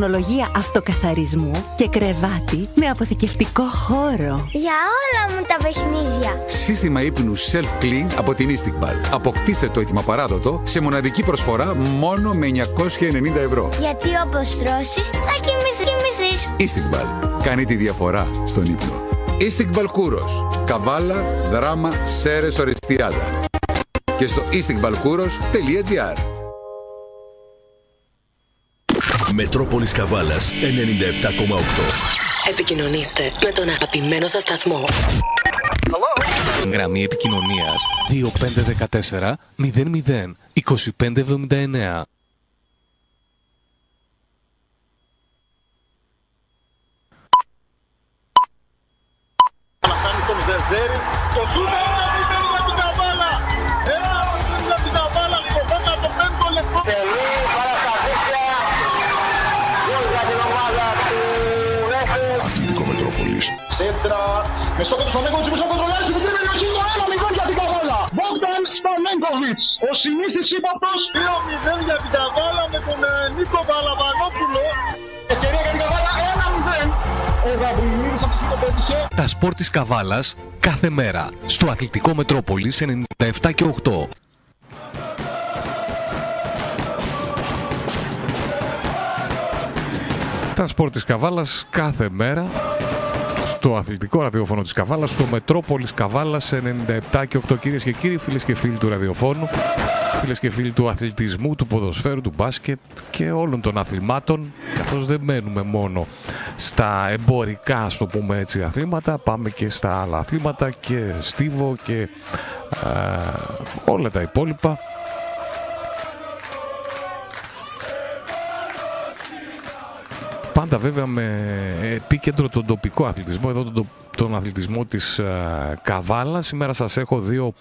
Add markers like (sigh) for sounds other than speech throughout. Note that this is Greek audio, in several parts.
τεχνολογία αυτοκαθαρισμού και κρεβάτι με αποθηκευτικό χώρο. Για όλα μου τα παιχνίδια. Σύστημα ύπνου self-clean από την Istigbal. Αποκτήστε το έτοιμα παράδοτο σε μοναδική προσφορά μόνο με 990 ευρώ. Γιατί όπως τρώσεις θα κοιμηθείς. Istigbal. Κάνει τη διαφορά στον ύπνο. Istigbal Κούρος. Καβάλα, δράμα, σέρες, οριστιάδα. Και στο istikbalkouros.gr Μετρόπολης Καβάλας 97,8 Επικοινωνήστε με τον αγαπημένο σας σταθμό. Γραμμή επικοινωνίας. 2514 00 2579 Σταμέκοβιτς. Ο συνήθις ύποπτος. 2-0 για την Καβάλα με τον ε, Νίκο Βαλαβανόπουλο. Ευκαιρία για την Καβάλα. Ένα μηδέν. Ο Γαβριλίδης από το πέτυχε. Τα σπορ της Καβάλας κάθε μέρα στο Αθλητικό Μετρόπολης 97 και 8. Τα σπορ της Καβάλας κάθε μέρα στο αθλητικό ραδιόφωνο της Καβάλας, στο Μετρόπολης Καβάλας 97 και 8 κυρίες και κύριοι, φίλες και φίλοι του ραδιοφώνου, φίλες και φίλοι του αθλητισμού, του ποδοσφαίρου, του μπάσκετ και όλων των αθλημάτων, καθώς δεν μένουμε μόνο στα εμπορικά, ας το πούμε έτσι, αθλήματα, πάμε και στα άλλα αθλήματα και στίβο και ε, όλα τα υπόλοιπα. Πάντα βέβαια με επίκεντρο τον τοπικό αθλητισμό, εδώ τον, τον αθλητισμό της ε, Καβάλας. Σήμερα σας έχω δύο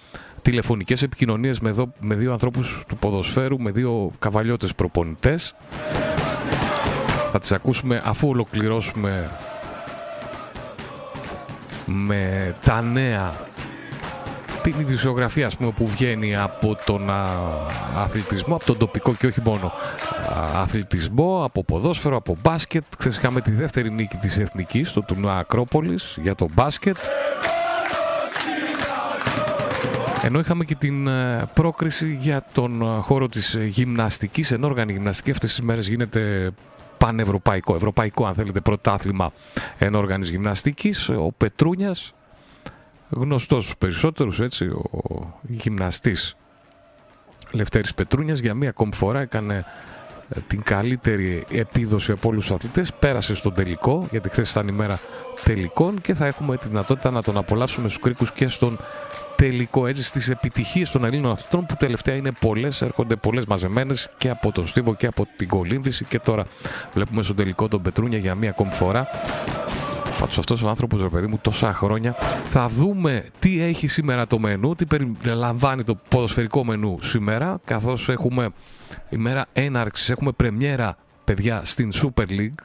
τηλεφωνικές επικοινωνίες με, δο- με δύο ανθρώπους του ποδοσφαίρου, με δύο καβαλιώτες προπονητές. Θα τις ακούσουμε αφού ολοκληρώσουμε με τα νέα την ειδησιογραφία ας πούμε, που βγαίνει από τον α, αθλητισμό, από τον τοπικό και όχι μόνο α, αθλητισμό, από ποδόσφαιρο, από μπάσκετ. Χθες είχαμε τη δεύτερη νίκη της Εθνικής στο τουρνουά Ακρόπολης για το μπάσκετ. Ενώ είχαμε και την ε, πρόκριση για τον ε, χώρο της ε, γυμναστικής, ενόργανη γυμναστική. Αυτές τις μέρες γίνεται πανευρωπαϊκό, ευρωπαϊκό αν θέλετε, πρωτάθλημα ενόργανης γυμναστικής. Ο Πετρούνιας, γνωστός στους περισσότερους, έτσι, ο γυμναστής Λευτέρης Πετρούνιας για μία ακόμη φορά έκανε ε, την καλύτερη επίδοση από όλους τους αθλητές. Πέρασε στον τελικό, γιατί χθες ήταν η μέρα τελικών και θα έχουμε τη δυνατότητα να τον απολαύσουμε στους κρίκους και στον τελικό έτσι στις επιτυχίες των Ελλήνων αθλητών που τελευταία είναι πολλές, έρχονται πολλές μαζεμένες και από τον Στίβο και από την Κολύμβηση και τώρα βλέπουμε στον τελικό τον Πετρούνια για μία ακόμη φορά. Πάντως αυτός ο άνθρωπος, ρε παιδί μου, τόσα χρόνια θα δούμε τι έχει σήμερα το μενού, τι περιλαμβάνει το ποδοσφαιρικό μενού σήμερα, καθώς έχουμε ημέρα έναρξης, έχουμε πρεμιέρα, παιδιά, στην Super League,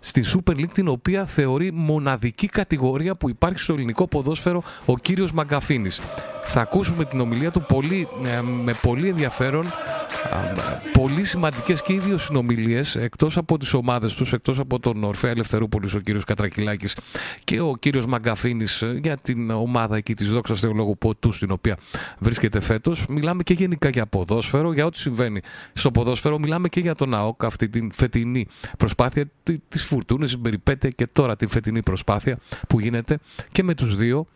στη Super League την οποία θεωρεί μοναδική κατηγορία που υπάρχει στο ελληνικό ποδόσφαιρο ο κύριος Μαγκαφίνης. Θα ακούσουμε την ομιλία του πολύ, ε, με πολύ ενδιαφέρον, α, πολύ σημαντικές και οι δύο συνομιλίες εκτός από τις ομάδες τους, εκτός από τον Ορφέα Ελευθερούπολης, ο κύριος Κατρακυλάκης και ο κύριος Μαγκαφίνης ε, για την ομάδα εκεί της Δόξας Θεολόγου Ποτού στην οποία βρίσκεται φέτος. Μιλάμε και γενικά για ποδόσφαιρο, για ό,τι συμβαίνει στο ποδόσφαιρο. Μιλάμε και για τον ΑΟΚ, αυτή την φετινή προσπάθεια τη- της Φουρτούνης, την περιπέτεια και τώρα την φετινή προσπάθεια που γίνεται και με τους δύο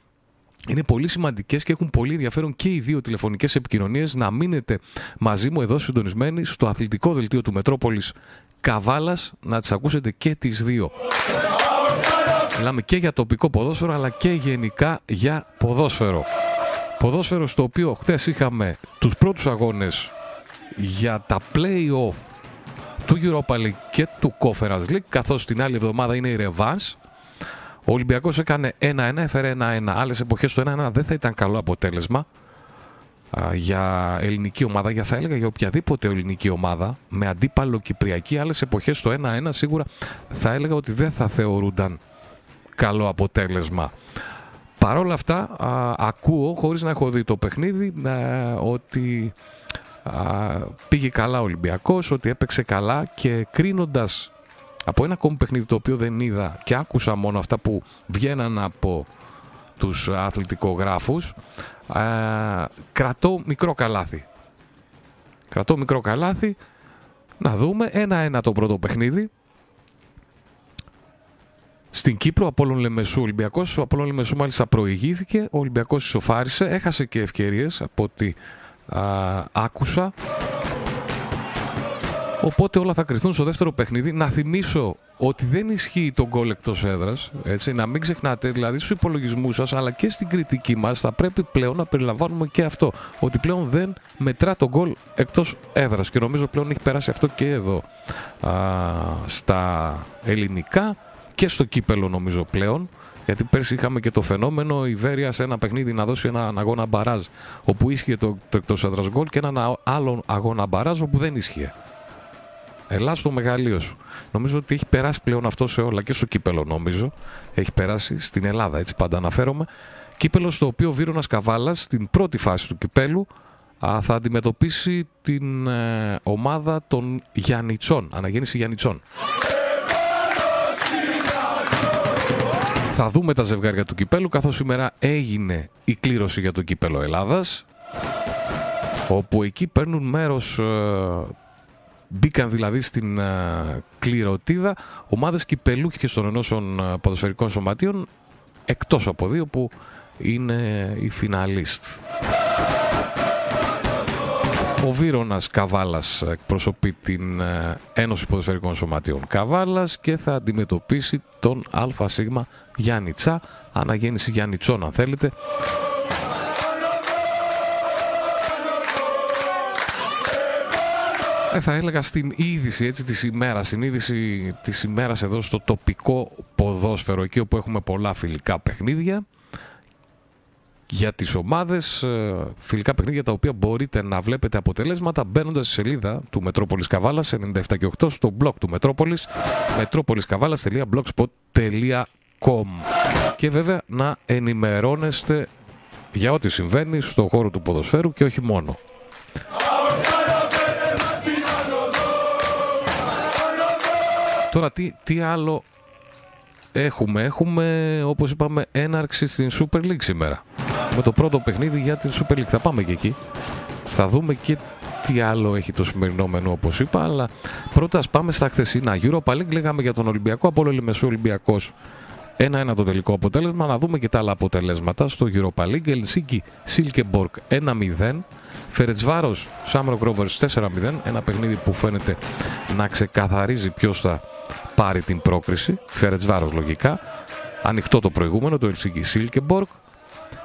είναι πολύ σημαντικές και έχουν πολύ ενδιαφέρον και οι δύο τηλεφωνικές επικοινωνίες να μείνετε μαζί μου εδώ συντονισμένοι στο αθλητικό δελτίο του Μετρόπολης Καβάλας να τις ακούσετε και τις δύο. Μιλάμε και για τοπικό ποδόσφαιρο αλλά και γενικά για ποδόσφαιρο. Ποδόσφαιρο στο οποίο χθες είχαμε τους πρώτους αγώνες για τα play-off του Europa League και του Conference League καθώς την άλλη εβδομάδα είναι η Revanche ο Ολυμπιακός έκανε 1-1, έφερε 1-1. Άλλες εποχές το 1-1 δεν θα ήταν καλό αποτέλεσμα α, για ελληνική ομάδα, για θα έλεγα για οποιαδήποτε ελληνική ομάδα, με αντίπαλο Κυπριακή. Άλλες εποχές το 1-1 σίγουρα θα έλεγα ότι δεν θα θεωρούνταν καλό αποτέλεσμα. Παρ' όλα αυτά, α, ακούω, χωρίς να έχω δει το παιχνίδι, α, ότι α, πήγε καλά ο Ολυμπιακός, ότι έπαιξε καλά και κρίνοντας από ένα ακόμη παιχνίδι το οποίο δεν είδα και άκουσα μόνο αυτά που βγαίναν από τους αθλητικογράφους, α, κρατώ μικρό καλάθι. Κρατώ μικρό καλάθι, να δούμε ένα-ένα το πρώτο παιχνίδι. Στην Κύπρο, ο Απόλλων Λεμεσού Ολυμπιακός, ο Απόλλων Λεμεσού μάλιστα προηγήθηκε, ο Ολυμπιακός ισοφάρισε, έχασε και ευκαιρίες από ό,τι α, άκουσα. Οπότε όλα θα κρυθούν στο δεύτερο παιχνίδι. Να θυμίσω ότι δεν ισχύει το γκολ εκτός έδρας. Να μην ξεχνάτε, δηλαδή στους υπολογισμούς σας αλλά και στην κριτική μας θα πρέπει πλέον να περιλαμβάνουμε και αυτό. Ότι πλέον δεν μετρά το γκολ εκτός έδρας. Και νομίζω πλέον έχει περάσει αυτό και εδώ α, στα ελληνικά και στο κύπελο νομίζω πλέον. Γιατί πέρσι είχαμε και το φαινόμενο η Βέρεια σε ένα παιχνίδι να δώσει έναν αγώνα μπαράζ όπου ίσχυε το, το εκτός έδρας γκολ και έναν άλλο αγώνα μπαράζ όπου δεν ίσχυε. Ελά στο μεγαλείο σου. Νομίζω ότι έχει περάσει πλέον αυτό σε όλα και στο κύπελο, νομίζω. Έχει περάσει στην Ελλάδα, έτσι πάντα αναφέρομαι. Κύπελος στο οποίο ο Βίρονας Καβάλας στην πρώτη φάση του κυπέλου α, θα αντιμετωπίσει την ε, ομάδα των Γιαννιτσών, αναγέννηση Γιαννιτσών. Θα δούμε τα ζευγάρια του κυπέλου, καθώς σήμερα έγινε η κλήρωση για το κύπελο Ελλάδας, όπου εκεί παίρνουν μέρος ε, Μπήκαν δηλαδή στην uh, κληροτίδα ομάδες κυπελούχες των ενώσεων uh, ποδοσφαιρικών σωματείων εκτός από δύο που είναι οι φιναλίστ. Ο Βίρονας Καβάλας εκπροσωπεί την uh, Ένωση Ποδοσφαιρικών Σωματείων Καβάλας και θα αντιμετωπίσει τον ΑΣ Γιάννη Τσά, αναγέννηση Γιάννη Τσόν αν θέλετε, θα έλεγα στην είδηση έτσι, της ημέρας, στην είδηση της ημέρας εδώ στο τοπικό ποδόσφαιρο, εκεί όπου έχουμε πολλά φιλικά παιχνίδια για τις ομάδες, ε, φιλικά παιχνίδια τα οποία μπορείτε να βλέπετε αποτελέσματα μπαίνοντας στη σελίδα του Μετρόπολης Καβάλας 97 και 8 στο blog του Μετρόπολης metropoliskavalas.blogspot.com και βέβαια να ενημερώνεστε για ό,τι συμβαίνει στο χώρο του ποδοσφαίρου και όχι μόνο. Τώρα τι, τι άλλο έχουμε; Έχουμε, όπως είπαμε, έναρξη στην Super League σήμερα. Με το πρώτο παιχνίδι για την Super League. Θα πάμε και εκεί. Θα δούμε και τι άλλο έχει το σημερινό μενού όπως είπα. Αλλά πρώτα ας πάμε στα χθεσινά. Europa League λέγαμε για τον Ολυμπιακό. Από Λεμεσού Ολυμπιακός ένα-ένα το τελικό αποτέλεσμα. Να δούμε και τα άλλα αποτελέσματα στο Europa League. Ελσίκη Σίλκεμπορκ 1-0. Φερετσβάρο Σάμρο Γκρόβερ 4-0. Ένα παιχνίδι που φαίνεται να ξεκαθαρίζει ποιος θα πάρει την πρόκριση. Φερεντσβάρος λογικά. Ανοιχτό το προηγούμενο, το Ελσίνκι Σίλκεμπορκ.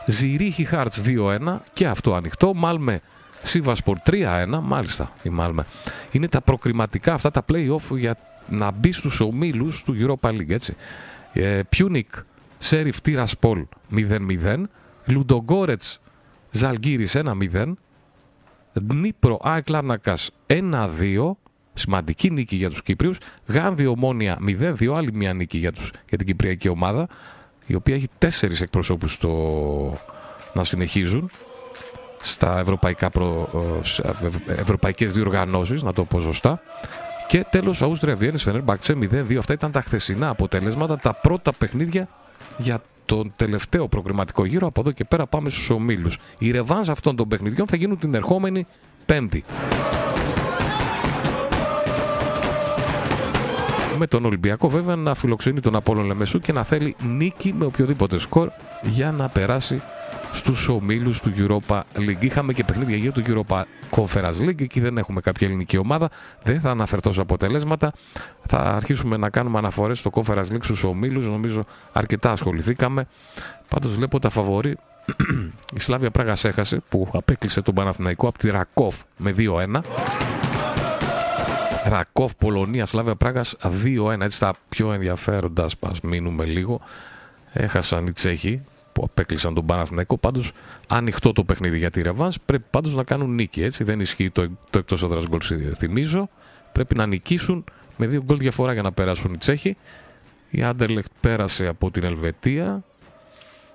Ζυρίχη Χαρτς 2-1 και αυτό ανοιχτό. Μάλμε Σίβασπορ 3-1. Μάλιστα η Μάλμε. Είναι τα προκριματικά αυτά τα play-off για να μπει στους ομίλους του Europa League έτσι. Ε, Πιούνικ Σέριφ Τιράσπολ 0-0. Λουντογκόρετς Ζαλγκίρις 1-0. Δνύπρο ΑΕΚ Λάρνακας 1-2. Σημαντική νίκη για τους Κύπριους. Γάνδη Ομόνια 0-2. Άλλη μια νίκη για, τους, για την Κυπριακή ομάδα. Η οποία έχει τέσσερις εκπροσώπους στο... να συνεχίζουν στα ευρωπαϊκά προ... Ε, ευρωπαϊκές διοργανώσεις, να το πω σωστά. Και τέλος, Αούστρια Βιέννης Φενέρμπαξε 0-2. Αυτά ήταν τα χθεσινά αποτελέσματα, τα πρώτα παιχνίδια για τον τελευταίο προκριματικό γύρο. Από εδώ και πέρα πάμε στους ομίλους. Οι ρεβάνς αυτών των παιχνιδιών θα γίνουν την ερχόμενη Πέμπτη. Με τον Ολυμπιακό βέβαια να φιλοξενεί τον Απόλλων Λεμεσού και να θέλει νίκη με οποιοδήποτε σκορ για να περάσει στους ομίλους του Europa League. Είχαμε και παιχνίδια για το Europa Conference League, εκεί δεν έχουμε κάποια ελληνική ομάδα, δεν θα αναφερθώ σε αποτελέσματα. Θα αρχίσουμε να κάνουμε αναφορές στο Conference League στους ομίλους, νομίζω αρκετά ασχοληθήκαμε. Πάντως βλέπω τα φαβορή η Σλάβια Πράγας έχασε που απέκλεισε τον Παναθηναϊκό από τη Ρακόφ με 2-1. Ρακόφ, Πολωνία, Σλάβια Πράγας 2-1. Έτσι τα πιο ενδιαφέροντα, ας μείνουμε λίγο. Έχασαν οι Τσέχοι που απέκλεισαν τον Παναθηναϊκό. Πάντως, ανοιχτό το παιχνίδι για τη Ρεβάνς. Πρέπει πάντως να κάνουν νίκη. Έτσι. Δεν ισχύει το, το εκτός έδρας γκολ. Θυμίζω, πρέπει να νικήσουν με δύο γκολ διαφορά για να περάσουν οι Τσέχοι. Η Άντερλεχτ πέρασε από την Ελβετία.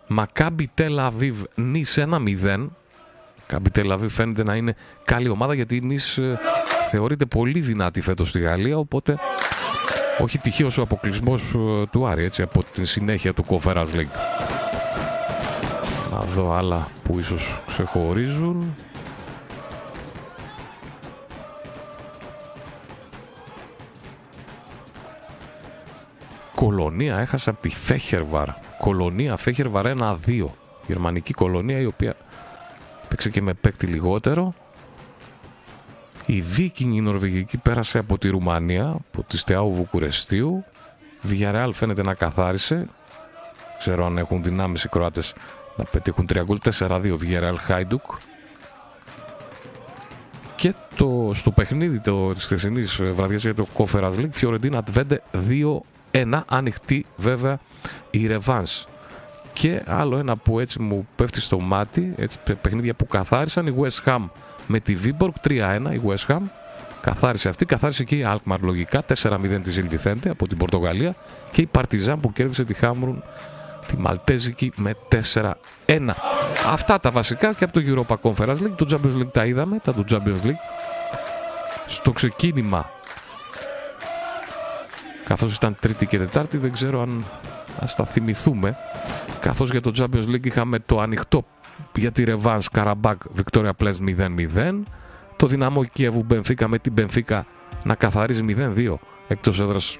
Μακάμπι Τελ Αβίβ νη 1-0. Καμπι Τελαβή φαίνεται να είναι καλή ομάδα γιατί η Νης ε, θεωρείται πολύ δυνατή φέτος στη Γαλλία οπότε όχι τυχαίος ο αποκλεισμός ε, του Άρη έτσι, από τη συνέχεια του Conference League. Να δω άλλα που ίσως ξεχωρίζουν. Κολονία έχασε από τη Φέχερβαρ. Κολονία Φέχερβαρ 1-2. Γερμανική κολονία η οποία παίξε και με παίκτη λιγότερο. Η Βίκινγκ η Νορβηγική πέρασε από τη Ρουμανία, από τη Στεάου Βουκουρεστίου. Villarreal φαίνεται να καθάρισε. Ξέρω αν έχουν δυνάμεις οι Κροάτες να πετύχουν 3 γκολ. 4-2 Villarreal Χάιντουκ. Και το, στο παιχνίδι το, της χθεσινής βραδιάς για το Conference League, Φιωρεντίνα Τβέντε 2-1, ανοιχτή βέβαια η Ρεβάνς. Και άλλο ένα που έτσι μου πέφτει στο μάτι, έτσι, παιχνίδια που καθάρισαν, η West Ham με τη Viborg 3-1 η West Ham. Καθάρισε αυτή, καθάρισε και η Alkmaar λογικά 4-0 της Ελβιθέντε από την Πορτογαλία και η Παρτιζάν που κέρδισε τη Χάμρουν τη Μαλτέζικη με 4-1. Αυτά τα βασικά και από το Europa Conference League. Το Champions League τα είδαμε, τα του Champions League. Στο ξεκίνημα, καθώς ήταν Τρίτη και Τετάρτη, δεν ξέρω αν ας τα θυμηθούμε. Καθώς για το Champions League είχαμε το ανοιχτό για τη Revans Καραμπάκ Βικτόρια Πλές 0-0. Το δυναμό Κιέβου Μπενφίκα με την Μπενφίκα να καθαρίζει 0-2 εκτός έδρας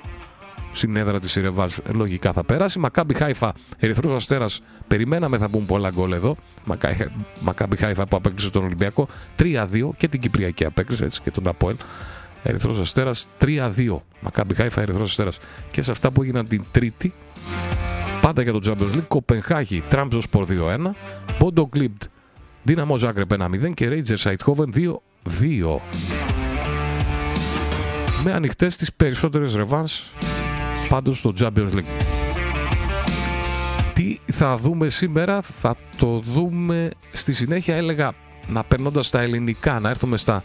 συνέδρα της Ρεβάς λογικά θα πέρασει. Μακάμπι Χάιφα, Ερυθρός Αστέρας, περιμέναμε θα μπουν πολλά γκολ εδώ. Μακάμπι Χάιφα που απέκτησε τον Ολυμπιακό 3-2 και την Κυπριακή απέκτησε έτσι και τον Αποέλ. Ερυθρός Αστέρας 3-2. Μακάμπι Χάιφα, Ερυθρός Αστέρας. Και σε αυτά που έγιναν την Τρίτη, πάντα για το Champions League, Κοπενχάγη, Τράμπζο Σπορ 2-1, Πόντο Κλιμπτ, Δύναμο Ζάγκρεπ 1-0 και Ρέιτζερ Σάιτχόβεν 2-2. Με ανοιχτές τις περισσότερες ρεβάνς πάντως στο Champions League. Τι θα δούμε σήμερα, θα το δούμε στη συνέχεια έλεγα να περνώντας τα ελληνικά, να έρθουμε στα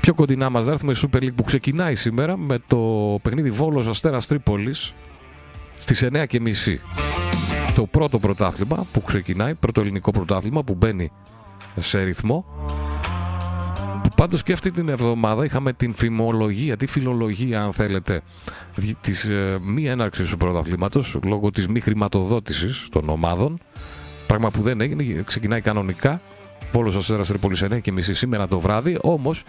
πιο κοντινά μας, να έρθουμε στη Super League που ξεκινάει σήμερα με το παιχνίδι Βόλος Αστέρας Τρίπολης στις 9.30. Το πρώτο πρωτάθλημα που ξεκινάει, πρώτο ελληνικό πρωτάθλημα που μπαίνει σε ρυθμό. Πάντως και αυτή την εβδομάδα είχαμε την φημολογία, τη φιλολογία, αν θέλετε, της ε, μη έναρξης του πρωταθλήματος λόγω της μη χρηματοδότησης των ομάδων. Πράγμα που δεν έγινε, ξεκινάει κανονικά. Βόλο Αστέρας Τρίπολης 9 και μισή σήμερα το βράδυ. Όμως,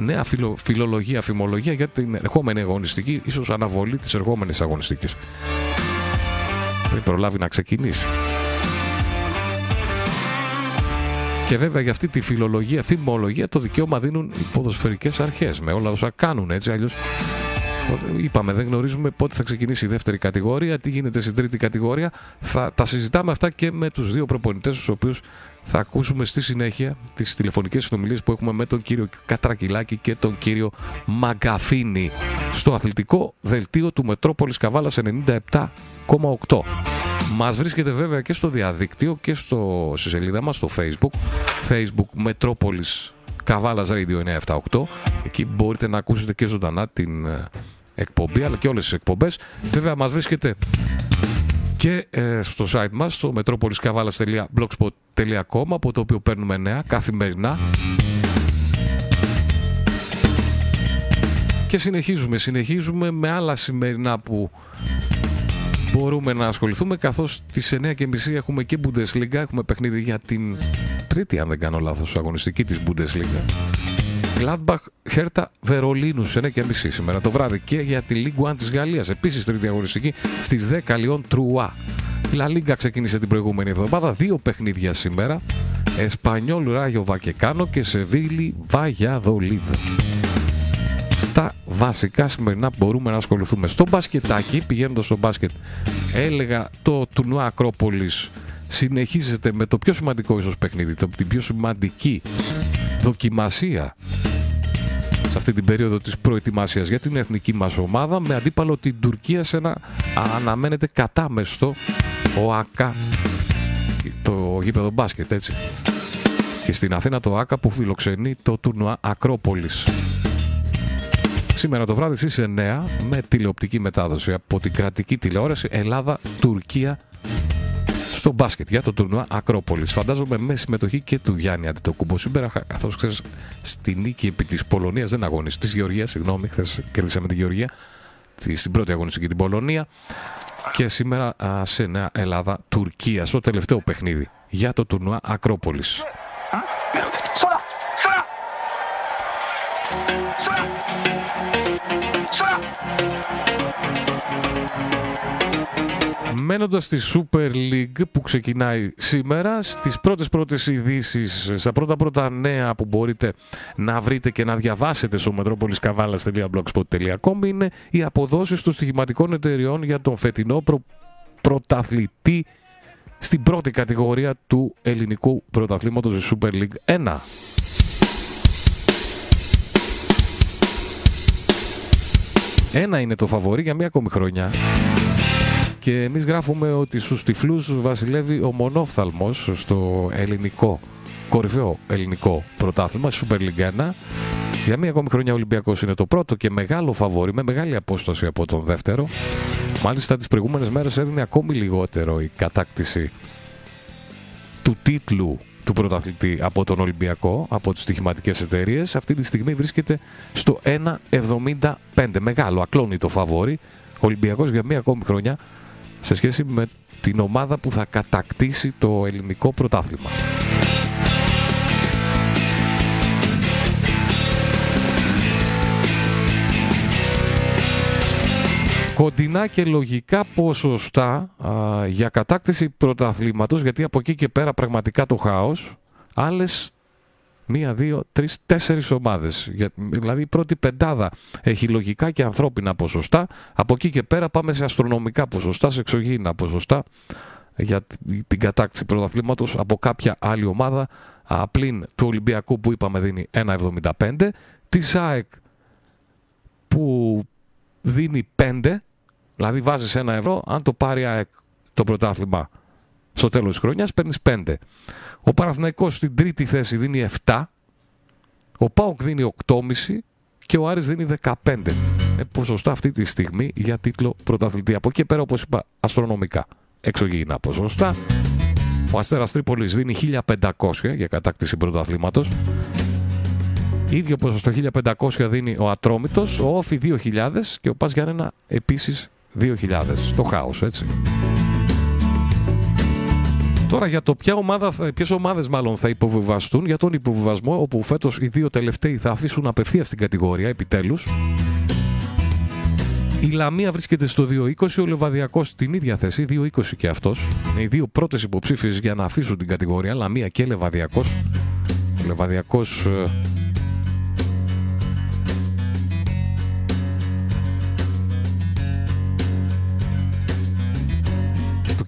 νέα φιλο, φιλολογία, φημολογία για την ερχόμενη αγωνιστική, ίσως αναβολή της ερχόμενης αγωνιστικής. Πριν προλάβει να ξεκινήσει. Και βέβαια για αυτή τη φιλολογία, θυμολογία, το δικαίωμα δίνουν οι ποδοσφαιρικές αρχές με όλα όσα κάνουν έτσι. Αλλιώς είπαμε, δεν γνωρίζουμε πότε θα ξεκινήσει η δεύτερη κατηγορία, τι γίνεται στην τρίτη κατηγορία. Θα τα συζητάμε αυτά και με τους δύο προπονητές, τους οποίους θα ακούσουμε στη συνέχεια τις τηλεφωνικές συνομιλίες που έχουμε με τον κύριο Κατρακυλάκη και τον κύριο Μαγκαφίνη στο αθλητικό δελτίο του Μετρόπολης Καβάλας 97,8. Μας βρίσκεται βέβαια και στο διαδίκτυο και στο, στη σελίδα μας στο facebook facebook Metropolis Καβάλας Radio 978 εκεί μπορείτε να ακούσετε και ζωντανά την ε, εκπομπή αλλά και όλες τις εκπομπές. Βέβαια μας βρίσκεται και ε, στο site μας στο metropoliskavalas.blogspot.com από το οποίο παίρνουμε νέα καθημερινά. Και συνεχίζουμε, συνεχίζουμε με άλλα σημερινά που μπορούμε να ασχοληθούμε καθώς στις 9.30 έχουμε και Bundesliga, έχουμε παιχνίδι για την τρίτη αν δεν κάνω λάθος αγωνιστική της Bundesliga. Gladbach Hertha Βερολίνου σε 9.30 σήμερα το βράδυ και για τη Ligue 1 της Γαλλίας επίσης τρίτη αγωνιστική στις 10 Λιόν Τρουά. Η La Liga ξεκίνησε την προηγούμενη εβδομάδα, δύο παιχνίδια σήμερα. Εσπανιόλ Ράγιο Βακεκάνο και Σεβίλη Βαγιαδολίδ τα βασικά σημερινά που μπορούμε να ασχοληθούμε. Στο μπασκετάκι, πηγαίνοντας στο μπάσκετ, έλεγα το τουρνουά Ακρόπολης συνεχίζεται με το πιο σημαντικό ίσως παιχνίδι, το, την πιο σημαντική δοκιμασία σε αυτή την περίοδο της προετοιμασίας για την εθνική μας ομάδα με αντίπαλο την Τουρκία σε ένα αναμένεται κατάμεστο ο ΑΚΑ το γήπεδο μπάσκετ έτσι και στην Αθήνα το ΑΚΑ που φιλοξενεί το τουρνουά Ακρόπολης Σήμερα το βράδυ στις 9 με τηλεοπτική μετάδοση από την κρατική τηλεόραση Ελλάδα-Τουρκία στο στο μπάσκετ για το τουρνουά Ακρόπολης. Φαντάζομαι με συμμετοχή και του Γιάννη Αντιτοκούμπο σήμερα, καθώς ξέρεις στη νίκη επί της Πολωνίας δεν αγωνιστή. Της Γεωργίας, συγγνώμη, χθες κερδίσαμε τη Γεωργία στην πρώτη αγωνιστική την Πολωνία. Και σήμερα α, σε Νέα Ελλάδα-Τουρκία, στο τελευταίο παιχνίδι για το τουρνουά Ακρόπολης. Μένοντας στη Super League που ξεκινάει σήμερα, στις πρώτες πρώτες ειδήσεις, στα πρώτα πρώτα νέα που μπορείτε να βρείτε και να διαβάσετε στο metropoliskavalas.blogspot.com είναι οι αποδόσεις των στοιχηματικών εταιριών για τον φετινό προ... πρωταθλητή στην πρώτη κατηγορία του ελληνικού πρωταθλήματος της Super League 1. Ένα είναι το φαβορή για μία ακόμη χρονιά. Και εμείς γράφουμε ότι στους τυφλούς βασιλεύει ο μονόφθαλμος στο ελληνικό, κορυφαίο ελληνικό πρωτάθλημα, Super League 1. Για μία ακόμη χρονιά ο Ολυμπιακός είναι το πρώτο και μεγάλο φαβόρι, με μεγάλη απόσταση από τον δεύτερο. Μάλιστα τις προηγούμενες μέρες έδινε ακόμη λιγότερο η κατάκτηση του τίτλου του πρωταθλητή από τον Ολυμπιακό, από τις στοιχηματικές εταιρείες. Αυτή τη στιγμή βρίσκεται στο 1,75. Μεγάλο, ακλόνητο φαβόρι. Ο Ολυμπιακός για μία ακόμη χρονιά σε σχέση με την ομάδα που θα κατακτήσει το ελληνικό πρωτάθλημα. Κοντινά και λογικά ποσοστά α, για κατάκτηση πρωταθλήματος, γιατί από εκεί και πέρα πραγματικά το χάος, άλλες μία, δύο, τρεις, τέσσερις ομάδες. Δηλαδή η πρώτη πεντάδα έχει λογικά και ανθρώπινα ποσοστά. Από εκεί και πέρα πάμε σε αστρονομικά ποσοστά, σε εξωγήινα ποσοστά για την κατάκτηση πρωταθλήματος από κάποια άλλη ομάδα πλην του Ολυμπιακού που είπαμε δίνει 1,75 της ΑΕΚ που δίνει 5 δηλαδή βάζεις ένα ευρώ αν το πάρει ΑΕΚ το πρωτάθλημα στο τέλος της χρονιάς παίρνεις 5 ο Παναθηναϊκός στην τρίτη θέση δίνει 7. Ο ΠΑΟΚ δίνει 8,5 και ο Άρης δίνει 15. Ε, ποσοστά αυτή τη στιγμή για τίτλο πρωταθλητή. Από εκεί πέρα, όπως είπα, αστρονομικά. Εξωγήινα ποσοστά. Ο Αστέρας Τρίπολης δίνει 1500 για κατάκτηση πρωταθλήματος. Ίδιο ποσοστό 1500 δίνει ο Ατρόμητος, ο Όφη 2000 και ο Πας Γιάννενα επίσης 2000. Το χάος, έτσι. Τώρα για το ποια ομάδα, ποιες ομάδες μάλλον θα υποβιβαστούν για τον υποβιβασμό όπου φέτος οι δύο τελευταίοι θα αφήσουν απευθείας στην κατηγορία επιτέλους. Η Λαμία βρίσκεται στο 2.20, ο Λεβαδιακός στην ίδια θέση, 2.20 και αυτός. Είναι οι δύο πρώτες υποψήφιες για να αφήσουν την κατηγορία, Λαμία και Λεβαδιακός. Ο Λεβαδιακός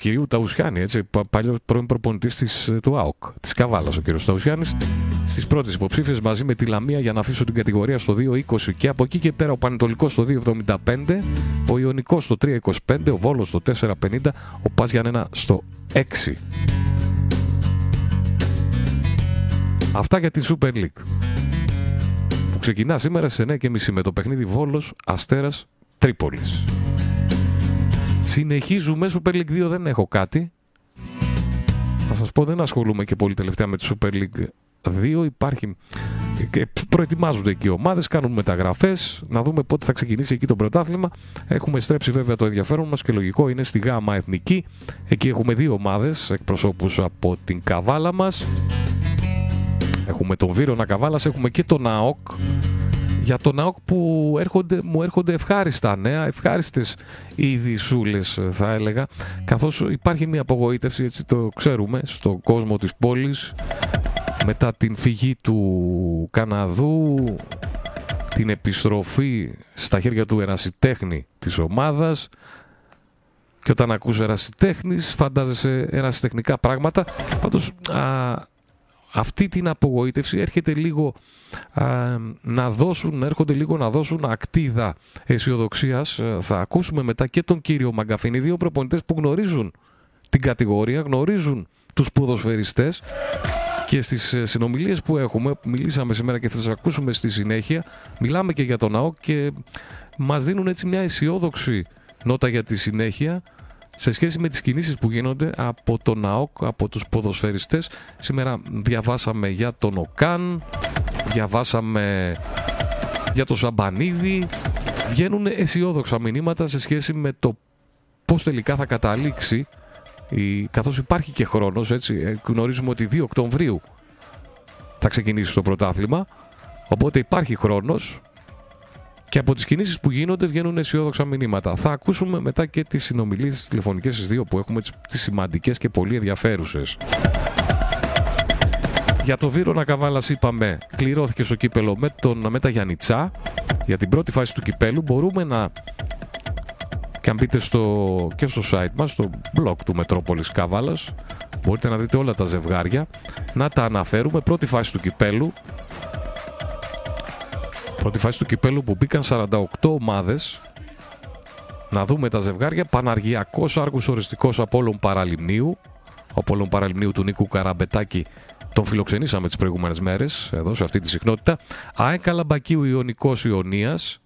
κυρίου Ταουσιάννη, έτσι, παλιός πρώην προπονητής ε, του ΑΟΚ, της Καβάλας ο κύριος Ταουσιάννης, στις πρώτες υποψήφιες μαζί με τη Λαμία για να αφήσω την κατηγορία στο 2.20 και από εκεί και πέρα ο Πανετολικός στο 2.75, ο Ιωνικός στο 3.25, ο Βόλος στο 4.50, ο Πας Γιάννενα στο 6. Αυτά για τη Super League. Που ξεκινά σήμερα σε 9.30 με το παιχνίδι Βόλος Αστέρας Τρίπολης. Συνεχίζουμε. Super League 2 δεν έχω κάτι. Θα σας πω δεν ασχολούμαι και πολύ τελευταία με τη Super League 2. Υπάρχει και προετοιμάζονται εκεί οι ομάδες, κάνουν μεταγραφές, να δούμε πότε θα ξεκινήσει εκεί το πρωτάθλημα. Έχουμε στρέψει βέβαια το ενδιαφέρον μας και λογικό είναι στη ΓΑΜΑ Εθνική. Εκεί έχουμε δύο ομάδες, εκπροσώπους από την Καβάλα μας. Έχουμε τον Βίρονα Καβάλας, έχουμε και τον ΑΟΚ για τον ΑΟΚ που έρχονται, μου έρχονται ευχάριστα νέα, ευχάριστες ειδισούλες θα έλεγα, καθώς υπάρχει μια απογοήτευση, έτσι το ξέρουμε, στον κόσμο της πόλης, μετά την φυγή του Καναδού, την επιστροφή στα χέρια του ερασιτέχνη της ομάδας, και όταν ακούς ερασιτέχνης φαντάζεσαι ερασιτεχνικά πράγματα. Πάντως αυτή την απογοήτευση έρχεται λίγο να δώσουν, έρχονται λίγο να δώσουν ακτίδα αισιοδοξίας. Ε, θα ακούσουμε μετά και τον κύριο Μαγκαφίνη, δύο προπονητές που γνωρίζουν την κατηγορία, γνωρίζουν τους ποδοσφαιριστές και στις ε, συνομιλίες που έχουμε, που μιλήσαμε σήμερα και θα σας ακούσουμε στη συνέχεια, μιλάμε και για τον ΑΟΚ και μας δίνουν έτσι μια αισιόδοξη νότα για τη συνέχεια σε σχέση με τις κινήσεις που γίνονται από τον ΝΑΟΚ, από τους ποδοσφαιριστές. Σήμερα διαβάσαμε για τον ΟΚΑΝ, διαβάσαμε για το Σαμπανίδη. Βγαίνουν αισιόδοξα μηνύματα σε σχέση με το πώς τελικά θα καταλήξει η, καθώς υπάρχει και χρόνος, έτσι, ε, γνωρίζουμε ότι 2 Οκτωβρίου θα ξεκινήσει το πρωτάθλημα, οπότε υπάρχει χρόνος και από τις κινήσεις που γίνονται βγαίνουν αισιόδοξα μηνύματα. Θα ακούσουμε μετά και τις συνομιλίες τις τηλεφωνικές στις δύο που έχουμε τις, τις σημαντικές και πολύ ενδιαφέρουσες. Για το Βίρονα Καβάλας είπαμε, κληρώθηκε στο κύπελο με, τον, με τα Γιαννιτσά. Για την πρώτη φάση του κυπέλου μπορούμε να και αν μπείτε στο, και στο site μας, στο blog του Μετρόπολης Καβάλας, μπορείτε να δείτε όλα τα ζευγάρια, να τα αναφέρουμε. Πρώτη φάση του κυπέλου, πρώτη φάση του κυπέλου που μπήκαν 48 ομάδες, να δούμε τα ζευγάρια. Παναργιακός Άργους Οριστικός Απόλλων Παραλιμνίου, ο Απόλλων Παραλιμνίου του Νίκου Καραμπετάκη τον φιλοξενήσαμε τις προηγούμενες μέρες εδώ σε αυτή τη συχνότητα. ΑΕ Καλαμπακίου Ιωνικός Ιωνίας,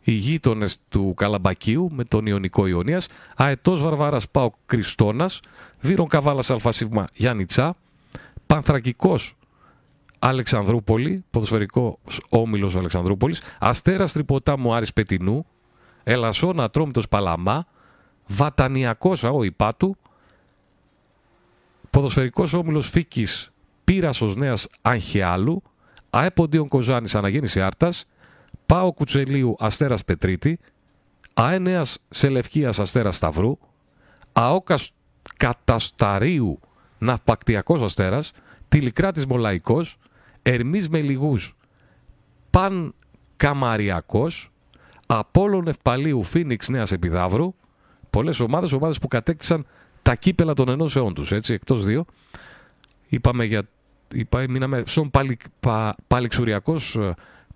οι γείτονες του Καλαμπακίου με τον Ιωνικό Ιωνίας, Αετός Βαρβάρας Πάο Κριστόνας, Βύρον Καβάλας Αλφασίγμα Γιάννη Τσά, Πανθρακικός Αλεξανδρούπολη, ποδοσφαιρικό όμιλος Αλεξανδρούπολης, Αστέρας Τρυποτάμου Άρης Πετινού, Ελασσόνα Ατρόμητος Παλαμά, Βατανιακός ΑΟ Υπάτου, Ποδοσφαιρικός όμιλος Φίκης Πύρασος Νέας Αγχιάλου, ΑΕΠΟΝΤΙΟΝ Κοζάνης Αναγέννηση Άρτας, Πάο Κουτσελίου Αστέρας Πετρίτη, ΑΕΝΕΑΣ Σελευκίας Αστέρας Σταυρού, ΑΟΚΑΣ Κατασταρίου Ναυπακτιακός Αστέρας, Τηλικράτης Μολαϊκός, Ερμής Μελιγούς Παν Καμαριακός, Απόλλων Ευπαλίου Φίνιξ Νέας Επιδαύρου, πολλές ομάδες, ομάδες που κατέκτησαν τα κύπελα των ενώσεών τους, έτσι, εκτός δύο. Είπαμε για, είπα, μείναμε στον Παλι, Πα, Παλιξουριακός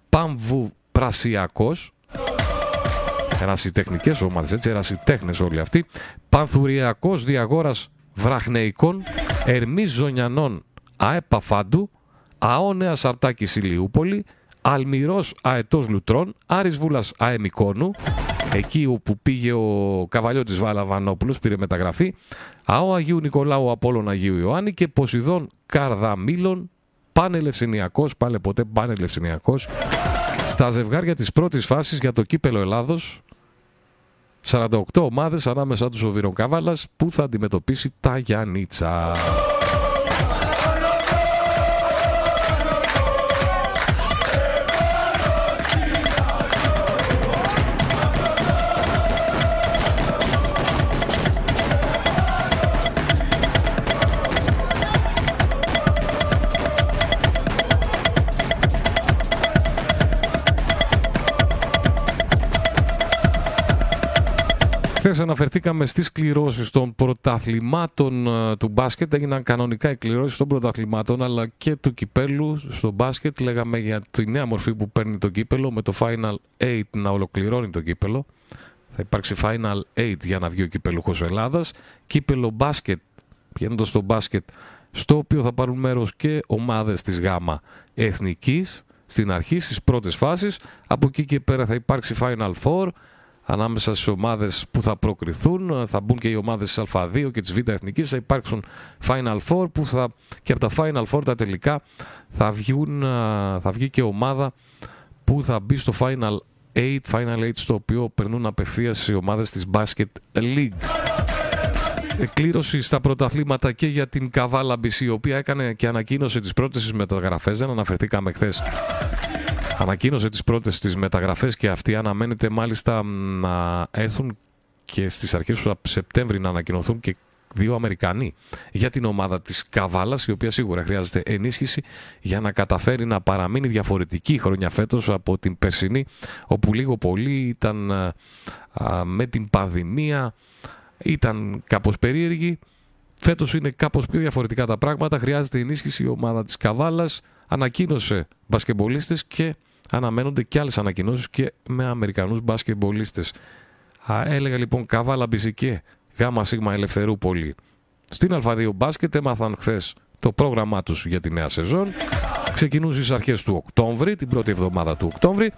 Πάμβου Πρασιακός, ερασιτεχνικές ομάδες, έτσι, ερασιτέχνες όλοι αυτοί, Πανθουριακός Διαγόρας Βραχνεϊκών, Ερμής Ζωνιανών ΑΕΠΑΦΑΝΤΟΥ, Αόνεα Σαρτάκης Ηλιούπολη, Αλμυρός Αετός Λουτρών, Άρης Βούλας Αεμικόνου, εκεί όπου πήγε ο καβαλιώτης Βάλα Βανόπουλος, πήρε μεταγραφή, ΑΟ Αγίου Νικολάου Απόλλων Αγίου Ιωάννη και Ποσειδών Καρδαμήλων, Πανελευσινιακός, πάλι ποτέ Πανελευσινιακός, στα ζευγάρια της πρώτης φάσης για το κύπελο Ελλάδος, 48 ομάδες ανάμεσα τους ο Βίρον Κάβαλας που θα αντιμετωπίσει τα Γιάννητσα. Χθες αναφερθήκαμε στις κληρώσεις των πρωταθλημάτων ε, του μπάσκετ. Έγιναν κανονικά οι κληρώσεις των πρωταθλημάτων αλλά και του κυπέλου στο μπάσκετ. Λέγαμε για τη νέα μορφή που παίρνει το κύπελο με το Final 8 να ολοκληρώνει το κύπελο. Θα υπάρξει Final 8 για να βγει ο κυπελούχος Ελλάδας. Κύπελο μπάσκετ, πηγαίνοντας στο μπάσκετ, στο οποίο θα πάρουν μέρος και ομάδες της ΓΑΜΑ Εθνικής στην αρχή, στις πρώτες φάσεις. Από εκεί και πέρα θα υπάρξει Final 4 ανάμεσα στις ομάδες που θα προκριθούν. Θα μπουν και οι ομάδες της Α2 και της Β' Εθνικής. Θα υπάρξουν Final Four που θα, και από τα Final Four τα τελικά θα, βγουν, θα βγει και ομάδα που θα μπει στο Final 8, Final 8 στο οποίο περνούν απευθείας οι ομάδες της Basket League. Κλήρωση στα πρωταθλήματα και για την Καβάλα BC, η οποία έκανε και ανακοίνωσε τις πρώτες μεταγραφές. Δεν αναφερθήκαμε χθες Ανακοίνωσε τις πρώτες τις μεταγραφές και αυτή αναμένεται μάλιστα να έρθουν και στις αρχές του Σεπτέμβρη να ανακοινωθούν και δύο Αμερικανοί για την ομάδα της Καβάλας η οποία σίγουρα χρειάζεται ενίσχυση για να καταφέρει να παραμείνει διαφορετική χρονιά φέτος από την περσινή όπου λίγο πολύ ήταν με την πανδημία ήταν κάπως περίεργη Φέτος είναι κάπως πιο διαφορετικά τα πράγματα. Χρειάζεται ενίσχυση η ομάδα της Καβάλας. Ανακοίνωσε μπασκεμπολίστες και αναμένονται και άλλες ανακοινώσεις και με Αμερικανούς μπασκεμπολίστες. Έλεγα λοιπόν Καβάλα Μπιζικέ, Γάμα Σίγμα Ελευθερούπολη. Στην Α2 μπάσκετ έμαθαν χθες το πρόγραμμά τους για τη νέα σεζόν. Ξεκινούν στις αρχές του Οκτώβρη, την πρώτη εβδομάδα του Οκτώβρη.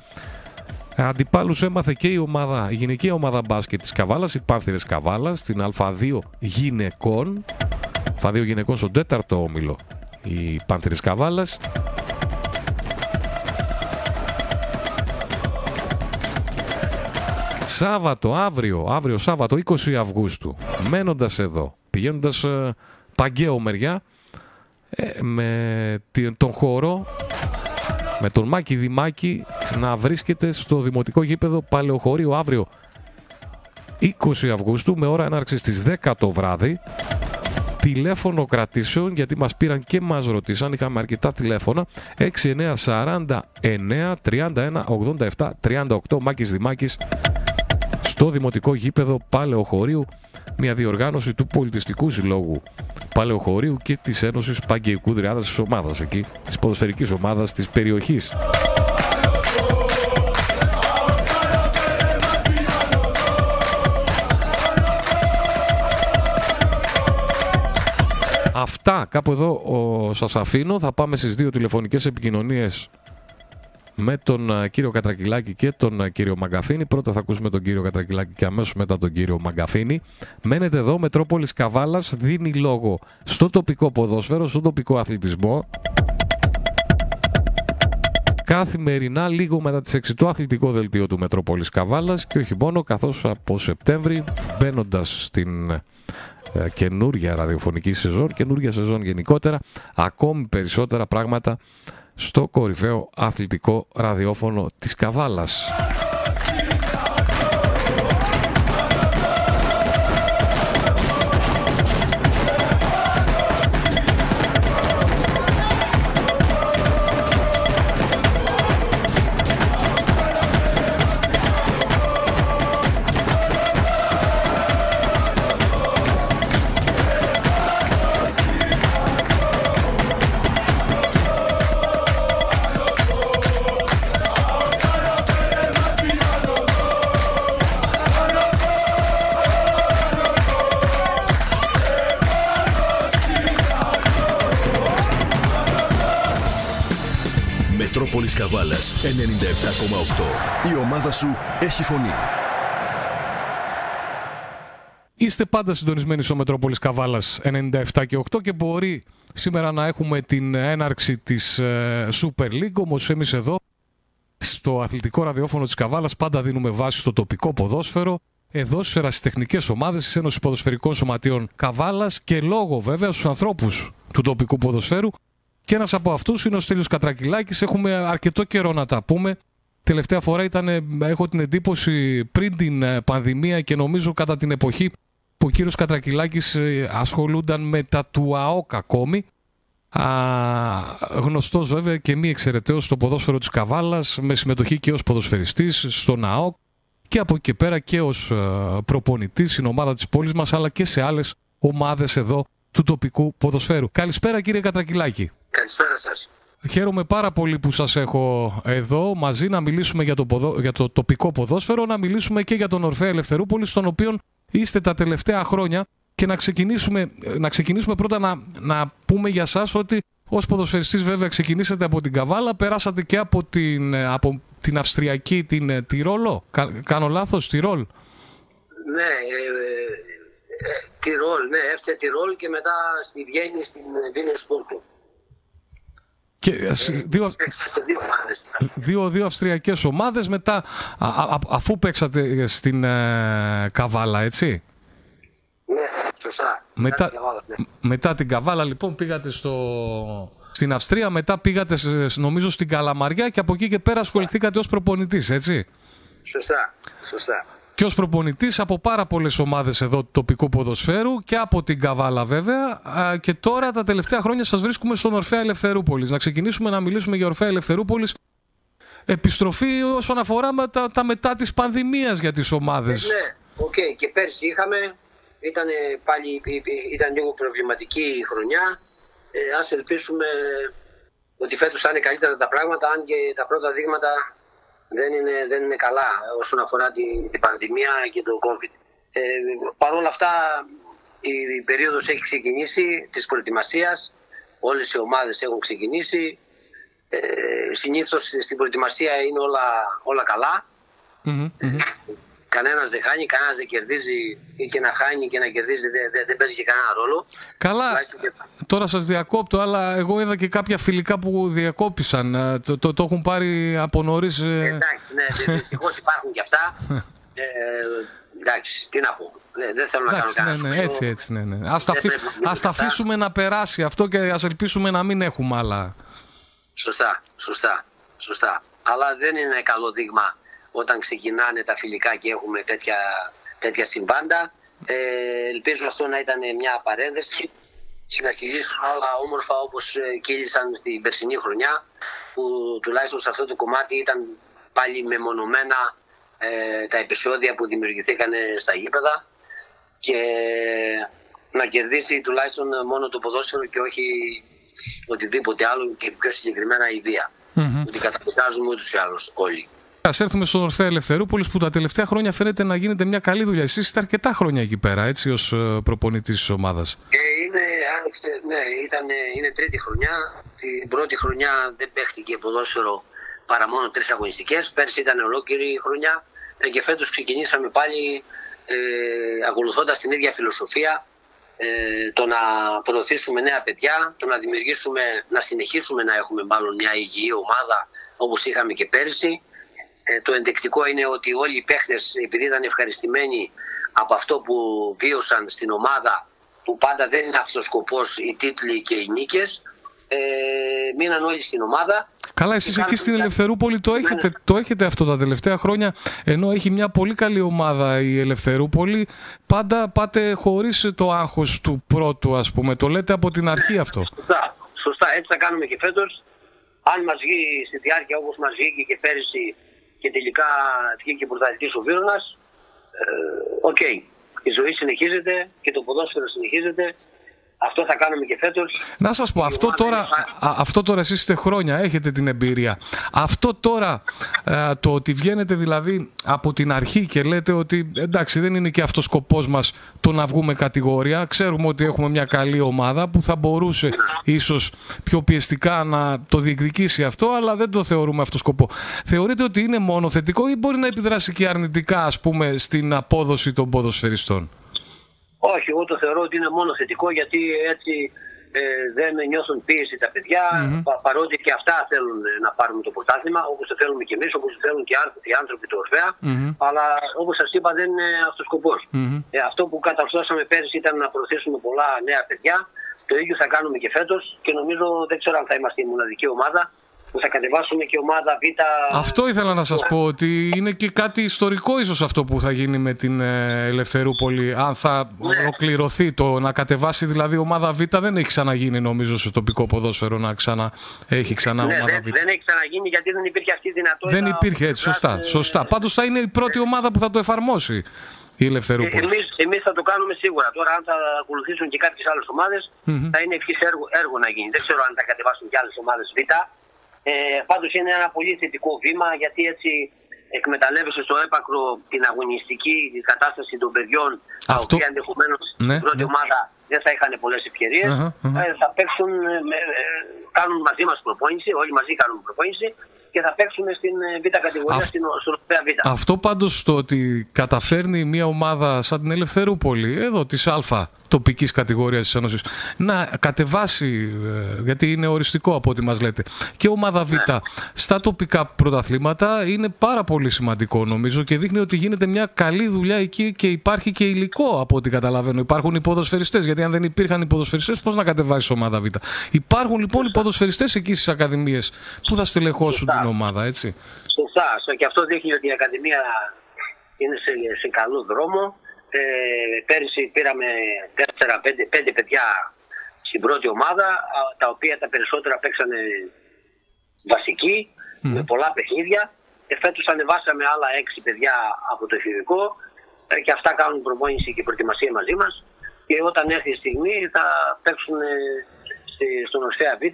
Αντιπάλους έμαθε και η, ομάδα, η γυναική ομάδα μπάσκετ της Καβάλας, οι Πάνθυρες Καβάλας, στην Α2 γυναικών. Α2 γυναικών στον τέταρτο όμιλο οι Πάνθυρες Καβάλας. Σάββατο, αύριο, αύριο Σάββατο 20 Αυγούστου, μένοντας εδώ, πηγαίνοντας ε, Παγκαίο μεριά, ε, με τον χώρο με τον Μάκη Δημάκη να βρίσκεται στο Δημοτικό Γήπεδο Παλαιοχωρίου αύριο 20 Αυγούστου με ώρα έναρξης στις 10 το βράδυ τηλέφωνο κρατήσεων γιατί μας πήραν και μας ρωτήσαν. Είχαμε αρκετά τηλέφωνα. 69 49 31 87 38 Μάκης Δημάκης στο Δημοτικό Γήπεδο Παλαιοχωρίου. Μια διοργάνωση του Πολιτιστικού Συλλόγου Παλαιοχωρίου και της Ένωσης Παγκαϊκού Δριάδας της ομάδας εκεί, της ποδοσφαιρικής ομάδας της περιοχής. Αυτά κάπου εδώ ο, σας αφήνω. Θα πάμε στις δύο τηλεφωνικές επικοινωνίες με τον ε, κύριο Κατρακυλάκη και τον ε, κύριο Μαγκαφίνη. Πρώτα θα ακούσουμε τον κύριο Κατρακυλάκη και αμέσως μετά τον κύριο Μαγκαφίνη. Μένετε εδώ, Μετρόπολης Καβάλας δίνει λόγο στο τοπικό ποδόσφαιρο, στο τοπικό αθλητισμό. Καθημερινά, λίγο μετά τις 6 το αθλητικό δελτίο του Μετρόπολης Καβάλας και όχι μόνο, καθώς από Σεπτέμβρη μπαίνοντας στην ε, καινούργια ραδιοφωνική σεζόν, καινούργια σεζόν γενικότερα, ακόμη περισσότερα πράγματα στο κορυφαίο αθλητικό ραδιόφωνο της Καβάλας. Μετρόπολης Καβάλας 97,8. Η ομάδα σου έχει φωνή. Είστε πάντα συντονισμένοι στο Μετρόπολης Καβάλας 97 και 8 και μπορεί σήμερα να έχουμε την έναρξη της ε, Super League, όμως εμείς εδώ στο αθλητικό ραδιόφωνο της Καβάλας πάντα δίνουμε βάση στο τοπικό ποδόσφαιρο, εδώ στις ερασιτεχνικές ομάδες της Ένωσης Ποδοσφαιρικών Σωματείων Καβάλας και λόγω βέβαια στους ανθρώπους του τοπικού ποδοσφαίρου και ένας από αυτούς είναι ο Στέλιος Κατρακυλάκης. Έχουμε αρκετό καιρό να τα πούμε. Τελευταία φορά ήταν, έχω την εντύπωση, πριν την ε, πανδημία και νομίζω κατά την εποχή που ο κύριος Κατρακυλάκης ε, ασχολούνταν με τα του ΑΟΚ ακόμη. Α, γνωστός βέβαια και μη εξαιρεταίος στο ποδόσφαιρο της Καβάλας με συμμετοχή και ως ποδοσφαιριστής στον ΑΟΚ και από εκεί πέρα και ως ε, προπονητής στην ομάδα της πόλης μας αλλά και σε άλλες ομάδες εδώ του τοπικού ποδοσφαίρου. Καλησπέρα κύριε Κατρακυλάκη. Καλησπέρα σας. Χαίρομαι πάρα πολύ που σας έχω εδώ μαζί να μιλήσουμε για το, ποδο... για το τοπικό ποδόσφαιρο, να μιλήσουμε και για τον Ορφέα Ελευθερούπολη, στον οποίο είστε τα τελευταία χρόνια και να ξεκινήσουμε, να ξεκινήσουμε πρώτα να, να πούμε για σας ότι ως ποδοσφαιριστής βέβαια ξεκινήσατε από την Καβάλα, περάσατε και από την, από την Αυστριακή, την Τυρόλο. κάνω λάθος, Τυρόλ; Ναι, ε, ε, Τυρόλ, ναι, έφτιαξε Τυρόλ και μετά στη Βιέννη στην Βίνερ Σπόρτου. Και ε, δύο, δύο, δύο αυστριακές ομάδες μετά α, α, αφού παίξατε στην ε, Καβάλα έτσι; Ναι, σωστά μετά, την Καβάλα, ναι. μετά την Καβάλα λοιπόν πήγατε στο, στην Αυστρία μετά πήγατε νομίζω στην Καλαμαριά και από εκεί και πέρα ασχοληθήκατε ως προπονητής έτσι; Σωστά, σωστά και ως προπονητής από πάρα πολλές ομάδες εδώ του τοπικού ποδοσφαίρου και από την Καβάλα βέβαια. Και τώρα τα τελευταία χρόνια σας βρίσκουμε στον Ορφέα Ελευθερούπολης. Να ξεκινήσουμε να μιλήσουμε για Ορφέα Ελευθερούπολης. Επιστροφή όσον αφορά με τα, τα μετά της πανδημίας για τις ομάδες. Ε, ναι, ok. Okay. Και πέρσι είχαμε. Ήταν πάλι ήταν λίγο προβληματική η χρονιά. Ε, ας ελπίσουμε ότι φέτος θα είναι καλύτερα τα πράγματα, αν και τα πρώτα δείγματα δεν είναι, δεν είναι καλά όσον αφορά την, την πανδημία και το COVID. Ε, Παρ' όλα αυτά η, η περίοδος έχει ξεκινήσει της προετοιμασίας, όλες οι ομάδες έχουν ξεκινήσει. Ε, συνήθως στην προετοιμασία είναι όλα, όλα καλά. Μμμ, μμμ. Κανένας δεν χάνει, κανένας δεν κερδίζει ή και να χάνει και να κερδίζει δεν, δεν, δεν παίζει και κανένα ρόλο. Καλά, Τουλάχιστον και- τώρα σας διακόπτω, αλλά εγώ είδα και κάποια φιλικά που διακόπησαν. Ε, Το, το, το έχουν πάρει από νωρίς. ε, Εντάξει, ναι, δυστυχώς υπάρχουν και αυτά. (laughs) Ε, εντάξει, τι να πω. Δεν, δεν θέλω να κάνω Εντάξει, ναι, κανένα ναι, σχόλιο. έτσι, έτσι, ναι, ναι. Ας τα, Δεν αφή- πρέπει να γίνονται ας τα αυτά. αφήσουμε να περάσει αυτό και ας ελπίσουμε να μην έχουμε άλλα. Σωστά, σωστά, σωστά. Αλλά δεν είναι καλό δείγμα όταν ξεκινάνε τα φιλικά και έχουμε τέτοια, τέτοια συμβάντα. Ε, ελπίζω αυτό να ήταν μια παρένθεση και να κυλήσουν όλα όμορφα όπως ε, κύλησαν στην περσινή χρονιά που τουλάχιστον σε αυτό το κομμάτι ήταν πάλι μεμονωμένα ε, τα επεισόδια που δημιουργηθήκαν στα γήπεδα και να κερδίσει τουλάχιστον μόνο το ποδόσφαιρο και όχι οτιδήποτε άλλο και πιο συγκεκριμένα η βία. Μμμ. Ότι καταπιτάζουμε ούτως ή άλλως όλοι. Α έρθουμε στον Ορφέα Ελευθερούπολης που τα τελευταία χρόνια φαίνεται να γίνεται μια καλή δουλειά. Εσείς είστε αρκετά χρόνια εκεί πέρα, έτσι, ως προπονητής της ομάδας. Ε, είναι, άνοιξε, ναι, ήταν, είναι τρίτη χρονιά. Την πρώτη χρονιά δεν παίχτηκε ποδόσφαιρο παρά μόνο τρεις αγωνιστικές. Πέρσι ήταν ολόκληρη η χρονιά ε, και φέτος ξεκινήσαμε πάλι ε, ακολουθώντας την ίδια φιλοσοφία ε, το να προωθήσουμε νέα παιδιά, το να δημιουργήσουμε, να συνεχίσουμε να έχουμε μάλλον μια υγιή ομάδα όπως είχαμε και πέρσι. Ε, το ενδεικτικό είναι ότι όλοι οι παίχτες επειδή ήταν ευχαριστημένοι από αυτό που βίωσαν στην ομάδα που πάντα δεν είναι αυτός ο σκοπός οι τίτλοι και οι νίκες ε, μείναν όλοι στην ομάδα Καλά, εσείς Και εκεί στην κάνουμε- Ελευθερούπολη το έχετε, το έχετε αυτό τα τελευταία χρόνια. Ενώ έχει μια πολύ καλή ομάδα η Ελευθερούπολη, πάντα πάτε χωρίς το άγχος του πρώτου, ας πούμε. Το λέτε από την αρχή αυτό. Σωστά, σωστά. Έτσι θα κάνουμε και φέτος. Αν μας βγει στη διάρκεια όπως μας βγήκε και πέρυσι και τελικά βγήκε πρωταθλητής ο Βύρωνας, ε, οκ. Η ζωή συνεχίζεται και το ποδόσφαιρο συνεχίζεται. Αυτό θα κάνουμε και φέτος. Να σας πω, αυτό ομάδα τώρα, είναι- α, αυτό τώρα εσείς είστε χρόνια, έχετε την εμπειρία. Αυτό τώρα, ε, το ότι βγαίνετε δηλαδή από την αρχή και λέτε ότι εντάξει δεν είναι και αυτός σκοπός μας το να βγούμε κατηγορία. Ξέρουμε ότι έχουμε μια καλή ομάδα που θα μπορούσε ίσως πιο πιεστικά να το διεκδικήσει αυτό, αλλά δεν το θεωρούμε αυτό σκοπό. Θεωρείτε ότι είναι μόνο θετικό ή μπορεί να επιδράσει και αρνητικά ας πούμε στην απόδοση των ποδοσφαιριστών; Όχι, εγώ το θεωρώ ότι είναι μόνο θετικό γιατί έτσι ε, δεν νιώθουν πίεση τα παιδιά πα- παρότι και αυτά θέλουν ε, να πάρουμε το πρωτάθλημα όπως το θέλουμε και εμείς, όπως το θέλουν και ά- οι άνθρωποι του Ορφέα. Αλλά όπως σας είπα δεν είναι αυτός ο σκοπος Ε, αυτό που καταρθώσαμε πέρυσι ήταν να προωθήσουμε πολλά νέα παιδιά. Το ίδιο θα κάνουμε και φέτος και νομίζω δεν ξέρω αν θα είμαστε η μοναδική ομάδα που θα κατεβάσουμε και ομάδα Β Αυτό ήθελα να σας πω, ότι είναι και κάτι ιστορικό ίσως αυτό που θα γίνει με την ε, Ελευθερούπολη. Αν θα Ναι. ολοκληρωθεί το να κατεβάσει δηλαδή ομάδα Β, δεν έχει ξαναγίνει νομίζω στο τοπικό ποδόσφαιρο να ξανά έχει ξανά ναι, ομάδα δεν, Β. δεν έχει ξαναγίνει γιατί δεν υπήρχε αυτή η δυνατότητα Δεν υπήρχε έτσι, σωστά. Ε, σωστά. Πάντως θα είναι η πρώτη ομάδα που θα το εφαρμόσει η Ελευθερούπολη. Ε, εμείς, εμείς θα το κάνουμε σίγουρα. Τώρα αν θα ακολουθήσουν και κάποιες άλλες ομάδες, θα είναι ευχής έργο, έργο να γίνει. Δεν ξέρω αν θα κατεβάσουν και άλλες ομάδες Β. Ε, πάντως είναι ένα πολύ θετικό βήμα γιατί έτσι εκμεταλλεύεσαι στο έπακρο την αγωνιστική κατάσταση των παιδιών τα Αυτό- οποία ενδεχομένως Ναι, η πρώτη ναι. ομάδα δεν θα είχαν πολλές ευκαιρίες. Αχα, αχα. Ε, θα παίξουν, ε, με- ε, κάνουν μαζί μας προπόνηση, όλοι μαζί κάνουν προπόνηση και θα παίξουμε στην ε, Β κατηγορία, Αυ- στην, στον Ορφέα Β. Αυτό πάντως το ότι καταφέρνει μια ομάδα σαν την Ελευθερούπολη, εδώ της Α τοπικής κατηγορίας της Ένωσης, να κατεβάσει, ε, γιατί είναι οριστικό από ό,τι μας λέτε, και ομάδα Β στα τοπικά πρωταθλήματα είναι πάρα πολύ σημαντικό νομίζω και δείχνει ότι γίνεται μια καλή δουλειά εκεί και υπάρχει και υλικό από ό,τι καταλαβαίνω. Υπάρχουν οι ποδοσφαιριστές, γιατί αν δεν υπήρχαν οι ποδοσφαιριστές πώς να κατεβάσεις ομάδα Β; Υπάρχουν λοιπόν οι ποδοσφαιριστές εκεί στις ακαδημίες που θα στελεχώσουν Σωστά. Την ομάδα, έτσι. Σωστά. Στο- Και αυτό δείχνει ότι η Ακαδημία είναι σε, σε καλό δρόμο. Ε, πέρυσι πήραμε 4-5 πέντε παιδιά στην πρώτη ομάδα, α, τα οποία τα περισσότερα παίξανε βασική, με πολλά παιχνίδια. Και φέτος ανεβάσαμε άλλα 6 παιδιά από το εφηβικό ε, και αυτά κάνουν προπόνηση και προετοιμασία μαζί μας. Και όταν έρθει η στιγμή θα παίξουν ε, στη- στον Ορφέα Β ε,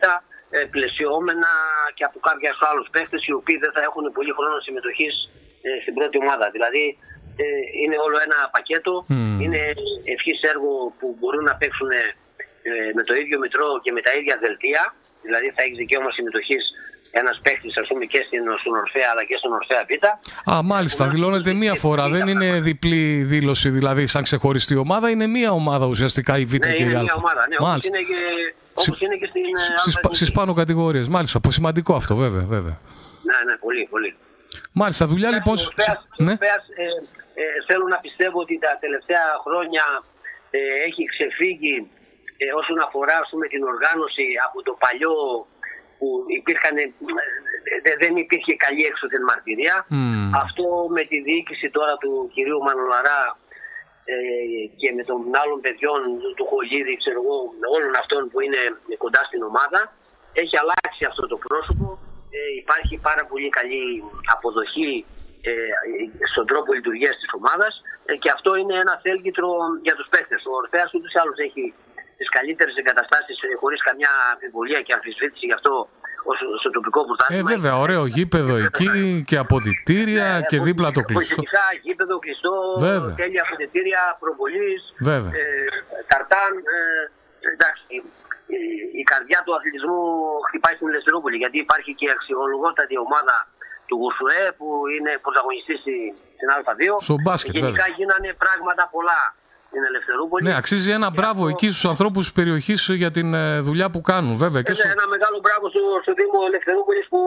πλαισιόμενα και από κάποιου άλλους παίχτε οι οποίοι δεν θα έχουν πολύ χρόνο συμμετοχής στην πρώτη ομάδα. Δηλαδή ε, είναι όλο ένα πακέτο, είναι ευχής έργο που μπορούν να παίξουν ε, με το ίδιο μητρό και με τα ίδια δελτία. Δηλαδή θα έχεις δικαίωμα συμμετοχής ένας παίχτης ας πούμε και στην, στον Ορφέα αλλά και στον Ορφέα Β. Α, μάλιστα. Δηλώνεται μία φορά. Δεν είναι διπλή δήλωση, δηλαδή σαν ξεχωριστή ομάδα. Είναι μία ομάδα ουσιαστικά η Β Ναι, και η είναι Α. μια ομάδα. Ναι, όπως Μάλιστα. είναι και, όπως είναι και στην ε, Στις, Α πα- στις πάνω κατηγορίες. Μάλιστα. Πολύ σημαντικό αυτό, βέβαια. βέβαια. Ναι, ναι, πολύ, πολύ. Μάλιστα. Δουλειά λοιπόν. Ο Ορφέας, ο Ναι. Ορφέας, ε, ε, θέλω να πιστεύω ότι τα τελευταία χρόνια ε, έχει ξεφύγει ε, όσον αφορά ας πούμε, την οργάνωση από το παλιό που υπήρχαν, ε, δε- δεν υπήρχε καλή έξωθεν μαρτυρία. Μμμ. Αυτό με τη διοίκηση τώρα του κυρίου Μανολαρά ε, και με των άλλων παιδιών του- του Χολίδη, ξέρω εγώ, όλων αυτών που είναι κοντά στην ομάδα, έχει αλλάξει αυτό το πρόσωπο. Ε, υπάρχει πάρα πολύ καλή αποδοχή ε, στον τρόπο λειτουργίας της ομάδας ε, και αυτό είναι ένα θέλγητρο για τους παίχτες. Ο Ορφέας ούτως ή άλλως έχει τις καλύτερες εγκαταστάσεις ε, χωρίς καμιά αμφιβολία και αμφισβήτηση γι' αυτό ως, στο τοπικό Ε, πρωτάθλημα. βέβαια, ωραίο γήπεδο εκεί και αποδητήρια Ναι, και δίπλα το κλειστό. Πολιτικά, γήπεδο κλειστό, Βέβαια. τέλεια αποδητήρια, προβολής, Βέβαια. ε, ταρτάν. Ε, εντάξει, η, η καρδιά του αθλητισμού χτυπάει στην Ελευθερούπολη γιατί υπάρχει και η αξιολογότατη ομάδα του Γουσουέ που είναι πρωταγωνιστής στη- στην Α2. Στο μπάσκετ, Γενικά βέβαια. γίνανε πράγματα πολλά στην Ελευθερούπολη. Ναι, αξίζει ένα μπράβο εκεί στους ανθρώπους της περιοχής για την ε, δουλειά που κάνουν, βέβαια. Και Ένα, στο... ένα μεγάλο μπράβο στο, στο Δήμο Ελευθερούπολης που,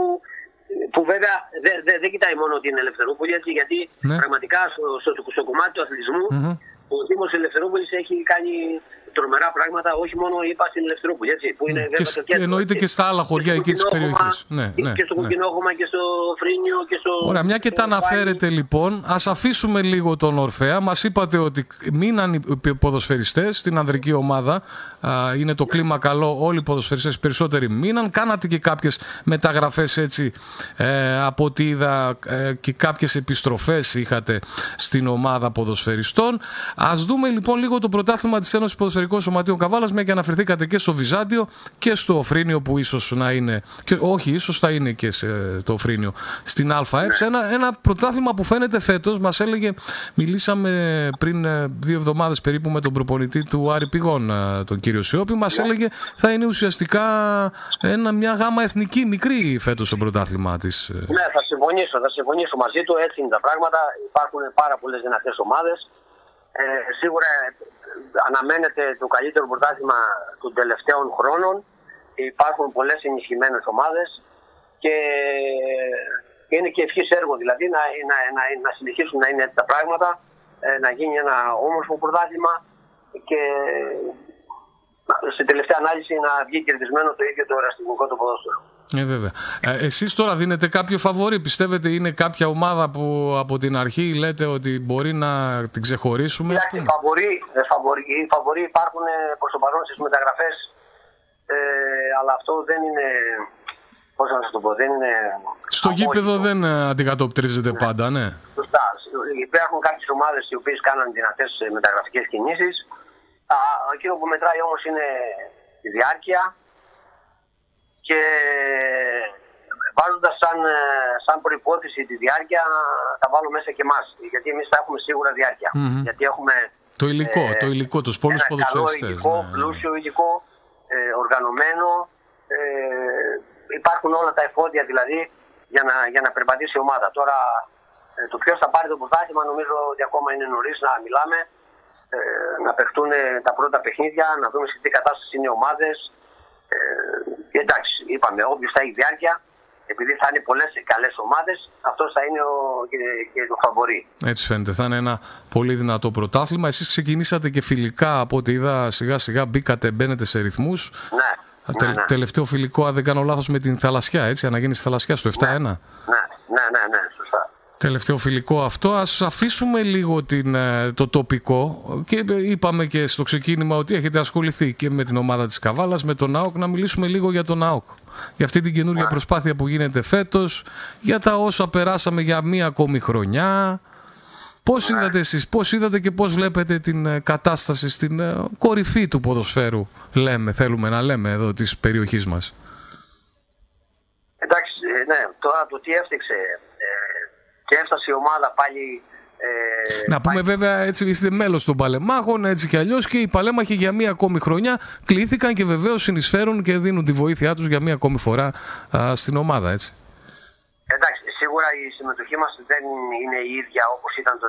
που βέβαια δεν δε, δεν κοιτάει μόνο την Ελευθερούπολη έτσι, γιατί Ναι. πραγματικά στο, στο, στο κομμάτι του αθλητισμού Μμμ. ο Δήμος Ελευθερούπολης έχει κάνει τρομερά πράγματα όχι μόνο είπα στην Ελευθερούπολη έτσι, που είναι Και βέβαια σ- το κέντρο. εννοείται και στα άλλα χωριά στο εκεί της Κουκκινόχωμα, περιοχής. Ναι, και- ναι, και στο ναι. Κουκκινόχωμα και στο Φρίνιο και στο... Ωραία, μια και στο τα Πάλι. αναφέρετε λοιπόν, ας αφήσουμε λίγο τον Ορφέα. Μας είπατε ότι μείναν οι ποδοσφαιριστές στην ανδρική ομάδα. Α, είναι το κλίμα καλό, όλοι οι ποδοσφαιριστές οι περισσότεροι μείναν. Κάνατε και κάποιες μεταγραφές έτσι, ε, από ό,τι είδα ε, και κάποιες επιστροφές είχατε στην ομάδα ποδοσφαιριστών. Ας δούμε λοιπόν λίγο το πρωτάθλημα της Ένωσης Ποδοσφαιρικών Σωματείων Καβάλας, μια και αναφερθήκατε και στο Βυζάντιο και στο Φρίνιο που ίσως να είναι, και, όχι ίσως θα είναι και σε, το Φρίνιο, στην ΑΕ. Ένα, ένα πρωτάθλημα που φαίνεται φέτος, μας έλεγε, μιλήσαμε πριν ε, δύο εβδομάδες περίπου με τον προπονητή του Άρη Πηγών, ε, τον κύριο Σιώπη, μας έλεγε θα είναι ουσιαστικά ένα, μια γάμα εθνική μικρή φέτος το πρωτάθλημα της. ε. Ναι, θα συμφωνήσω, θα συμφωνήσω μαζί του. Έτσι είναι τα πράγματα. Υπάρχουν πάρα πολλές δυνατές ομάδες. Ε, σίγουρα ε, αναμένεται το καλύτερο πρωτάθλημα των τελευταίων χρόνων. Υπάρχουν πολλές ενισχυμένες ομάδες και και είναι και ευχής έργο δηλαδή να, να, να, να συνεχίσουν να είναι έτσι τα πράγματα, ε, να γίνει ένα όμορφο πρωτάθλημα και στην τελευταία ανάλυση να βγει κερδισμένο το ίδιο το εραστημικό το ποδόσφαιρο. Ε, βέβαια. Ε, εσείς τώρα δίνετε κάποιο φαβορή. Πιστεύετε είναι κάποια ομάδα που από την αρχή λέτε ότι μπορεί να την ξεχωρίσουμε. ας Κοιτάξτε, πούμε; φαβοροί, ε, φαβοροί, οι φαβοροί υπάρχουν προς το παρόν στις μεταγραφές, ε, αλλά αυτό δεν είναι. Πώς να σας το πω, δεν είναι. Στο απόλυτο. γήπεδο δεν ε, αντικατοπτρίζεται πάντα, ναι. Σωστά. Υπάρχουν κάποιες ομάδες οι οποίες κάναν δυνατές μεταγραφικές κινήσεις. Εκείνο που μετράει όμως είναι η διάρκεια και βάζοντας σαν, ε, σαν προπόθεση τη διάρκεια, θα βάλω μέσα και εμάς. Γιατί εμείς θα έχουμε σίγουρα διάρκεια. Μμμ. Γιατί έχουμε Το υλικό, Ε, το υλικό, τους πολλούς ένα καλό ποδοσφαιριστές. υλικό, ναι, ναι. πλούσιο υλικό, ε, οργανωμένο. Ε, υπάρχουν όλα τα εφόδια δηλαδή για να, για να περπατήσει η ομάδα. Τώρα ε, το ποιος θα πάρει το πρωτάθλημα νομίζω ότι ακόμα είναι νωρίς να μιλάμε. Ε, να παιχτούν τα πρώτα παιχνίδια, να δούμε σε τι κατάσταση είναι οι ομάδες. Ε, και εντάξει, είπαμε, όποιος θα έχει διάρκεια, επειδή θα είναι πολλές καλές ομάδες, αυτός θα είναι ο, και, και το φαβορή. Έτσι φαίνεται. Θα είναι ένα πολύ δυνατό πρωτάθλημα. Εσείς ξεκινήσατε και φιλικά από ό,τι είδα σιγά σιγά μπήκατε, μπαίνετε σε ρυθμούς. Ναι, Τε- ναι, ναι. Τελευταίο φιλικό, αν δεν κάνω λάθος, με την Θαλασσιά, έτσι, αναγέννηση Θαλασσιά στο 7-1. Ναι, ναι, ναι, ναι, σωστά. Τελευταίο φιλικό αυτό. Ας αφήσουμε λίγο την, ε, το τοπικό και ε, είπαμε και στο ξεκίνημα ότι έχετε ασχοληθεί και με την ομάδα της Καβάλας, με τον ΑΟΚ, να μιλήσουμε λίγο για τον ΑΟΚ. Για αυτή την καινούργια προσπάθεια που γίνεται φέτος, για τα όσα περάσαμε για μία ακόμη χρονιά. Πώς είδατε εσείς, πώς είδατε και πώς βλέπετε την ε, κατάσταση στην ε, κορυφή του ποδοσφαίρου, λέμε, θέλουμε να λέμε εδώ της περιοχής μας; Εντάξει, ε, ναι, τώρα το τι έφτιαξε ε, και έφτασε η ομάδα πάλι Ε, Να πούμε βέβαια έτσι είστε μέλος των παλεμάχων έτσι κι αλλιώς και οι παλέμαχοι για μία ακόμη χρονιά κλήθηκαν και βεβαίως συνεισφέρουν και δίνουν τη βοήθειά τους για μία ακόμη φορά α, στην ομάδα έτσι. Εντάξει, σίγουρα η συμμετοχή μας δεν είναι η ίδια όπως ήταν το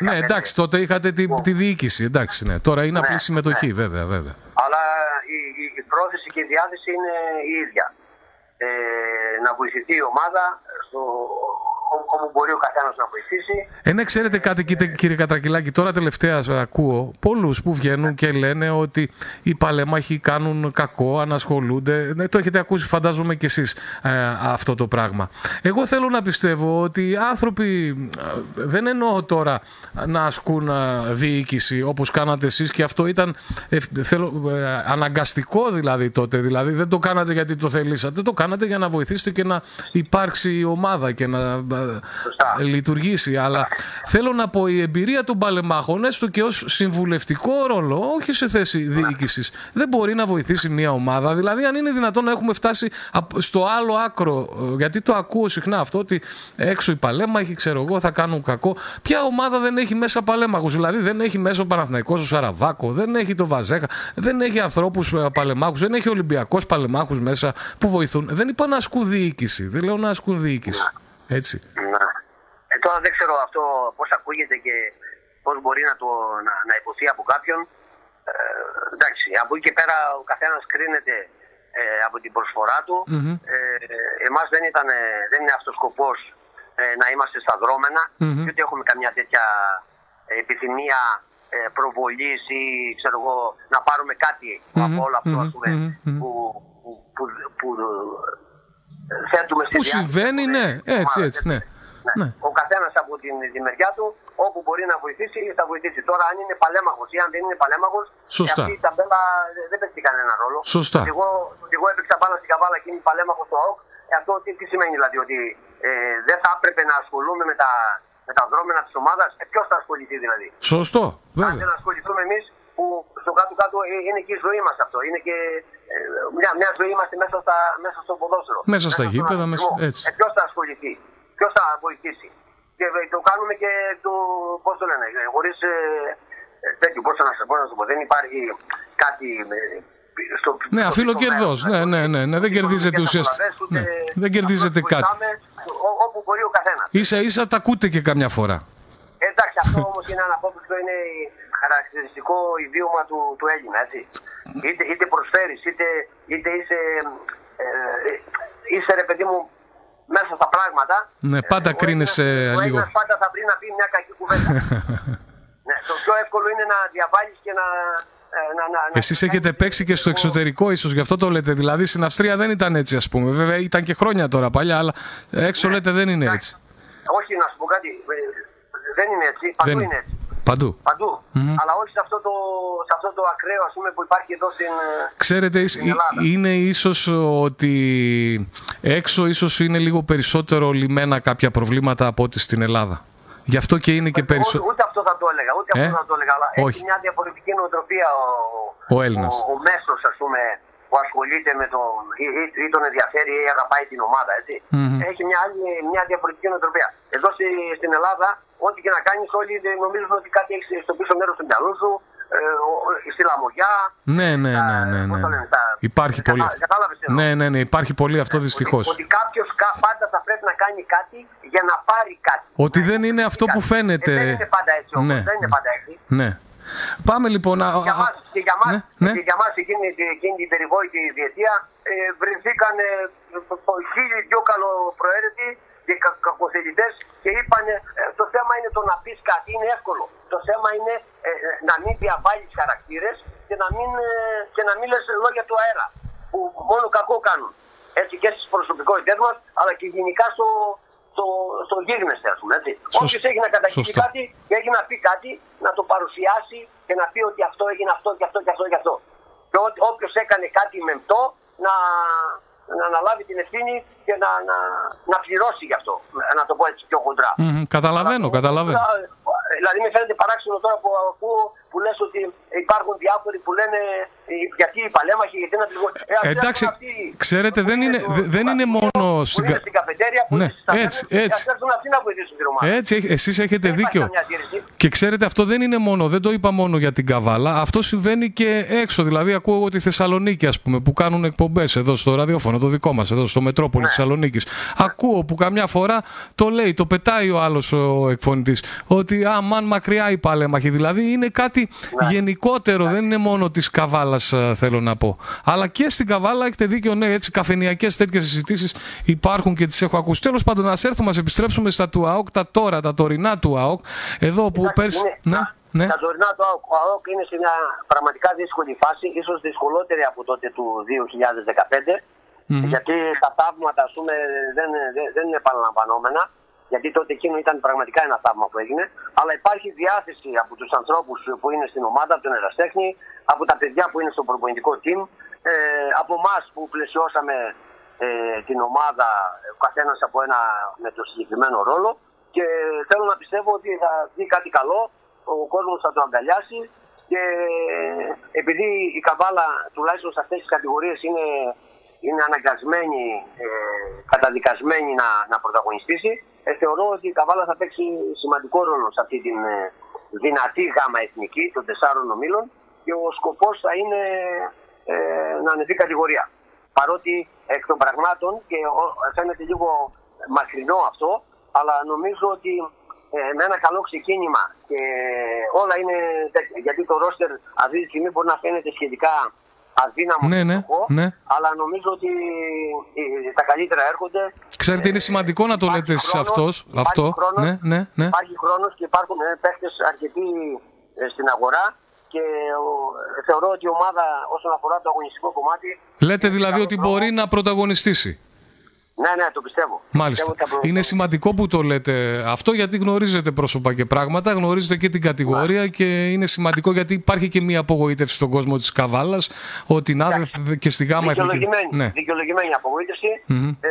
2015. Ναι εντάξει τότε είχατε τη, τη διοίκηση εντάξει ναι. Τώρα είναι Ναι, απλή συμμετοχή ναι. βέβαια βέβαια. Αλλά η, η, η πρόθεση και η διάθεση είναι η ίδια. Ε, να βοηθηθεί η ομάδα στο, ό- όπου μπορεί ο καθένας να βοηθήσει. Ε, ναι, ξέρετε κάτι, κύριε, κύριε Κατρακυλάκη, τώρα τελευταία ε, ακούω πολλούς που βγαίνουν και λένε ότι οι παλέμαχοι κάνουν κακό, ανασχολούνται. Ναι, το έχετε ακούσει, φαντάζομαι κι εσείς ε, αυτό το πράγμα. Εγώ θέλω να πιστεύω ότι οι άνθρωποι, ε, δεν εννοώ τώρα να ασκούν ε, διοίκηση όπως κάνατε εσείς και αυτό ήταν ε, θέλω, ε, αναγκαστικό δηλαδή τότε. Δηλαδή δεν το κάνατε γιατί το θελήσατε, το κάνατε για να βοηθήσετε και να υπάρξει η ομάδα και να ε, Σωστά. λειτουργήσει. Αλλά θέλω να πω η εμπειρία των παλεμάχων, έστω και ως συμβουλευτικό ρόλο, όχι σε θέση διοίκησης, δεν μπορεί να βοηθήσει μια ομάδα. Δηλαδή, αν είναι δυνατόν να έχουμε φτάσει απ- στο άλλο άκρο, ε, γιατί το ακούω συχνά αυτό, ότι έξω οι παλέμαχοι, ξέρω εγώ, θα κάνουν κακό. Ποια ομάδα δεν έχει μέσα παλέμαχους, δηλαδή δεν έχει μέσα ο Παναθηναϊκός ο Σαραβάκο, δεν έχει το Βαζέκα, δεν έχει ανθρώπους παλεμάχους, δεν έχει Ολυμπιακός παλεμάχους μέσα που βοηθούν. Δεν είπα να ασκούν διοίκηση, δεν λέω να ασκούν διοίκηση. Έτσι. Να. Ε, τώρα δεν ξέρω αυτό πώς ακούγεται και πώς μπορεί να, το, να, να υποθεί από κάποιον. Ε, εντάξει, από εκεί και πέρα ο καθένας κρίνεται ε, από την προσφορά του. Μμμ. Ε, εμάς δεν, ήταν, ε, δεν είναι αυτός σκοπός ε, να είμαστε στα δρόμενα Μμμ. και ούτε έχουμε καμιά τέτοια ε, επιθυμία ε, προβολής ή ξέρω εγώ, να πάρουμε κάτι Μμμ, από όλο αυτό μμμ, ας πούμε, μμμ, μμμ. που, που, που, που, ε, θέτουμε στη Που διάθεση συμβαίνει, των, ναι, ε, έτσι, ομάδας, έτσι, ναι. ναι. Ναι. Ο καθένας από την, τη μεριά του, όπου μπορεί να βοηθήσει, θα βοηθήσει. Τώρα, αν είναι παλέμαχος ή αν δεν είναι παλέμαχος, Σωστά. αυτή η ταμπέλα ε, δεν παίζει κανένα ρόλο. Σωστά. Εγώ, εγώ έπαιξα πάνω στην καβάλα και είμαι παλέμαχος στο ΑΟΚ. Ε, αυτό τι, τι σημαίνει δηλαδή, ότι ε, δεν θα έπρεπε να ασχολούμαι με τα, με τα δρόμενα της ομάδας; Ε, Ποιος θα ασχοληθεί δηλαδή; Σωστό, Αν βέβαια. δεν ασχοληθούμε εμείς, που στο κάτω-κάτω ε, είναι και η ζωή μας αυτό. Είναι και ε, μια, μια ζωή είμαστε μέσα, στα, μέσα στο ποδόσφαιρο. Μέσα στα στον γήπεδα, αθλητισμό. μέσα- έτσι. Ε, Ποιος θα ασχοληθεί, ποιος θα βοηθήσει. Και ε, το κάνουμε και το, πώς το λένε, χωρίς ε, ε, τέτοιο, πώς να, σε- πώς να σου πω, δεν υπάρχει κάτι ε, στο, Ναι, στο αφίλο πίσω κερδός. μέρος, Ναι, δηλαδή. ναι, ναι, ναι, δεν Ούτε κερδίζετε οικονομικές ουσιαστικά. απολαβές, ούτε- Ναι, δεν κερδίζετε απλώς κάτι. βοηθάμε ό- όπου μπορεί ο καθένας. Ίσα ίσα τα ακούτε και καμιά φορά. Εντάξει, αυτό όμως είναι αναπόφευκτο, είναι χαρακτηριστικό ιδίωμα του, του Έλληνα. Έτσι. Είτε, είτε προσφέρεις, είτε, είτε είσαι, ε, είσαι ρε παιδί μου μέσα στα πράγματα. Ναι, πάντα ο κρίνεσαι Έλληνας- Ο λίγο. Έλληνας πάντα θα βρει να πει μια κακή κουβέντα. (laughs) ναι, το πιο εύκολο είναι να διαβάλεις και να. ε, να, να, να Εσείς έχετε παίξει και στο εξωτερικό, ίσως γι' αυτό το λέτε. Δηλαδή στην Αυστρία δεν ήταν έτσι, ας πούμε. Βέβαια ήταν και χρόνια τώρα παλιά, αλλά έξω Ναι. λέτε δεν είναι έτσι. Όχι, να σου πω κάτι. ε, Δεν είναι έτσι. Παντού Δεν είναι έτσι. Παντού. Παντού. Μμμ. Αλλά όχι σε αυτό, το, σε αυτό το ακραίο ας πούμε, που υπάρχει εδώ στην. ε, Ξέρετε, ίσ- Στην Ελλάδα. είναι ίσως ότι έξω ίσως είναι λίγο περισσότερο λιμένα κάποια προβλήματα από ό,τι στην Ελλάδα. Γι' αυτό και είναι και Ούτε, περισσότερο. ούτε αυτό θα το έλεγα, ούτε Ε; αυτό θα το έλεγα. Αλλά Όχι. έχει μια διαφορετική νοοτροπία ο, Ο Έλληνας. ο, ο μέσος, ας πούμε, που ασχολείται με τον. ή, ή, ή τον ενδιαφέρει ή αγαπάει την ομάδα, έτσι. Μμμ. Έχει μια, άλλη, μια διαφορετική νοοτροπία. Εδώ στη, στην Ελλάδα, ό,τι και να κάνεις, όλοι νομίζουν ότι κάτι έχεις στο πίσω μέρος του μυαλού σου, ε, ο- ο- στη λαμογιά. Ναι, ναι, τα- ναι, ναι, πώς ναι. το λένε, τα- Υπάρχει κατα- πολύ αυτό. Κατάλαβες τι εννοώ. Ναι, ναι, ναι, υπάρχει πολύ αυτό δυστυχώς. Ότι, ότι κάποιος πάντα θα πρέπει να κάνει κάτι για να πάρει κάτι. Ότι δεν είναι αυτό που Ε, φαίνεται. δεν είναι πάντα έτσι όμως. Ναι. Δεν είναι πάντα έτσι. Ναι. Πάμε λοιπόν να... Για μας, και για μας, Ναι, ναι. και για μας εκείνη, εκείνη την περιβόητη διετία ε, βρεθήκαν ε, χίλιοι δυο καλοπροαίρετοι και κα, κακοθελητές και είπαν ε, το θέμα είναι το να πεις κάτι, είναι εύκολο. Το θέμα είναι ε, ε, να μην διαβάλεις χαρακτήρες και να μην, ε, και να μην λες λόγια του αέρα που μόνο κακό κάνουν. Έτσι και στις προσωπικότητες μας αλλά και γενικά στο, στο, στο γίγνεσθε ας πούμε έτσι. Σωσ- Όποιος έχει να καταγγείλει σωστό. κάτι και έχει να πει κάτι να το παρουσιάσει και να πει ότι αυτό έγινε αυτό και αυτό και αυτό και αυτό. Και όποιος έκανε κάτι μεμπτό να, να αναλάβει την ευθύνη και και να, να, να πληρώσει γι' αυτό. Να το πω έτσι πιο χοντρά. Μμμ, καταλαβαίνω, Αλλά, καταλαβαίνω. Δηλαδή με φαίνεται παράξενο τώρα που ακούω που λες ότι υπάρχουν διάφοροι που λένε ε, γιατί οι παλέμαχοι, γιατί να πληγώνουν. Ε, ας Εντάξει, έρθουν αυτοί ξέρετε, που δεν είναι, στο- δε- δεν είναι μόνο που στην είναι κα- στην καφετέρια, που Ναι, είναι στις ταβέρνες, έτσι, και έτσι. ας έρθουν αυτοί να βοηθήσουν την ομάδα. Έτσι, έχ- εσείς έχετε Δεν υπάρχει δίκιο. καμιά αντίρρηση. Και ξέρετε, αυτό δεν είναι μόνο, δεν το είπα μόνο για την Καβάλα. Αυτό συμβαίνει και έξω. Δηλαδή, ακούω εγώ τη Θεσσαλονίκη, ας πούμε, που κάνουν εκπομπές εδώ στο ραδιόφωνο, το δικό μας, εδώ στο Μετρόπολη Ναι. Θεσσαλονίκης. Ακούω που καμιά φορά το λέει, το πετάει ο άλλος ο εκφωνητής. Ότι αμάν μακριά η παλέμαχη. Δηλαδή, είναι κάτι Ναι. γενικότερο, δεν είναι μόνο της Καβάλας, θέλω να πω. Αλλά και στην Καβάλα έχετε δίκιο, ναι, έτσι καφενιακές τέτοιες συζητήσεις υπάρχουν και τις έχω ακούσει. Τέλος πάντων, ας έρθουμε, ας επιστρέψουμε στα του ΑΟΚ, τα τώρα, τα τωρινά του ΑΟΚ. Εδώ που Εντάξει, πέρσι. είναι- Ναι, ναι. Τα τωρινά του ΑΟΚ. Ο ΑΟΚ είναι σε μια πραγματικά δύσκολη φάση, ίσως δυσκολότερη από τότε του 2015, Μμμ. γιατί τα θαύματα ας πούμε, δεν, δεν, δεν είναι επαναλαμβανόμενα, γιατί τότε εκείνο ήταν πραγματικά ένα θαύμα που έγινε, αλλά υπάρχει διάθεση από τους ανθρώπους που είναι στην ομάδα, από τον Εραστέχνη, από τα παιδιά που είναι στο προπονητικό team, ε, από εμάς που πλαισιώσαμε ε, την ομάδα, ο καθένας από ένα με το συγκεκριμένο ρόλο. Και θέλω να πιστεύω ότι θα δει κάτι καλό, ο κόσμος θα το αγκαλιάσει. Και επειδή η Καβάλα τουλάχιστον σε αυτές τις κατηγορίες είναι, είναι αναγκασμένη, ε, καταδικασμένη να, να πρωταγωνιστήσει, ε, θεωρώ ότι η Καβάλα θα παίξει σημαντικό ρόλο σε αυτή την ε, δυνατή γάμα εθνική των τεσσάρων ομίλων και ο σκοπός θα είναι ε, να ανεβεί κατηγορία. Παρότι εκ των πραγμάτων και ο- φαίνεται λίγο μακρινό αυτό, αλλά νομίζω ότι ε, με ένα καλό ξεκίνημα και όλα είναι τέτοια. Γιατί το ρόστερ αυτή τη στιγμή μπορεί να φαίνεται σχετικά αδύναμο Ναι, και ναι, φτωχό, ναι. αλλά νομίζω ότι ε, τα καλύτερα έρχονται. Ξέρετε, είναι Ε, σημαντικό να το υπάρχει λέτε εσείς χρόνος, αυτός, υπάρχει αυτό. χρόνος, Ναι, ναι, ναι. Υπάρχει χρόνος και υπάρχουν ε, παίχτες αρκετοί ε, στην αγορά και ο- ε, θεωρώ ότι η ομάδα όσον αφορά το αγωνιστικό κομμάτι Λέτε έχει δηλαδή καλό ότι δρόμο. μπορεί να πρωταγωνιστήσει. Ναι, ναι, το πιστεύω. Μάλιστα. Πιστεύω ότι θα προ- Είναι σημαντικό που το λέτε αυτό γιατί γνωρίζετε πρόσωπα και πράγματα, γνωρίζετε και την κατηγορία και είναι σημαντικό γιατί υπάρχει και μια απογοήτευση στον κόσμο της Καβάλας ότι να δε- και στη γάμα εθνική. Δικαιολογημένη, Ναι. δικαιολογημένη απογοήτευση. Μμμ. Ε,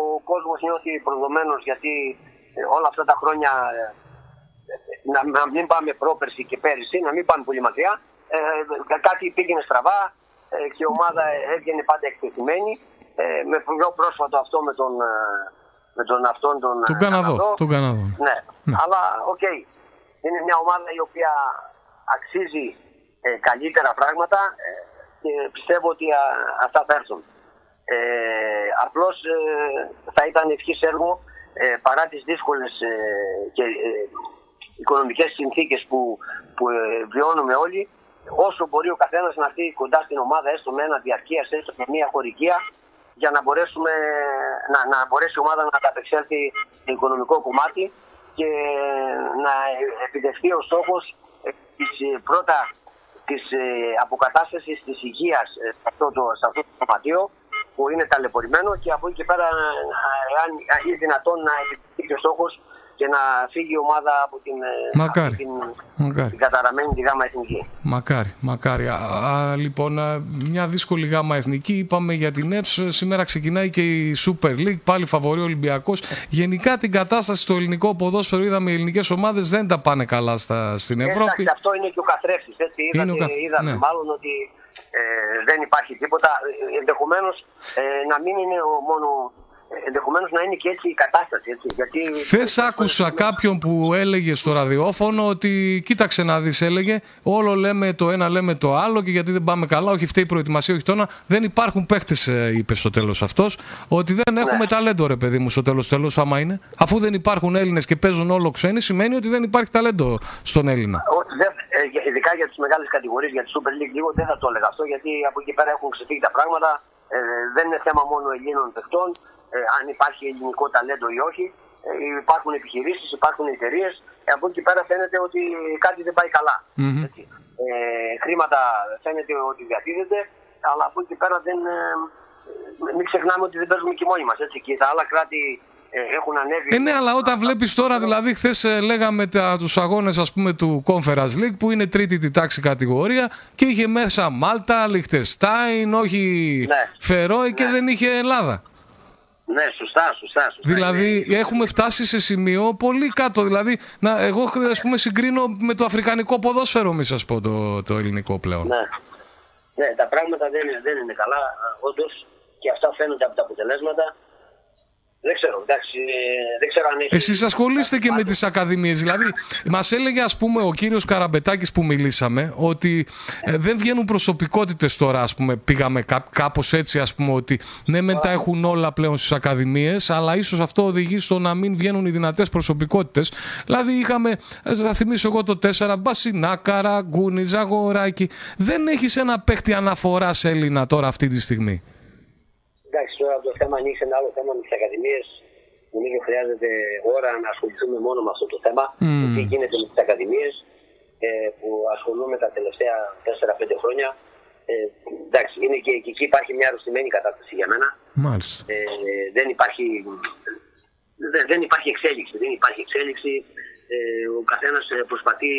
ο κόσμος νιώθει προδομένος γιατί ε, όλα αυτά τα χρόνια ε, να, να μην πάμε πρόπερση και πέρυσι, να μην πάμε πολύ μακριά. Ε, κάτι πήγαινε στραβά ε, και η ομάδα έβγαινε πάντα εκτεθειμένη. Ε, με πιο πρόσφατο αυτό με τον, ε, με τον αυτόν τον, Τον ε, Καναδό. Τον Καναδό. ναι. Ναι. Αλλά οκ. Είναι μια ομάδα η οποία αξίζει ε, καλύτερα πράγματα ε, και πιστεύω ότι α, αυτά θα έρθουν. Ε, απλώς ε, θα ήταν ευχής έργο ε, παρά τις δύσκολες ε, και ε, οικονομικές συνθήκες που, που ε, βιώνουμε όλοι όσο μπορεί ο καθένας να έρθει κοντά στην ομάδα έστω με ένα διαρκείας, έστω με μια χορηγία για να, μπορέσουμε, να, να μπορέσει η ομάδα να καταπεξέλθει στο οικονομικό κομμάτι και να επιτευχθεί ο στόχος ε, της, ε, πρώτα της ε, αποκατάστασης της υγείας ε, σε αυτό το, σε αυτό το σωματείο που είναι ταλαιπωρημένο και από εκεί και πέρα ε, αν αν είναι δυνατόν να επιτευχθεί ο στόχος και να φύγει η ομάδα από την, ε, Μακάρι. από την, Μακάρι. την καταραμένη τη γάμα εθνική. Μακάρι, μακάρι. Α, α, λοιπόν, α, μια δύσκολη γάμα εθνική. Είπαμε για την ΕΠΣ. Σήμερα ξεκινάει και η Super League. Πάλι φαβορεί ο Ολυμπιακός. Γενικά την κατάσταση στο ελληνικό ποδόσφαιρο είδαμε οι ελληνικές ομάδες δεν τα πάνε καλά στα, στην Ευρώπη. Εντάξει, αυτό είναι και ο καθρέφτης. Είναι Είδατε, ο καθ- είδαμε ναι. μάλλον ότι ε, δεν υπάρχει τίποτα. Ενδεχομένως ε, να μην είναι ο μόνο. Ενδεχομένως να είναι και έτσι η κατάσταση. Έτσι, γιατί... Χθες άκουσα κάποιον που έλεγε στο ραδιόφωνο ότι κοίταξε να δεις, έλεγε, όλο λέμε το ένα, λέμε το άλλο και γιατί δεν πάμε καλά, όχι φταίει η προετοιμασία, όχι τώρα. Δεν υπάρχουν παίχτε, είπε στο τέλος αυτός, ότι δεν έχουμε ταλέντο, ρε παιδί μου, στο τέλος τέλος, άμα είναι. Αφού δεν υπάρχουν Έλληνες και παίζουν όλο ξένοι, σημαίνει ότι δεν υπάρχει ταλέντο στον Έλληνα. Ότι δεν, ε, για- ειδικά για τις μεγάλες κατηγορίες, για τη Super League, λίγο δεν θα το έλεγα αυτό, γιατί από εκεί πέρα έχουν ξεφύγει τα πράγματα. Ε, δεν είναι θέμα μόνο Ελλήνων παιχτών, ε, αν υπάρχει ελληνικό ταλέντο ή όχι. Ε, υπάρχουν επιχειρήσεις, υπάρχουν εταιρείες. Ε, από εκεί πέρα φαίνεται ότι κάτι δεν πάει καλά. Μμμ. Έτσι. Ε, χρήματα φαίνεται ότι διατίθεται, αλλά από εκεί πέρα δεν. Ε, ε, μην ξεχνάμε ότι δεν παίζουμε και μόνοι μα. Και τα άλλα κράτη ε, έχουν ανέβει. Ε, ναι, αλλά όταν βλέπεις τώρα, δηλαδή, χθες λέγαμε τους αγώνες του Conference League που είναι τρίτη τη τάξη κατηγορία και είχε μέσα Μάλτα, Λιχτεστάιν, όχι Ναι. Φερόι και Ναι. δεν είχε Ελλάδα. Ναι, σωστά, σωστά. σωστά. Δηλαδή Είναι- έχουμε φτάσει σε σημείο πολύ κάτω. Δηλαδή, να, εγώ ας πούμε συγκρίνω με το αφρικανικό ποδόσφαιρο, μη σας πω το, το ελληνικό πλέον. Ναι. ναι, τα πράγματα δεν είναι, δεν είναι καλά, όντως. Και αυτά φαίνονται από τα αποτελέσματα. Δεν ξέρω, εντάξει, ε, δεν ξέρω αν έχει... Εσείς ασχολείστε και με τις ακαδημίες. Δηλαδή, μας έλεγε ας πούμε ο κύριος Καραμπετάκης που μιλήσαμε ότι ε, δεν βγαίνουν προσωπικότητες τώρα, ας πούμε, πήγαμε κά, κάπως έτσι ας πούμε ότι ναι μεν τα έχουν όλα πλέον στις ακαδημίες αλλά ίσως αυτό οδηγεί στο να μην βγαίνουν οι δυνατές προσωπικότητες. Δηλαδή είχαμε, ε, θα θυμίσω εγώ το 4, Μπασινά, Ραγκούνι, Ζαγοράκη. Δεν έχεις ένα παίχτη αναφοράς Έλληνα τώρα αυτή τη στιγμή; Εντάξει, τώρα το θέμα ανοίξει ένα άλλο θέμα με τι ακαδημίε. Νομίζω χρειάζεται ώρα να ασχοληθούμε μόνο με αυτό το θέμα. Μμμ. Τι γίνεται με τις ακαδημίες ε, που ασχολούμαι τα τελευταία 4-5 χρόνια. Ε, εντάξει, είναι και, και εκεί υπάρχει μια αρρωστημένη κατάσταση για μένα. Μάλιστα. Ε, δεν υπάρχει δεν, δεν υπάρχει εξέλιξη. Δεν υπάρχει εξέλιξη. Ε, ο καθένας προσπαθεί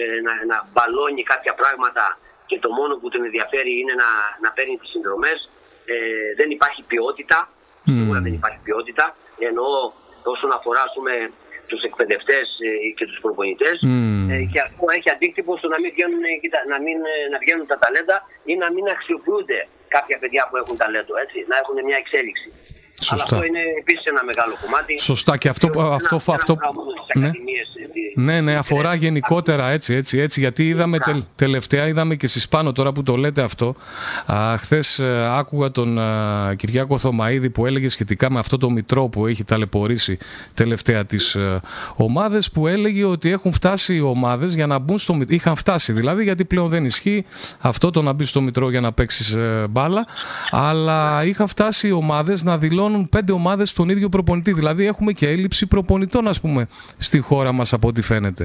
ε, να, να μπαλώνει κάποια πράγματα και το μόνο που τον ενδιαφέρει είναι να, να παίρνει τις συνδρομές. Ε, δεν υπάρχει ποιότητα. Σίγουρα δεν υπάρχει ποιότητα. Εννοώ όσον αφορά ας πούμε, τους εκπαιδευτές ε, και τους προπονητές Μμμ. ε, και αυτό έχει αντίκτυπο στο να μην, βγαίνουν, ε, κοίτα, να, μην, ε, να βγαίνουν τα ταλέντα ή να μην αξιοποιούνται κάποια παιδιά που έχουν ταλέντο, έτσι, να έχουν μια εξέλιξη. Αλλά Σωστά. αυτό είναι επίσης ένα μεγάλο κομμάτι. Σωστά και αυτό, Και ένα- αυτό, ένα αυτό, πράγμα μόνο στις ναι. ακαδημίες, ε, τι- Ναι, ναι, αφορά γενικότερα έτσι, έτσι, έτσι. Γιατί είδαμε τελ- τελευταία, είδαμε και στις πάνω τώρα που το λέτε αυτό. Χθες άκουγα τον α, Κυριάκο Θωμαίδη που έλεγε σχετικά με αυτό το μητρό που έχει ταλαιπωρήσει τελευταία τις ε, ομάδες που έλεγε ότι έχουν φτάσει οι ομάδες για να μπουν στο μητρό. Είχαν φτάσει δηλαδή γιατί πλέον δεν ισχύει αυτό το να μπει στο μητρό για να παίξεις μπάλα. Αλλά είχαν φτάσει οι ομάδες να δηλώνουν πέντε ομάδες στον ίδιο προπονητή. Δηλαδή έχουμε και έλλειψη προπονητών ας πούμε στη χώρα μας από ό,τι φαίνεται.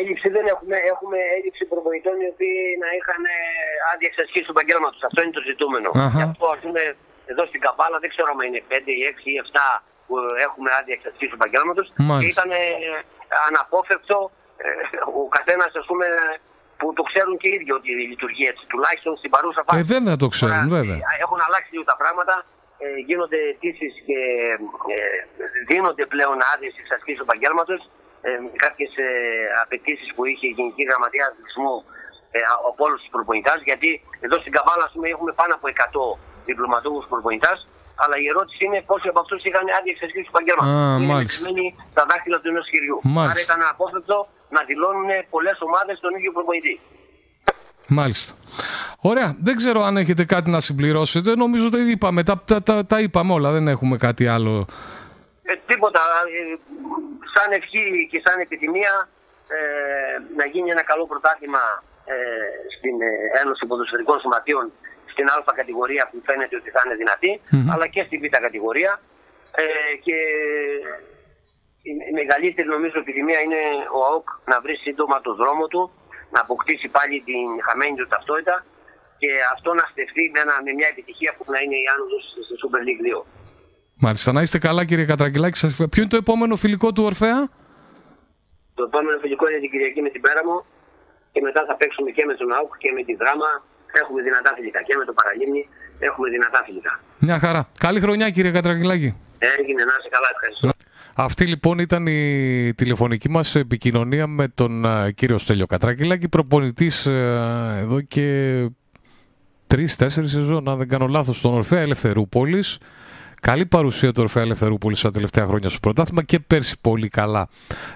Έλλειψη δεν έχουμε, έχουμε έλλειψη προπονητών οι οποίοι να είχαν ε, άδεια εξασκή τους επαγγέλματο. Αυτό είναι το ζητούμενο. Αχα. Γι' αυτό ας πούμε εδώ στην Καπάλα δεν ξέρω αν είναι 5 ή 6 ή 7 που έχουμε άδεια εξασκή του επαγγέλματο. Και Μάλιστα. ήταν ε, αναπόφευκτο ε, ο καθένας ας πούμε που το ξέρουν και οι ίδιοι ότι λειτουργεί έτσι. Τουλάχιστον στην παρούσα φάση. Ε, βέβαια το ξέρουν, Τώρα, βέβαια. ε, Έχουν αλλάξει λίγο τα πράγματα. Ε, γίνονται αιτήσεις και ε, δίνονται πλέον άδειες εξασκή του επαγγέλματος. Ε, με κάποιες ε, απαιτήσεις που είχε η Γενική Γραμματεία Αθλητισμού ε, από όλους τους προπονητάς. Γιατί εδώ στην Καβάλα ας πούμε, έχουμε πάνω από 100 διπλωματούχους προπονητάς. Αλλά η ερώτηση είναι πόσοι από αυτούς είχαν άδεια εξασκή του επαγγέλματος. Α, Είναι μάλιστα. μετρημένοι στα δάχτυλα του ενός χειριού. Μάλιστα. Άρα ήταν απόφευκτο να δηλώνουν πολλές ομάδες τον ίδιο προπονητή. Μάλιστα. Ωραία. Δεν ξέρω αν έχετε κάτι να συμπληρώσετε. Νομίζω ότι είπαμε. Τα, τα, τα, τα είπαμε όλα. Δεν έχουμε κάτι άλλο. Ε, τίποτα. Ε, σαν ευχή και σαν επιθυμία ε, να γίνει ένα καλό πρωτάθλημα ε, στην ε, Ένωση Ποδοσφαιρικών Σωματείων στην Α κατηγορία που φαίνεται ότι θα είναι δυνατή, Μμμ. αλλά και στην Β κατηγορία. Ε, και η η μεγαλύτερη νομίζω επιθυμία είναι ο ΑΟΚ να βρει σύντομα το δρόμο του, να αποκτήσει πάλι την χαμένη του ταυτότητα και αυτό να στεφθεί με, ένα, με μια επιτυχία που να είναι η άνοδος στη Super League 2. Μάλιστα. Να είστε καλά, κύριε Κατραγγελάκη. Σας... Ποιο είναι το επόμενο φιλικό του Ορφέα; Το επόμενο φιλικό είναι την Κυριακή με την Πέραμο και μετά θα παίξουμε και με τον ΑΟΚ και με τη Δράμα. Έχουμε δυνατά φιλικά και με το Παραλίμνη έχουμε δυνατά φιλικά. Μια χαρά. Καλή χρονιά, κύριε Κατραγγελάκη. Έγινε να είσαι καλά, ευχαριστώ. Αυτή λοιπόν ήταν η τηλεφωνική μας επικοινωνία με τον α, κύριο Στέλιο Κατρακυλάκη, προπονητής ε, εδώ και τρεις-τέσσερις σεζόν, αν δεν κάνω λάθος, στον Ορφέα Ελευθερούπολης. Καλή παρουσία του Ορφέα Ελευθερούπολης στα τελευταία χρόνια στο πρωτάθλημα και πέρσι πολύ καλά.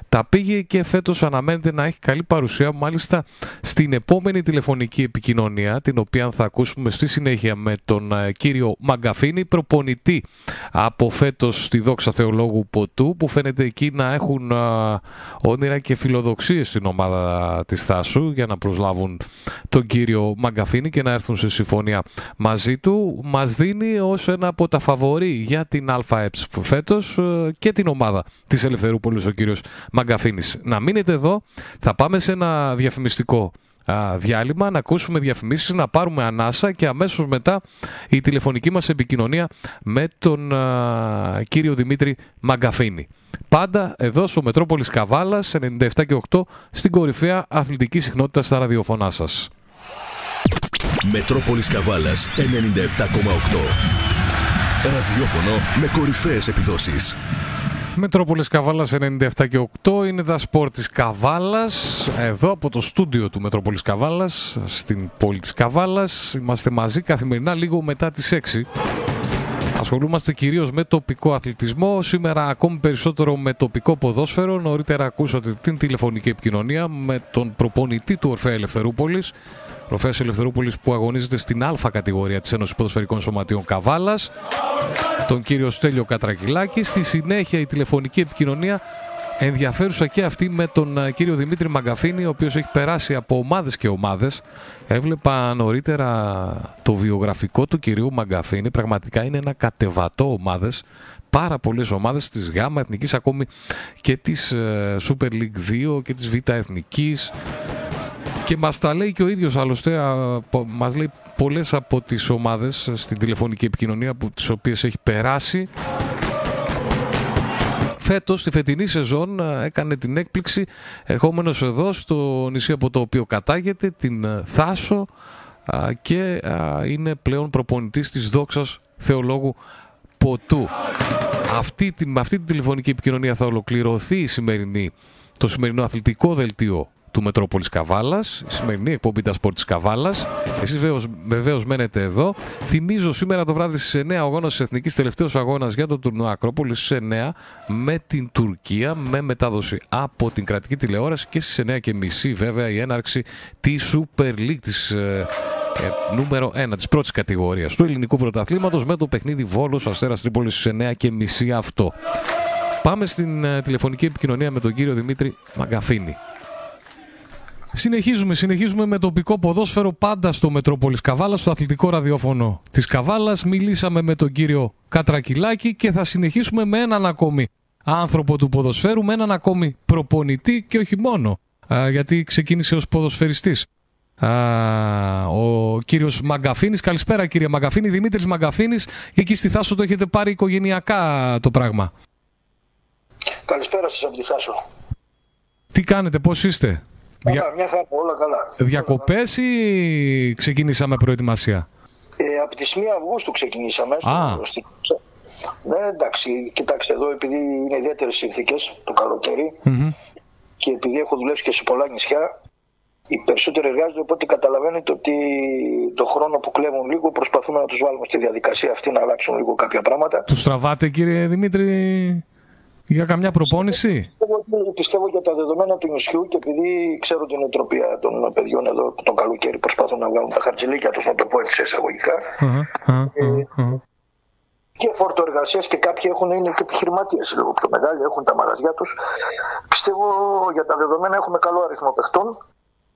Τα πήγε και φέτος αναμένεται να έχει καλή παρουσία μάλιστα στην επόμενη τηλεφωνική επικοινωνία την οποία θα ακούσουμε στη συνέχεια με τον ε, κύριο Μαγκαφίνη προπονητή από φέτος στη Δόξα Θεολόγου Ποτού που φαίνεται εκεί να έχουν α, όνειρα και φιλοδοξίες στην ομάδα της Θάσου για να προσλάβουν τον κύριο Μαγκαφίνη και να έρθουν σε συμφωνία μαζί του. Μας δίνει ως ένα από τα φαβορή για την ΑΕΠΣ φέτος ε, και την ομάδα της Ελευθερούπολης ο κύριος Μαγκαφίνης. Να μείνετε εδώ, θα πάμε σε ένα διαφημιστικό α, διάλειμμα, να ακούσουμε διαφημίσεις, να πάρουμε ανάσα και αμέσως μετά η τηλεφωνική μας επικοινωνία με τον α, κύριο Δημήτρη Μαγκαφίνη. Πάντα εδώ στο Μετρόπολης Καβάλας 97 και 8 στην κορυφαία αθλητική συχνότητα στα ραδιοφωνά σας. Μετρόπολης Καβάλας 97,8. Ραδιόφωνο με κορυφαίες επιδόσεις. Μετρόπολης Καβάλας 97 και 8 είναι τα σπορ της Καβάλας εδώ από το στούντιο του Μετρόπολης Καβάλας στην πόλη της Καβάλας είμαστε μαζί καθημερινά λίγο μετά τις 6 Ασχολούμαστε κυρίως με τοπικό αθλητισμό, σήμερα ακόμη περισσότερο με τοπικό ποδόσφαιρο. Νωρίτερα ακούσατε την τηλεφωνική επικοινωνία με τον προπονητή του Ορφέα Ελευθερούπολης, Προφέσιο Ελευθερούπολης που αγωνίζεται στην Α κατηγορία της Ένωσης Ποδοσφαιρικών Σωματείων Καβάλας, τον κύριο Στέλιο Κατρακυλάκη. Στη συνέχεια η τηλεφωνική επικοινωνία ενδιαφέρουσα και αυτή με τον ε, κύριο Δημήτρη Μαγκαφίνη, ο οποίος έχει περάσει από ομάδες και ομάδες. Έβλεπα νωρίτερα το βιογραφικό του κυρίου Μαγκαφίνη. Πραγματικά είναι ένα κατεβατό ομάδες. Πάρα πολλές ομάδες της ΓΑΜΑ Εθνικής, ακόμη και της ε, Super League 2 και της Β' Εθνικής. Και μας τα λέει και ο ίδιος άλλωστε, α, πο- μας λέει πολλές από τις ομάδες στην τηλεφωνική επικοινωνία που τις οποίες έχει περάσει. Φέτος, στη φετινή σεζόν, α, έκανε την έκπληξη ερχόμενος εδώ στο νησί από το οποίο κατάγεται, την α, Θάσο α, και α, είναι πλέον προπονητής της δόξας θεολόγου Ποτού. Αυτή, τη- με αυτή την τηλεφωνική επικοινωνία θα ολοκληρωθεί η σημερινή, το σημερινό αθλητικό δελτίο του Μετρόπολης Καβάλας, η σημερινή εκπομπή τα σπορ της Καβάλας. Εσείς βεβαίως, βεβαίως μένετε εδώ. Θυμίζω σήμερα το βράδυ στις 9 ο αγώνας της Εθνικής τελευταίος αγώνας για το τουρνουά Ακρόπολης στις 9 με την Τουρκία, με μετάδοση από την κρατική τηλεόραση και στις 9 και μισή βέβαια η έναρξη της Super League της ε, ε, νούμερο 1 της πρώτης κατηγορίας του ελληνικού πρωταθλήματος με το παιχνίδι Βόλος Αστέρας Τρίπολης στις 9 και μισή αυτό. Πάμε στην ε, τηλεφωνική επικοινωνία με τον κύριο Δημήτρη Μαγκαφίνη. Συνεχίζουμε, συνεχίζουμε με τοπικό ποδόσφαιρο πάντα στο Μετρόπολης Καβάλας, στο αθλητικό ραδιόφωνο της Καβάλας. Μιλήσαμε με τον κύριο Κατρακυλάκη και θα συνεχίσουμε με έναν ακόμη άνθρωπο του ποδοσφαίρου, με έναν ακόμη προπονητή και όχι μόνο, α, γιατί ξεκίνησε ως ποδοσφαιριστής. Α, ο κύριος Μαγκαφίνης. Καλησπέρα κύριε Μαγκαφίνη. Δημήτρης Μαγκαφίνης. Εκεί στη Θάσο το έχετε πάρει οικογενειακά το πράγμα. Καλησπέρα σας από τη Θάσο. Τι κάνετε, πώς είστε; Καλά, μια χαρά, όλα καλά. Διακοπές ή ξεκινήσαμε προετοιμασία; Ε, από τις 1 Αυγούστου ξεκινήσαμε. Α. Στο, στη- Ναι, εντάξει, κοιτάξτε εδώ, επειδή είναι ιδιαίτερες συνθήκες το καλοκαιρι και επειδή έχω δουλέψει και σε πολλά νησιά, οι περισσότεροι εργάζονται, οπότε καταλαβαίνετε ότι το χρόνο που κλέβουν λίγο προσπαθούμε να τους βάλουμε στη διαδικασία αυτή να αλλάξουν λίγο κάποια πράγματα. Τους τραβάτε κύριε Δημήτρη; Για καμιά προπόνηση; Πιστεύω, ότι- πιστεύω για τα δεδομένα του νησιού και επειδή ξέρω την οτροπία των παιδιών εδώ που τον καλοκαίρι προσπαθούν να βγάλουν τα χαρτζηλίκια τους, να το πω έτσι σε εισαγωγικά, Αχα, αχα, αχα, αχα. και φόρτο εργασία και κάποιοι έχουν είναι και επιχειρηματίες λίγο πιο μεγάλοι, έχουν τα μαγαζιά τους. Πιστεύω για τα δεδομένα έχουμε καλό αριθμό παιχτών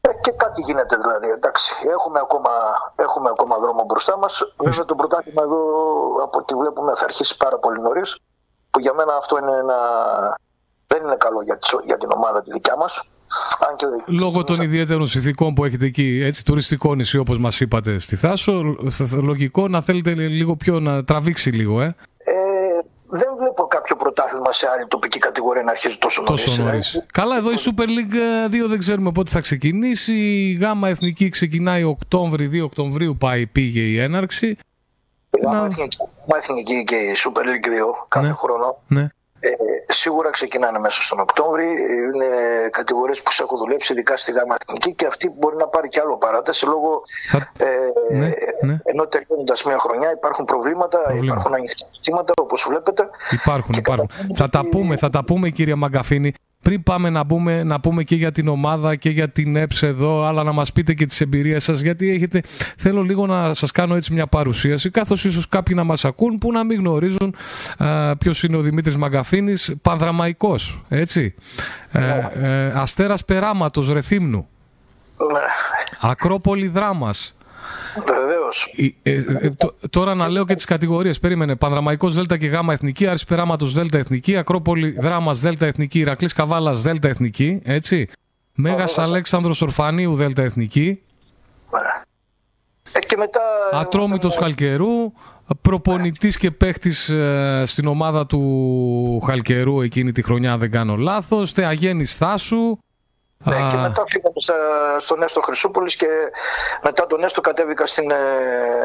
ε, και κάτι γίνεται δηλαδή. Εντάξει, έχουμε ακόμα, έχουμε ακόμα δρόμο μπροστά μας. Βέβαια το πρωτάθλημα εδώ από ό,τι βλέπουμε θα αρχίσει πάρα πολύ νωρίς. Που για μένα αυτό είναι ένα... δεν είναι καλό για, τις- για την ομάδα τη δικιά μας. Αν και Λόγω των ιδιαίτερων συνθηκών που έχετε εκεί, έτσι, τουριστικό νησί όπως μας είπατε στη Θάσο, θα- θα- λογικό να θέλετε λίγο πιο να τραβήξει λίγο, ε; ε, δεν βλέπω κάποιο πρωτάθλημα σε άλλη τοπική κατηγορία να αρχίζει τόσο νωρίς. Τόσο νωρίς. Δηλαδή, Καλά, εδώ η Super League 2 δεν ξέρουμε πότε θα ξεκινήσει. Η ΓΑΜΑ Εθνική ξεκινάει Οκτώβρη, 2 Οκτωβρίου πάει, πήγε η έναρξη. Η Γάμα Εθνική, Γάμα Εθνική και η Super League 2 κάθε χρόνο Ναι. ε, σίγουρα ξεκινάνε μέσα στον Οκτώβρη. Είναι κατηγορίες που σε έχω δουλέψει, ειδικά στη Γάμα Εθνική και αυτή μπορεί να πάρει και άλλο παράταση λόγω ε, Ναι, ναι. ενώ τελειώνοντας μια χρονιά υπάρχουν προβλήματα, υπάρχουν ανοιχτά ζητήματα όπως βλέπετε. Υπάρχουν, υπάρχουν. Θα τα πούμε, θα τα πούμε κύριε Μαγκαφίνη. Πριν πάμε να πούμε, να πούμε και για την ομάδα και για την ΕΠΣ εδώ, αλλά να μας πείτε και τις εμπειρίες σας, γιατί έχετε, θέλω λίγο να σας κάνω έτσι μια παρουσίαση, καθώς ίσως κάποιοι να μας ακούν που να μην γνωρίζουν α, ποιος είναι ο Δημήτρης Μαγκαφίνης, πανδραμαϊκός, έτσι. Ε, ε, αστέρας Περάματος, Ρεθύμνου. Ακρόπολη Δράμας. Βεβαίως. Ε, ε, τ- τώρα να λέω και τις κατηγορίες. Περίμενε. Πανδραμαϊκός Δέλτα και Γάμα Εθνική. Άρης Περάματο Δέλτα Εθνική. Ακρόπολη Δράμας Δέλτα Εθνική. Ηρακλής Καβάλας Δέλτα Εθνική. Έτσι. Μέγας Αλέξανδρος Ορφανίου Δέλτα Εθνική. Ε, και μετά. Ατρόμητος Χαλκερού. Προπονητής και παίχτης στην ομάδα του Χαλκερού εκείνη τη χρονιά, αν δεν κάνω λάθος. Θεαγέννη Θάσου. Ναι, και μετά πήγαμε στα- στον Έστω Χρυσούπολης και μετά τον Έστω κατέβηκα στην, ε,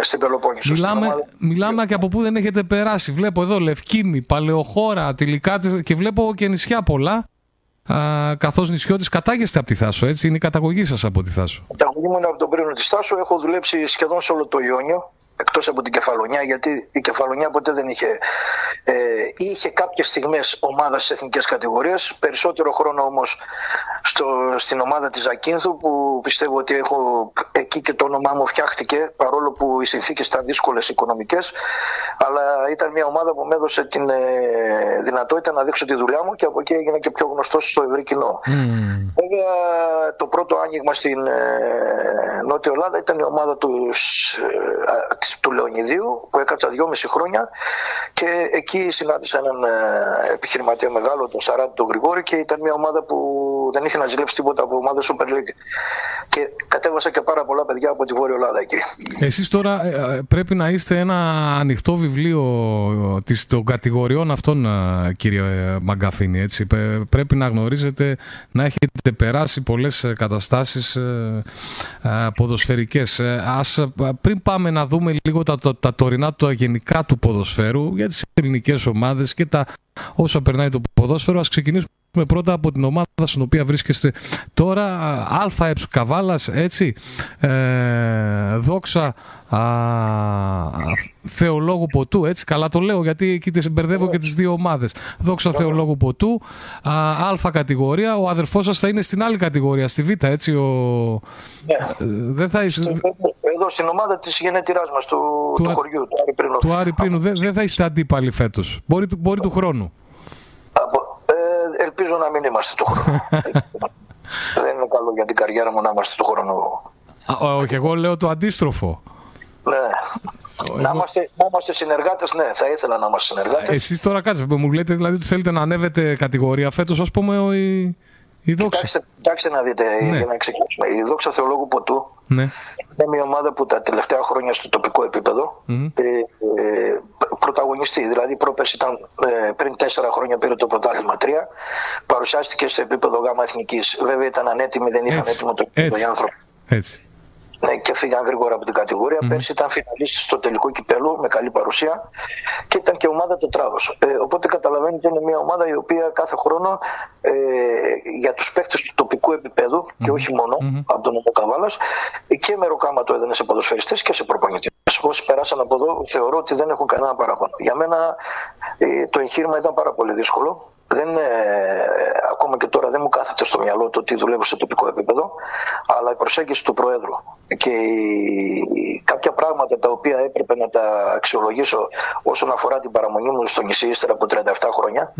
στην Πελοπόννησο. στην Μιλάμε, ομάδα- μιλάμε και από πού δεν έχετε περάσει. Βλέπω εδώ Λευκήμη, Παλαιοχώρα, τελικά και βλέπω και νησιά πολλά. Α, καθώς νησιώτης κατάγεστε από τη Θάσο, έτσι, είναι η καταγωγή σας από τη Θάσο. Τα μου είναι από τον Πρίνο της Τάσου. Έχω δουλέψει σχεδόν σε όλο το Ιόνιο. Εκτός από την Κεφαλονιά, γιατί η Κεφαλονιά ποτέ δεν είχε... Ε, είχε κάποιες στιγμές ομάδας σε εθνικές κατηγορίες. Περισσότερο χρόνο όμως στο, στην ομάδα της Ζακίνθου, που πιστεύω ότι έχω εκεί και το όνομά μου φτιάχτηκε, παρόλο που οι συνθήκες ήταν δύσκολες οικονομικές. Αλλά ήταν μια ομάδα που με έδωσε την ε, δυνατότητα να δείξω τη δουλειά μου και από εκεί έγινα και πιο γνωστός στο ευρύ κοινό. Βέβαια το πρώτο άνοιγμα στην ε, Νότια Ελλάδα ήταν η ομάδα του, ε, α, της- του Λεωνιδίου που έκατσα δυόμιση χρόνια και εκεί συνάντησα έναν ε, επιχειρηματία μεγάλο, τον Σαράτη τον Γρηγόρη και ήταν μια ομάδα που δεν είχε να ζηλέψει τίποτα από ομάδα Super League και κατέβασα και πάρα πολλά παιδιά από τη Βόρεια Ελλάδα εκεί. Εσείς τώρα ε, ε, πρέπει να είστε ένα ανοιχτό βιβλίο ε, της, των κατηγοριών αυτών, ε, κύριε ε, Μαγκαφίνη. Έτσι. Πε- Πρέπει να γνωρίζετε, να έχετε περάσει πολλές ε, καταστάσεις ε, ε, ποδοσφαιρικές. Ε, Ας, ε, πριν πάμε να δούμε λίγο τα, τα, τα τωρινά τα γενικά του ποδοσφαίρου για τις ελληνικές ομάδες και τα όσα περνάει το ποδόσφαιρο, ας ξεκινήσουμε πρώτα από την ομάδα στην οποία βρίσκεστε τώρα, ΑΕ Καβάλας, έτσι, ε, δόξα α, Θεολόγου Ποτού, έτσι, καλά το λέω γιατί εκεί τις μπερδεύω και τις δύο ομάδες. Δόξα Θεολόγου Ποτού, α, α κατηγορία, ο αδερφός σας θα είναι στην άλλη κατηγορία, στη Β, έτσι, ο... Ε, δεν θα είσαι... Εδώ στην ομάδα της γενέτειράς μας του, του, Του- χωριού, του Άρη Πρίνου. Του Άρη Πρίνου, δεν, δεν θα είστε αντίπαλοι φέτος. Μπορεί, του- μπορεί του χρόνου. Ε, ελπίζω να μην είμαστε του χρόνου. (laughs) δεν είναι καλό για την καριέρα μου να είμαστε του χρόνου. Α, όχι, εγώ λέω το αντίστροφο. Ναι. Να είμαστε, να είμαστε συνεργάτες, ναι, θα ήθελα να είμαστε συνεργάτες. Εσείς τώρα κάτσε, μου λέτε δηλαδή ότι θέλετε να ανέβετε κατηγορία φέτος, ας πούμε, ο, η, η δόξα. Κοιτάξτε, κοιτάξτε να δείτε, Ναι. για να ξεκινήσουμε. Η Δόξα Θεολόγου Ποτού Ναι. είναι μια ομάδα που τα τελευταία χρόνια στο τοπικό επίπεδο Μμμ. ε, ε, πρωταγωνιστεί. Δηλαδή, πρόπερση ήταν ε, πριν τέσσερα χρόνια πήρε το πρωτάθλημα 3. Παρουσιάστηκε σε επίπεδο γάμα εθνικής. Βέβαια, ήταν ανέτοιμοι, δεν είχαν Έτσι. έτοιμο το επίπεδο οι Έτσι. άνθρωποι. Έτσι. Ναι, και φύγαν γρήγορα από την κατηγορία. Πέρσι ήταν φιναλίστης στο τελικό κυπέλο με καλή παρουσία και ήταν και ομάδα τετράδος. Ε, οπότε καταλαβαίνετε είναι μια ομάδα η οποία κάθε χρόνο ε, για τους παίκτες του τοπικού επίπεδου και όχι μόνο από τον Νομό Καβάλας, και μεροκάμα το έδαινε σε ποδοσφαιριστές και σε προπονητέ. Όσοι περάσαν από εδώ θεωρώ ότι δεν έχουν κανένα παράπονο. Για μένα ε, το εγχείρημα ήταν πάρα πολύ δύσκολο. Δεν, ε, ακόμα και τώρα δεν μου κάθεται στο μυαλό το ότι δουλεύω σε τοπικό επίπεδο, αλλά η προσέγγιση του Προέδρου και η- κάποια πράγματα τα οποία έπρεπε να τα αξιολογήσω όσον αφορά την παραμονή μου στο νησί ύστερα από 37 χρόνια,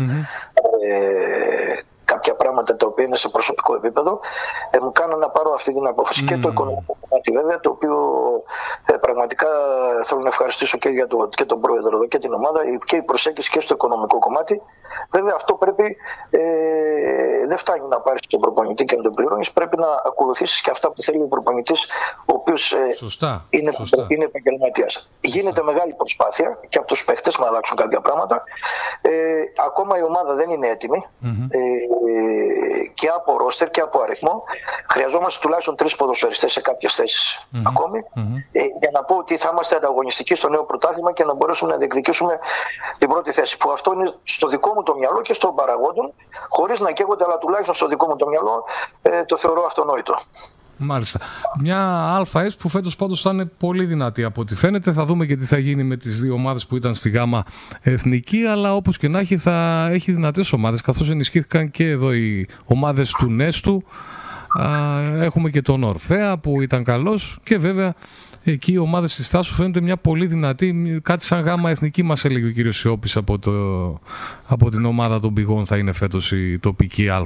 ε, κάποια πράγματα τα οποία είναι σε προσωπικό επίπεδο, ε, μου κάνουν να πάρω αυτή την απόφαση. Και το οικονομικό κομμάτι βέβαια, το οποίο ε, πραγματικά θέλω να ευχαριστήσω και, για το, και τον πρόεδρο εδώ και την ομάδα, η- και η προσέγγιση και στο οικονομικό κομμάτι. Βέβαια αυτό πρέπει, ε, δεν φτάνει να πάρεις τον προπονητή και να τον πληρώνεις, πρέπει να ακολουθήσεις και αυτά που θέλει ο προπονητής, ο οποίος ε, Σωστά. είναι, Σωστά. είναι επαγγελματίας. Γίνεται μεγάλη προσπάθεια και από τους παίχτες να αλλάξουν κάποια πράγματα. Ε, ακόμα η ομάδα δεν είναι έτοιμη. Ε, και από ρόστερ και από αριθμό. Χρειαζόμαστε τουλάχιστον τρεις ποδοσφαιριστές σε κάποιες θέσεις ακόμη. Ε, για να πω ότι θα είμαστε ανταγωνιστικοί στο νέο πρωτάθλημα και να μπορέσουμε να διεκδικήσουμε την πρώτη θέση. Που αυτό είναι στο δικό μου το μυαλό και στον παραγόντων, χωρίς να καίγονται, αλλά τουλάχιστον στο δικό μου το μυαλό ε, το θεωρώ αυτονόητο. Μάλιστα. Μια ΑΕΣ που φέτος πάντως θα είναι πολύ δυνατή από ό,τι φαίνεται. Θα δούμε και τι θα γίνει με τις δύο ομάδες που ήταν στη ΓΑΜΑ Εθνική, αλλά όπως και να έχει θα έχει δυνατές ομάδες, καθώς ενισχύθηκαν και εδώ οι ομάδες του Νέστου. Α, Έχουμε και τον Ορφέα που ήταν καλός και βέβαια εκεί οι ομάδες της Τάσου φαίνεται μια πολύ δυνατή, κάτι σαν γάμα εθνική μας έλεγε ο κύριος Σιώπης από, το, από την ομάδα των πηγών θα είναι φέτος η τοπική Α.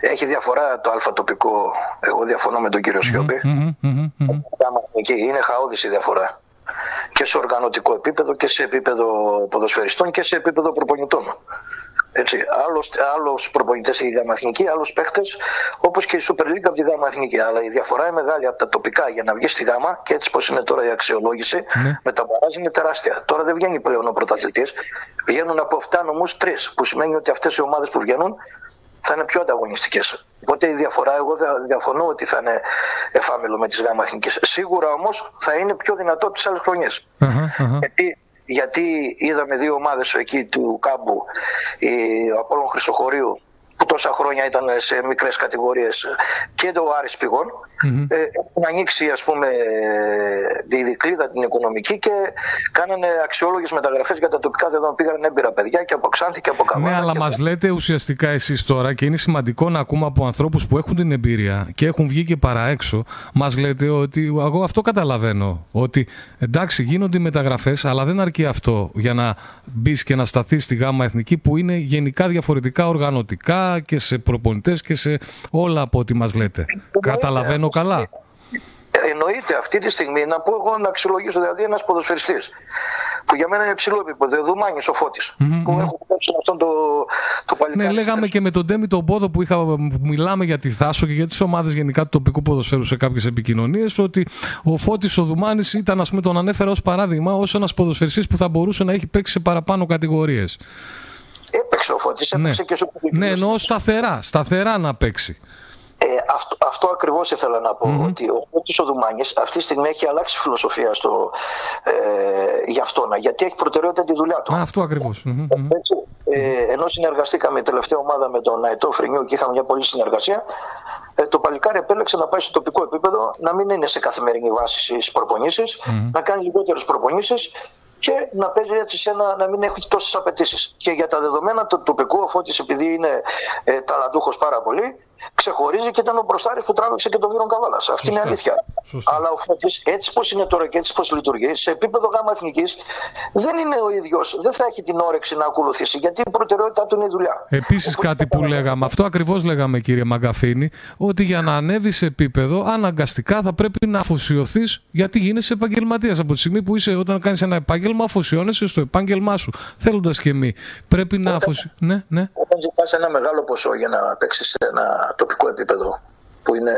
Έχει διαφορά το αλφα τοπικό. Εγώ διαφωνώ με τον κύριο Σιώπη. Μμμ, μμμ, μμμ. Άμα εκεί Είναι χαόδης η διαφορά. Και σε οργανωτικό επίπεδο και σε επίπεδο ποδοσφαιριστών και σε επίπεδο προπονητών. Έτσι, άλλος, άλλος προπονητές η ΓΑΜΑ Εθνική, άλλος παίχτες, όπως και η Super League από τη ΓΑΜΑ Εθνική. Αλλά η διαφορά είναι μεγάλη από τα τοπικά για να βγεις στη ΓΑΜΑ και έτσι πως είναι τώρα η αξιολόγηση Ναι. με τα μπαράζ είναι τεράστια. Τώρα δεν βγαίνει πλέον ο πρωταθλητής, βγαίνουν από 7 νομούς 3, που σημαίνει ότι αυτές οι ομάδες που βγαίνουν θα είναι πιο ανταγωνιστικές. Οπότε η διαφορά, εγώ δεν διαφωνώ ότι θα είναι εφάμιλο με τις ΓΑΜΑ εθνικές. Σίγουρα όμως θα είναι πιο δυνατό τις άλλες χρονιές. Γιατί, γιατί είδαμε δύο ομάδες εκεί του κάμπου, η, ο Απόλλων Χρυσοχωρίου που τόσα χρόνια ήταν σε μικρές κατηγορίες και το Άρης Πηγών. Ε, έχουν ανοίξει ας πούμε τη δικλίδα την οικονομική και κάνανε αξιόλογες μεταγραφές για τα τοπικά δεδομένα. Πήγαν έμπειρα παιδιά και από Ξάνθη και από Καβάνα. Ναι, αλλά και... μας λέτε ουσιαστικά εσείς τώρα και είναι σημαντικό να ακούμε από ανθρώπους που έχουν την εμπειρία και έχουν βγει και παρά έξω, μας λέτε ότι εγώ αυτό καταλαβαίνω, ότι εντάξει γίνονται οι μεταγραφές αλλά δεν αρκεί αυτό για να μπεις και να σταθείς στη γάμα εθνική που είναι γενικά διαφορετικά οργανωτικά και σε προπονητές και σε όλα από ό,τι μας λέτε. Καταλαβαίνω καλά. Εννοείται αυτή τη στιγμή να πω εγώ να αξιολογήσω δηλαδή ένας ποδοσφαιριστής που για μένα είναι υψηλό επίπεδο, Δουμάνη ο φωτη που έχω κόψει αυτόν το, το παλικάρι. Ναι, λέγαμε και με τον Ντέμι τον Πόδο που, είχα, που μιλάμε για τη Θάσο και για τις ομάδες γενικά του τοπικού ποδοσφαίρου σε κάποιες επικοινωνίες ότι ο Φώτης ο Δουμάνης ήταν, ας πούμε, τον ανέφερα ως παράδειγμα, ως ένας ποδοσφαιριστής που θα μπορούσε να έχει παίξει σε παραπάνω κατηγορίες. Έπαιξε ο Φώτης, έπαιξε ναι. και στο Ναι, εννοώ σταθερά, σταθερά να παίξει. Ε, αυτό, αυτό ακριβώς ήθελα να πω. Ότι ο Φώτης ο Δουμάνης αυτή τη στιγμή έχει αλλάξει φιλοσοφία στο, ε, για αυτόν. Γιατί έχει προτεραιότητα τη δουλειά του. Α, αυτό ακριβώς. Ε, ενώ συνεργαστήκαμε η τελευταία ομάδα με τον Αετό Φρυνιού και είχαμε μια πολλή συνεργασία, ε, το παλικάρι επέλεξε να πάει στο τοπικό επίπεδο, να μην είναι σε καθημερινή βάση στις προπονήσεις, να κάνει λιγότερες προπονήσεις και να παίζει έτσι σε ένα, να μην έχει τόσες απαιτήσεις. Και για τα δεδομένα του τοπικού, ο Φώτης επειδή είναι ε, ταλαντούχος πάρα πολύ, ξεχωρίζει και ήταν ο μπροστάρης που τράβηξε και τον Βίρον Καβάλας. Αυτή είναι αλήθεια. Αλλά ο Φώτης έτσι πώ είναι τώρα και έτσι πώ λειτουργεί, σε επίπεδο γάμα εθνικής, δεν είναι ο ίδιος. Δεν θα έχει την όρεξη να ακολουθήσει, γιατί η προτεραιότητά του είναι η δουλειά. Επίσης, κάτι που λέγαμε, αυτό ακριβώς λέγαμε, κύριε Μαγκαφίνη, ότι για να ανέβει σε επίπεδο, αναγκαστικά θα πρέπει να αφοσιωθείς, γιατί γίνεσαι επαγγελματίας. Από τη στιγμή που είσαι, όταν κάνεις ένα επάγγελμα, αφοσιώνεσαι στο επάγγελμά σου. Θέλοντας και εμείς. Πρέπει να αφοσιωθεί. Ναι, ναι. Όταν ζητάς ένα μεγάλο ποσό για να παίξεις σε ένα τοπικό επίπεδο, που είναι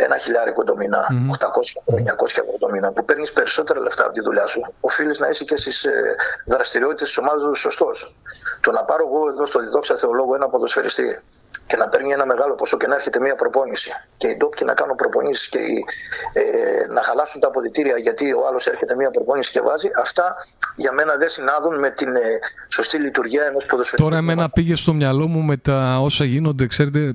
ένα χιλιάρικο το μήνα, mm-hmm. 800-900 ευρώ το μήνα, που παίρνεις περισσότερα λεφτά από τη δουλειά σου, οφείλεις να είσαι και στις ε, δραστηριότητες της ομάδας σου σωστός. Το να πάρω εγώ εδώ στο Διδόξα Θεολόγο ένα ποδοσφαιριστή και να παίρνει ένα μεγάλο ποσό και να έρχεται μια προπόνηση και οι ντόπιοι να κάνουν προπονήσεις και οι, ε, να χαλάσουν τα αποδητήρια γιατί ο άλλος έρχεται μια προπόνηση και βάζει, αυτά για μένα δεν συνάδουν με την ε, σωστή λειτουργία ενός ποδοσφαιριστή. Τώρα, εμένα πήγε στο μυαλό μου με τα όσα γίνονται, ξέρετε,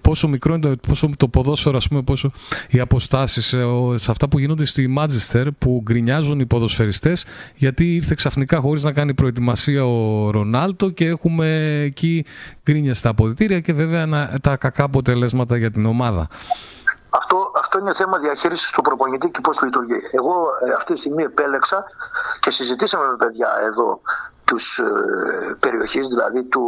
πόσο μικρό είναι το, πόσο το ποδόσφαιρο, ας πούμε, πόσο οι αποστάσεις σε αυτά που γίνονται στη Μάτζεστερ που γκρινιάζουν οι ποδοσφαιριστές γιατί ήρθε ξαφνικά χωρίς να κάνει προετοιμασία ο Ρονάλτο και έχουμε εκεί γκρίνια στα αποδητήρια και βέβαια τα κακά αποτελέσματα για την ομάδα. Αυτό, αυτό είναι θέμα διαχείρισης του προπονητή και πώς λειτουργεί. Εγώ ε, αυτή τη στιγμή επέλεξα και συζητήσαμε με παιδιά εδώ τους ε, περιοχής, δηλαδή του,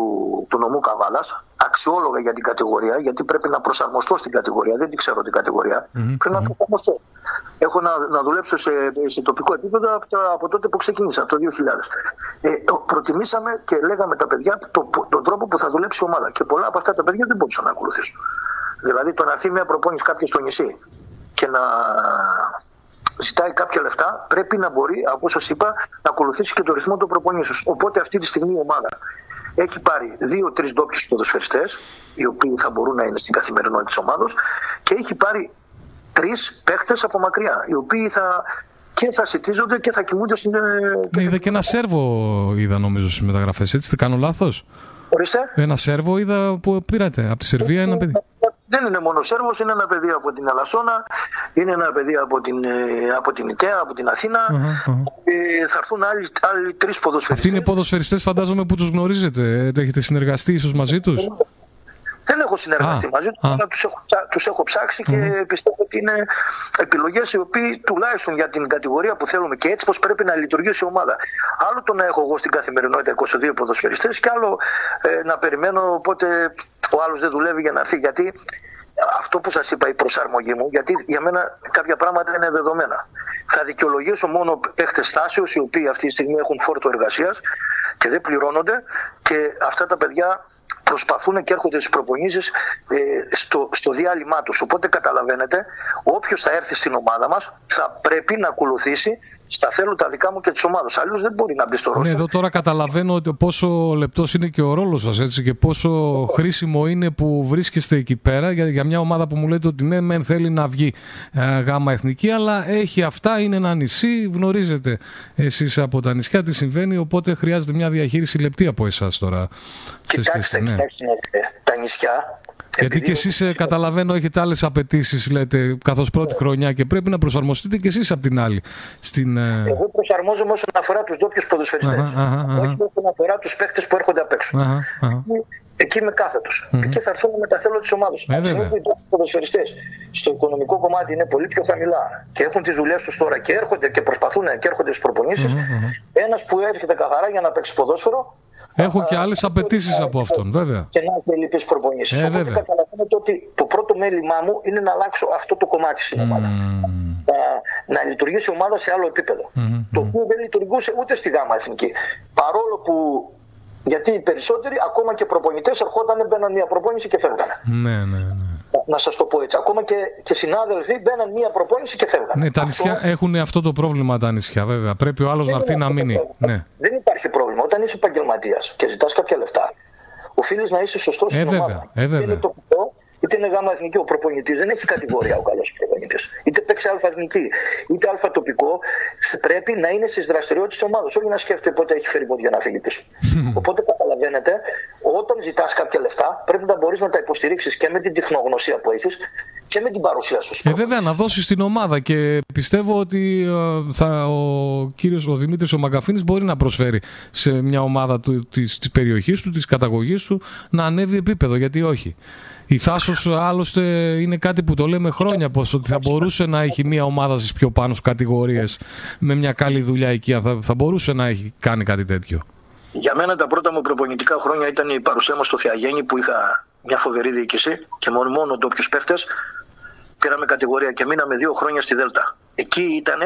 του νομού Καβάλας, αξιόλογα για την κατηγορία, γιατί πρέπει να προσαρμοστώ στην κατηγορία. Δεν την ξέρω την κατηγορία. Mm-hmm. Πρέπει να προσαρμοστώ. Έχω να, να δουλέψω σε, σε τοπικό επίπεδο από, το, από τότε που ξεκίνησα, το 2000. Ε, προτιμήσαμε και λέγαμε τα παιδιά το, τον τρόπο που θα δουλέψει η ομάδα. Και πολλά από αυτά τα παιδιά δεν μπορούσαν να ακολουθήσουν. Δηλαδή το να έρθει μια προπόνηση κάποιος στο νησί και να ζητάει κάποια λεφτά, πρέπει να μπορεί, όπω σας είπα, να ακολουθήσει και το ρυθμό των προπονήσεων. Οπότε αυτή τη στιγμή η ομάδα έχει πάρει δύο-τρεις ντόπιου ποδοσφαιριστές, οι οποίοι θα μπορούν να είναι στην καθημερινότητα της ομάδα, και έχει πάρει τρεις παίχτες από μακριά, οι οποίοι θα και θα σητίζονται και θα κοιμούνται στην. Ναι, είδα και ένα Σέρβο, είδα νομίζω στις μεταγραφές, έτσι, δεν κάνω λάθος; Ορίστε. Ένα Σέρβο είδα που πήρατε από τη Σερβία ένα παιδί. Δεν είναι μόνο Σέρβος, είναι ένα παιδί από την Αλασσόνα, είναι ένα παιδί από την, από την Ικαία, από την Αθήνα. Uh-huh, uh-huh. Ε, θα έρθουν άλλοι, άλλοι τρεις ποδοσφαιριστές. Αυτοί είναι ποδοσφαιριστές, φαντάζομαι που τους γνωρίζετε. Έχετε συνεργαστεί ίσως μαζί τους; Δεν έχω συνεργαστεί ah, μαζί τους, αλλά τους έχω, τους έχω ψάξει και mm. πιστεύω ότι είναι επιλογές οι οποίοι τουλάχιστον για την κατηγορία που θέλουμε και έτσι πώ πρέπει να λειτουργήσει η ομάδα. Άλλο το να έχω εγώ στην καθημερινότητα 22 ποδοσφαιριστές και άλλο ε, να περιμένω πότε ο άλλος δεν δουλεύει για να έρθει. Γιατί αυτό που σας είπα, η προσαρμογή μου, γιατί για μένα κάποια πράγματα είναι δεδομένα. Θα δικαιολογήσω μόνο παίχτες στάσεω, οι οποίοι αυτή τη στιγμή έχουν φόρτο εργασίας και δεν πληρώνονται και αυτά τα παιδιά προσπαθούν και έρχονται στις προπονήσεις ε, στο, στο διάλειμμα τους. Οπότε καταλαβαίνετε, όποιος θα έρθει στην ομάδα μας θα πρέπει να ακολουθήσει στα θέλω τα δικά μου και τη ομάδα. Αλλιώς δεν μπορεί να μπει στο Ναι, ρόστερ. εδώ τώρα καταλαβαίνω ότι πόσο λεπτός είναι και ο ρόλος σας έτσι και πόσο χρήσιμο είναι που βρίσκεστε εκεί πέρα για, για μια ομάδα που μου λέτε ότι ναι, μεν θέλει να βγει ε, γάμα εθνική, αλλά έχει αυτά, είναι ένα νησί, γνωρίζετε εσείς από τα νησιά τι συμβαίνει, οπότε χρειάζεται μια διαχείριση λεπτή από εσάς τώρα. σε Κοιτάξτε, σχέση, ναι. κοιτάξτε, ε, τα νησιά. Γιατί επειδή και εσείς καταλαβαίνω έχετε άλλες απαιτήσεις, λέτε, καθώς πρώτη χρονιά και πρέπει να προσαρμοστείτε και εσείς απ' την άλλη. Στην, ε, Εγώ προσαρμόζομαι όσον αφορά τους ντόπιους ποδοσφαιριστές. Αχα, αχα, αχα. Όχι όσον αφορά τους παίχτε που έρχονται απ' έξω. αχα, αχα. Εκεί είμαι κάθετος. Εκεί θα έρθουν με τα θέλω τη ομάδα. Ε, Αν βέβαια. οι ποδοσφαιριστές στο οικονομικό κομμάτι είναι πολύ πιο χαμηλά και έχουν τις δουλειές τους τώρα και έρχονται και προσπαθούν και έρχονται στις προπονήσεις, ένας που έρχεται καθαρά για να παίξει ποδόσφαιρο Έχω και άλλες απαιτήσεις από αυτόν, βέβαια. και να έχει λυπεί προπονήσεις. Ε, Οπότε βέβαια. καταλαβαίνετε ότι το πρώτο μέλημά μου είναι να αλλάξω αυτό το κομμάτι στην ομάδα. Να, να λειτουργήσει η ομάδα σε άλλο επίπεδο. Το οποίο δεν λειτουργούσε ούτε στη ΓΑΜΑ Εθνική. Παρόλο που. Γιατί οι περισσότεροι, ακόμα και προπονητές, ερχόταν, μπαίναν μια προπόνηση και φεύγανε. Ναι, ναι, ναι. Να σας το πω έτσι. Ακόμα και, και συνάδελφοι μπαίναν μια προπόνηση και φεύγανε. Ναι, τα Αυτό νησιά έχουν αυτό το πρόβλημα τα νησιά, βέβαια. Πρέπει ο άλλος δεν να έρθει είναι να αυτό το μείνει. πρόβλημα. Ναι. Δεν υπάρχει πρόβλημα. Όταν είσαι επαγγελματίας και ζητάς κάποια λεφτά, οφείλεις να είσαι σωστός στην βέβαια, ομάδα. ε, βέβαια. Είτε είναι τοπικό, είτε είναι γάμα εθνική. Ο προπονητής δεν έχει κατηγορία ο καλός προπονητής. Είτε παίξει αλφα εθνική, είτε αλφα τοπικό. Πρέπει να είναι στις δραστηριότητες της ομάδας. Όχι να σκέφτεται πότε έχει φέρει πόδια να φύγει πίσω. Οπότε καταλαβαίνετε, όταν ζητάς κάποια λεφτά, πρέπει να μπορείς να τα υποστηρίξεις και με την τεχνογνωσία που έχεις και με την παρουσία σου. Ε, βέβαια, να δώσεις την ομάδα και πιστεύω ότι ε, θα, ο κύριος ο Δημήτρης ο Μαγκαφίνης μπορεί να προσφέρει σε μια ομάδα του, της, της περιοχής του, της καταγωγής του να ανέβει επίπεδο, γιατί όχι. Η Θάσος άλλωστε είναι κάτι που το λέμε χρόνια πως ότι θα μπορούσε να έχει μια ομάδα στις πιο πάνω στις κατηγορίες με μια καλή δουλειά εκεί, αν θα, θα μπορούσε να έχει κάνει κάτι τέτοιο. Για μένα τα πρώτα μου προπονητικά χρόνια ήταν η παρουσία μου στο Θεαγέννη που είχα μια φοβερή διοίκηση και μόνο, μόνο ντόπιου παίχτες. Πήραμε κατηγορία και μείναμε δύο χρόνια στη Δέλτα. Εκεί ήταν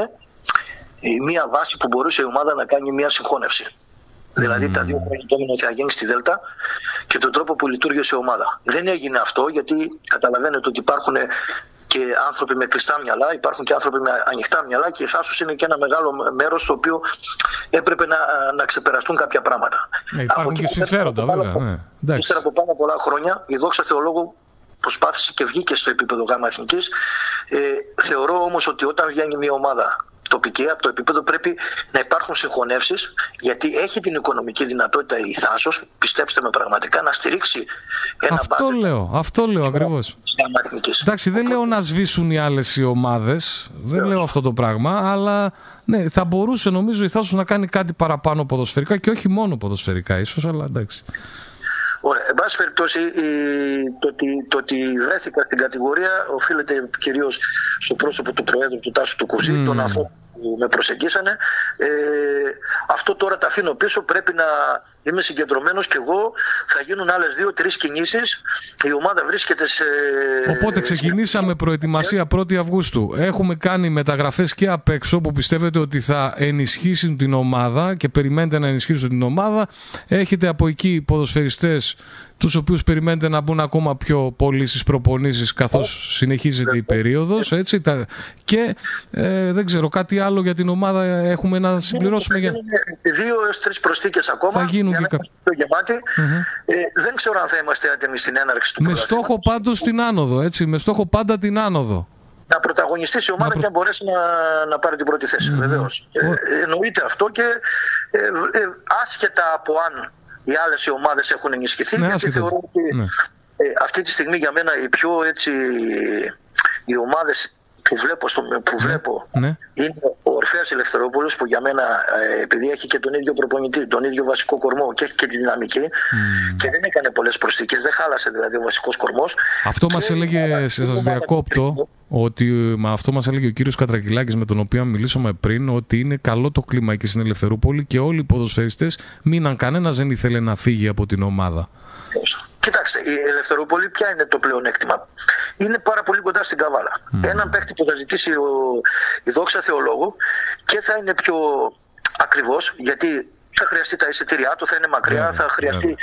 μια βάση που μπορούσε η ομάδα να κάνει μια συγχώνευση. Δηλαδή τα δύο χρόνια που έμεινε ο Θεαγέννη στη Δέλτα και τον τρόπο που λειτουργήσε η ομάδα. Δεν έγινε αυτό γιατί καταλαβαίνετε ότι υπάρχουν και άνθρωποι με κλειστά μυαλά, υπάρχουν και άνθρωποι με ανοιχτά μυαλά και η Θάσος είναι και ένα μεγάλο μέρος στο οποίο έπρεπε να, να ξεπεραστούν κάποια πράγματα. Ε, υπάρχουν Από και εκεί που συμφέροντα πέρα, βέβαια. Ναι. Εντάξει. Ύστερα από πάνω πολλά χρόνια, η δόξα Θεολόγου προσπάθησε και βγήκε στο επίπεδο γάμα εθνικής. Ε, θεωρώ όμως ότι όταν βγαίνει μια ομάδα τοπική από το επίπεδο πρέπει να υπάρχουν συγχωνεύσεις, γιατί έχει την οικονομική δυνατότητα η Θάσος, πιστέψτε με πραγματικά, να στηρίξει ένα Αυτό budget λέω, αυτό λέω ακριβώς. γάμα εθνικής. Εντάξει, δεν λέω να σβήσουν οι άλλες οι ομάδες. Δεν λέω αυτό το πράγμα. Αλλά ναι, θα μπορούσε νομίζω η Θάσος να κάνει κάτι παραπάνω ποδοσφαιρικά και όχι μόνο ποδοσφαιρικά, ίσως, αλλά εντάξει. Ωραία. Εν πάση περιπτώσει, η- το ότι, το ότι βρέθηκα στην κατηγορία οφείλεται κυρίως στο πρόσωπο του Προέδρου του Τάσου του Κουζή, των ανθρώπων που με προσεγγίσανε. Ε, αυτό τώρα τα αφήνω πίσω. Πρέπει να είμαι συγκεντρωμένος και εγώ. Θα γίνουν άλλες δύο-τρει κινήσεις. Η ομάδα βρίσκεται σε. Οπότε ξεκινήσαμε προετοιμασία 1η Αυγούστου. Έχουμε κάνει μεταγραφές και απ' έξω που πιστεύετε ότι θα ενισχύσουν την ομάδα και περιμένετε να ενισχύσουν την ομάδα. Έχετε από εκεί ποδοσφαιριστές τους οποίους περιμένετε να μπουν ακόμα πιο πολύ στις προπονήσεις καθώς συνεχίζεται η περίοδος. Έτσι, τα... Και ε, δεν ξέρω, κάτι άλλο για την ομάδα έχουμε να συμπληρώσουμε. Για... Δύο έως τρεις προσθήκες ακόμα. Θα γίνουν για να και είμαστε πιο γεμάτοι. Ε, δεν ξέρω αν θα είμαστε έτοιμοι στην έναρξη του Με πρωταθλήματος. στόχο πάντως την άνοδο, έτσι, με στόχο πάντα την άνοδο. να πρωταγωνιστήσει η ομάδα και να μπορέσει να, να πάρει την πρώτη θέση. Βεβαίως. Ε, εννοείται αυτό και ε, ε, άσχετα από αν οι άλλες οι ομάδες έχουν ενισχυθεί, Ναι, γιατί άσχετα. θεωρώ ότι Ναι. ε, αυτή τη στιγμή για μένα οι πιο έτσι οι ομάδες που βλέπω, στο, που βλέπω Ναι. είναι ο Ορφέας Ελευθερόπουλος που για μένα ε, επειδή έχει και τον ίδιο προπονητή, τον ίδιο βασικό κορμό και έχει και τη δυναμική και δεν έκανε πολλές προσθήκες, δεν χάλασε δηλαδή ο βασικός κορμός. Αυτό μας Και- έλεγε, σε σας διακόπτω, ότι μα αυτό μας έλεγε ο κύριος Κατρακυλάκης με τον οποίο μιλήσαμε πριν, ότι είναι καλό το κλίμα εκεί στην Ελευθερούπολη και όλοι οι ποδοσφαιριστές μείναν κανένας δεν ήθελε να φύγει από την ομάδα. Κοιτάξτε, η Ελευθερούπολη ποια είναι το πλεονέκτημα; Είναι πάρα πολύ κοντά στην Καβάλα. Έναν παίχτη που θα ζητήσει ο, η δόξα Θεολόγου και θα είναι πιο ακριβώς γιατί θα χρειαστεί τα εισιτήριά του, θα είναι μακριά, Βέβαια, θα χρειαστεί βέβαια.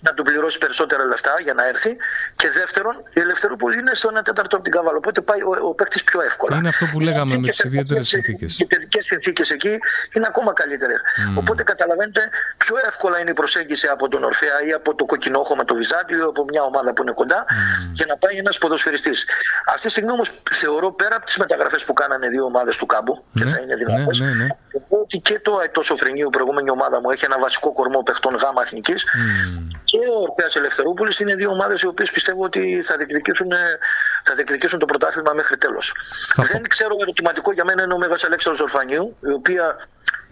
να του πληρώσει περισσότερα λεφτά για να έρθει. Και δεύτερον, η Ελευθερούπολη είναι στο 1 τέταρτο από την Καβάλα. Οπότε πάει ο, ο παίκτης πιο εύκολα. Είναι αυτό που λέγαμε με Και τις ιδιαίτερες και- συνθήκες. Και παιδικέ συνθήκες εκεί είναι ακόμα καλύτερες. Οπότε καταλαβαίνετε πιο εύκολα είναι η προσέγγιση από τον Ορφέα ή από το Κοκκινόχο με το Βυζάντιο ή από μια ομάδα που είναι κοντά για να πάει ένας ποδοσφαιριστής. Αυτή τη στιγμή όμως θεωρώ πέρα από τις μεταγραφές που κάνανε δύο ομάδες του κάμπου και Ναι, θα είναι ναι, δυνατές. ναι, ναι. Ότι και το Αετό Σοφρενίου, η προηγούμενη ομάδα μου, έχει ένα βασικό κορμό παιχτών γάμα εθνική Μμμ. και ο Ορφαία Ελευθερούπολης είναι δύο ομάδες οι οποίες πιστεύω ότι θα διεκδικήσουν, ε, θα διεκδικήσουν το πρωτάθλημα μέχρι τέλος. Θα Δεν πω- ξέρω, ερωτηματικό για μένα είναι ο Μέγας Αλέξανδρος Ορφανίου, η οποία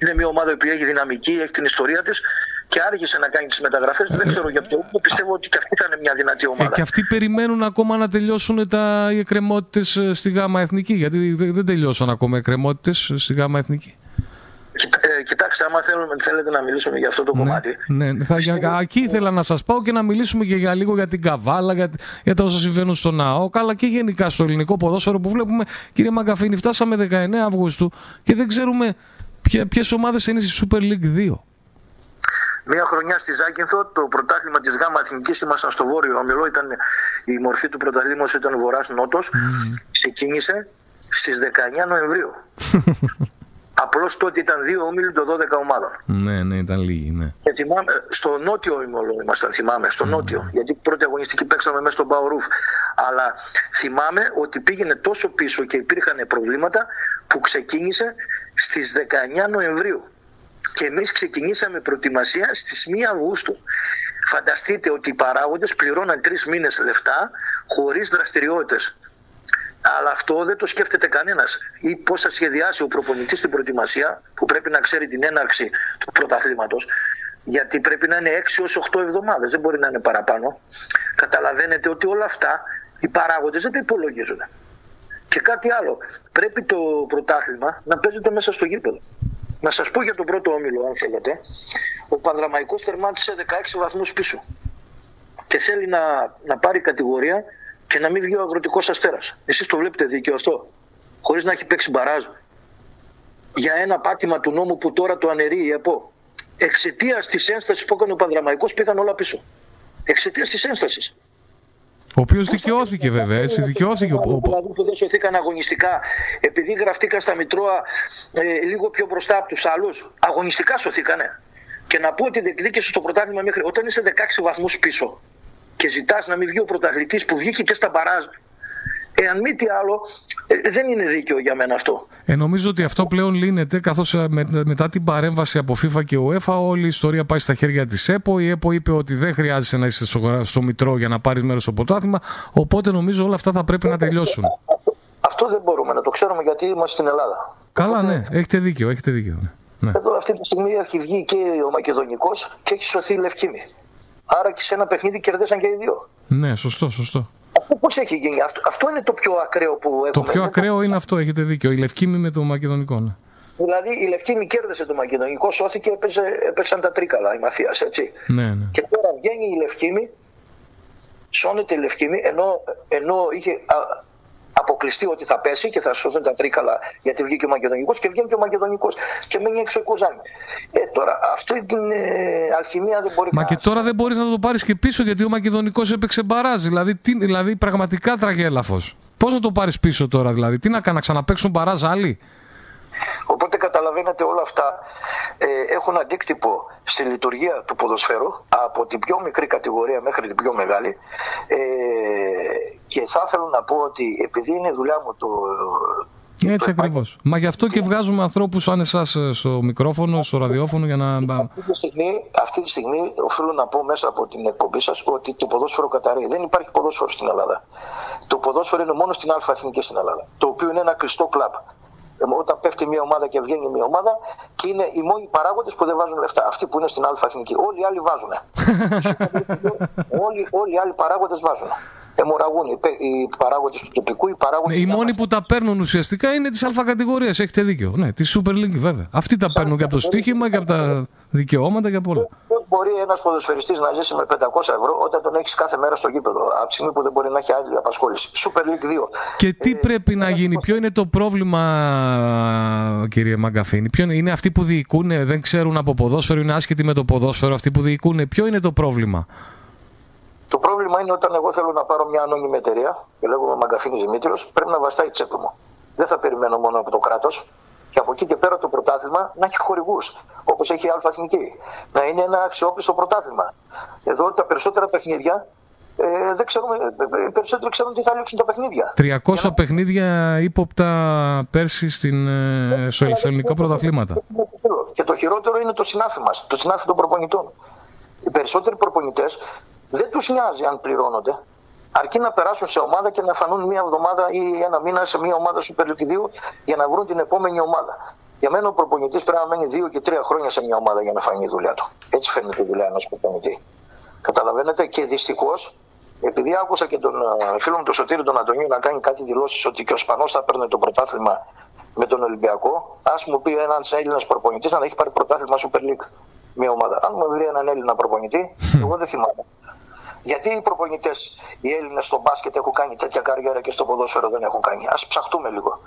είναι μια ομάδα που έχει δυναμική, έχει την ιστορία της και άργησε να κάνει τις μεταγραφές. Δεν ξέρω για ποιο. λόγο. Πιστεύω ότι και αυτή θα είναι μια δυνατή Ε, ομάδα. και αυτοί περιμένουν ακόμα να τελειώσουν τα οι εκκρεμότητες ε, στη ΓΑΜΑ Εθνική. Γιατί δεν δεν τελειώσαν ακόμα οι εκκρεμότητες στη ΓΑΜΑ Εθνική. Κοιτά- ε, κοιτάξτε, άμα θέλουμε, θέλετε να μιλήσουμε για αυτό το κομμάτι. Ναι, ναι. Θα, για, εκεί ήθελα να σας πάω και να μιλήσουμε και για λίγο για την Καβάλα, για, για τα όσα συμβαίνουν στο ΝΑΟΚ, αλλά και γενικά στο ελληνικό ποδόσφαιρο που βλέπουμε, κύριε Μαγκαφίνη, φτάσαμε 19 Αυγούστου και δεν ξέρουμε ποιες ομάδες είναι στη Super League 2. Μία χρονιά στη Ζάκυνθο, το πρωτάθλημα της ΓΑΜΑ Εθνική ήμασταν στο βόρειο όμιλο. Ήταν, η μορφή του πρωταθλήματος ήταν βορρά-νότο. Ξεκίνησε στις 19 Νοεμβρίου. (laughs) Απλώς τότε ήταν δύο όμιλοι των 12 ομάδων. ναι, ναι, ήταν λίγοι, ναι. Και θυμάμαι, στο νότιο όμιλο ήμασταν, θυμάμαι, στο νότιο. Γιατί πρώτη αγωνιστική παίξαμε μέσα στον Παορούφ. Αλλά θυμάμαι ότι πήγαινε τόσο πίσω και υπήρχαν προβλήματα που ξεκίνησε στις 19 Νοεμβρίου. Και εμείς ξεκινήσαμε προετοιμασία στις 1 Αυγούστου. Φανταστείτε ότι οι παράγοντες πληρώναν τρεις μήνες λεφτά χωρίς δραστηριότητες. Αλλά αυτό δεν το σκέφτεται κανένας. Ή πώς θα σχεδιάσει ο προπονητής την προετοιμασία, που πρέπει να ξέρει την έναρξη του πρωταθλήματος, γιατί πρέπει να είναι 6 έω 8 εβδομάδες, δεν μπορεί να είναι παραπάνω. Καταλαβαίνετε ότι όλα αυτά οι παράγοντες δεν τα υπολογίζουν. Και κάτι άλλο. Πρέπει το πρωτάθλημα να παίζεται μέσα στο γήπεδο. Να σας πω για τον πρώτο όμιλο, αν θέλετε. Ο Πανδραμαϊκός τερμάτισε 16 βαθμούς πίσω. Και θέλει να, να πάρει κατηγορία και να μην βγει ο αγροτικός αστέρας. Εσείς το βλέπετε δίκαιο αυτό. Χωρίς να έχει παίξει μπαράζ. Για ένα πάτημα του νόμου που τώρα το αναιρεί η ΕΠΟ. Εξαιτίας της ένστασης που έκανε ο Πανδραμαϊκός πήγαν όλα πίσω. Εξαιτίας της ένστασης. Ο οποίος δικαιώθηκε βέβαια, έτσι, δικαιώθηκε. ο- ο- Δηλαδή που δεν σωθήκαν αγωνιστικά, επειδή γραφτήκαν στα Μητρώα ε, λίγο πιο μπροστά από τους άλλους, αγωνιστικά σωθήκανε. Και να πω ότι διεκδίκησε το πρωτάθλημα μέχρι όταν είσαι 16 βαθμούς πίσω και ζητάς να μην βγει ο πρωταθλητής που βγήκε και στα μπαράζ. Εάν μη τι άλλο, ε, δεν είναι δίκαιο για μένα αυτό. Ε, νομίζω ότι αυτό πλέον λύνεται καθώς μετά την παρέμβαση από FIFA και UEFA όλη η ιστορία πάει στα χέρια της ΕΠΟ. Η ΕΠΟ είπε ότι δεν χρειάζεται να είσαι στο, στο Μητρό για να πάρεις μέρος στο πρωτάθλημα. Οπότε νομίζω όλα αυτά θα πρέπει να τελειώσουν. Αυτό δεν μπορούμε να το ξέρουμε γιατί είμαστε στην Ελλάδα. Καλά, ναι, έχετε δίκιο. Έχετε δίκιο ναι. Ναι. Εδώ αυτή τη στιγμή έχει βγει και ο Μακεδονικός και έχει σωθεί η Λευκήμη. Άρα και σε ένα παιχνίδι κερδίσαν και οι δύο. ναι, σωστό, σωστό. Αυτό πώς έχει γίνει, αυτό, αυτό είναι το πιο ακραίο που έχουμε. Το πιο Δεν ακραίο είναι αυτό, έχετε δίκιο. Η Λευκήμη με το Μακεδονικό. Ναι. Δηλαδή η Λευκήμη κέρδισε το Μακεδονικό, σώθηκε, έπαιζε, έπαιξαν τα τρίκαλα η Μαθίας, έτσι. Ναι, ναι. Και τώρα βγαίνει η Λευκήμη, σώνεται η Λευκήμη, ενώ, ενώ είχε α, αποκλειστεί ότι θα πέσει και θα σωθούν τα τρίκαλα γιατί βγήκε ο Μακεδονικός και βγαίνει και ο Μακεδονικός και μένει έξω η Κοζάνη. Ε, τώρα αυτή την ε, αλχημία δεν μπορεί Μα και κανένας. τώρα δεν μπορείς να το πάρεις και πίσω γιατί ο Μακεδονικός έπαιξε μπαράζ. Δηλαδή, τι, δηλαδή πραγματικά τραγέλαφο. Πώς να το πάρεις πίσω τώρα, δηλαδή, τι να κάνω, να ξαναπέξουν μπαράζ άλλοι; Οπότε καταλαβαίνετε όλα αυτά ε, έχουν αντίκτυπο στη λειτουργία του ποδοσφαίρου από την πιο μικρή κατηγορία μέχρι την πιο μεγάλη ε, και θα ήθελα να πω ότι επειδή είναι δουλειά μου το, Έτσι ακριβώς. Μα γι' αυτό και βγάζουμε ανθρώπους σαν εσάς στο μικρόφωνο, στο ραδιόφωνο για να. αυτή τη, στιγμή, αυτή τη στιγμή οφείλω να πω μέσα από την εκπομπή σας ότι το ποδόσφαιρο καταραίει. Δεν υπάρχει ποδόσφαιρο στην Ελλάδα. Το ποδόσφαιρο είναι μόνο στην Α' Εθνική στην Ελλάδα. Το οποίο είναι ένα κλειστό κλαμπ. Ε, Όταν πέφτει μια ομάδα και βγαίνει μια ομάδα και είναι οι μόνοι παράγοντες που δεν βάζουν λεφτά. Αυτοί που είναι στην Α' Εθνική. Όλοι οι άλλοι βάζουν. (laughs) όλοι, όλοι οι άλλοι παράγοντες βάζουν. Αιμορραγούν οι, παι- οι παράγοντες του τοπικού, οι παράγοντες. Ναι, οι μόνοι που τα παίρνουν ουσιαστικά είναι της Α κατηγορίας. Έχετε δίκιο. Ναι, της Super League βέβαια. Αυτοί τα παίρνουν και από το στοίχημα και από τα δικαιώματα και από όλα. Πώς μπορεί ένας ποδοσφαιριστής να ζήσει με 500 ευρώ όταν τον έχεις κάθε μέρα στο γήπεδο, από τη στιγμή που δεν μπορεί να έχει άλλη απασχόληση. Super League 2. Και τι πρέπει να γίνει, ποιο είναι το πρόβλημα, κύριε Μαγκαφίνη, ποιο είναι, είναι αυτοί που διοικούν, δεν ξέρουν από ποδόσφαιρο, είναι άσχετοι με το ποδόσφαιρο, αυτοί που διοικούν, ποιο είναι το πρόβλημα; Το πρόβλημα είναι όταν εγώ θέλω να πάρω μια ανώνυμη εταιρεία και λέγομαι Μαγκαφίνης Δημήτριος, πρέπει να βαστάει η τσέπη μου. Δεν θα περιμένω μόνο από το κράτος και από εκεί και πέρα το πρωτάθλημα να έχει χορηγούς, όπως έχει η Αλφαθνική. Να είναι ένα αξιόπιστο πρωτάθλημα. Εδώ τα περισσότερα παιχνίδια ε, δεν ξέρουμε, ε, ε, οι περισσότεροι ξέρουν τι θα λήξουν τα παιχνίδια. 300 παιχνίδια ύποπτα πέρσι στην, ε, στο ελληνικά πρωταθλήματα. Και το χειρότερο είναι το συνάφι μας, το συνάφι των προπονητών. Οι περισσότεροι προπονητές δεν τους νοιάζει αν πληρώνονται. Αρκεί να περάσουν σε ομάδα και να φανούν μία εβδομάδα ή ένα μήνα σε μία ομάδα Super League 2 για να βρουν την επόμενη ομάδα. Για μένα ο προπονητής πρέπει να μένει δύο και τρία χρόνια σε μια ομάδα για να φανεί η δουλειά του. Έτσι φαίνεται η δουλειά ενός προπονητή. Καταλαβαίνετε και δυστυχώς, επειδή άκουσα και τον ε, φίλο μου τον Σωτήρη τον Αντωνίου να κάνει κάτι δηλώσεις ότι και ο Σπανός θα παίρνει το πρωτάθλημα με τον Ολυμπιακό, ας μου πει ένα Έλληνας προπονητής να έχει πάρει πρωτάθλημα Super League μια ομάδα. Αν μου βρει έναν Έλληνα προπονητή, (laughs) εγώ δεν θυμάμαι. Γιατί οι προπονητές, οι Έλληνες στο μπάσκετ έχουν κάνει τέτοια καριέρα και στο ποδόσφαιρο δεν έχουν κάνει. Α ψαχτούμε λίγο.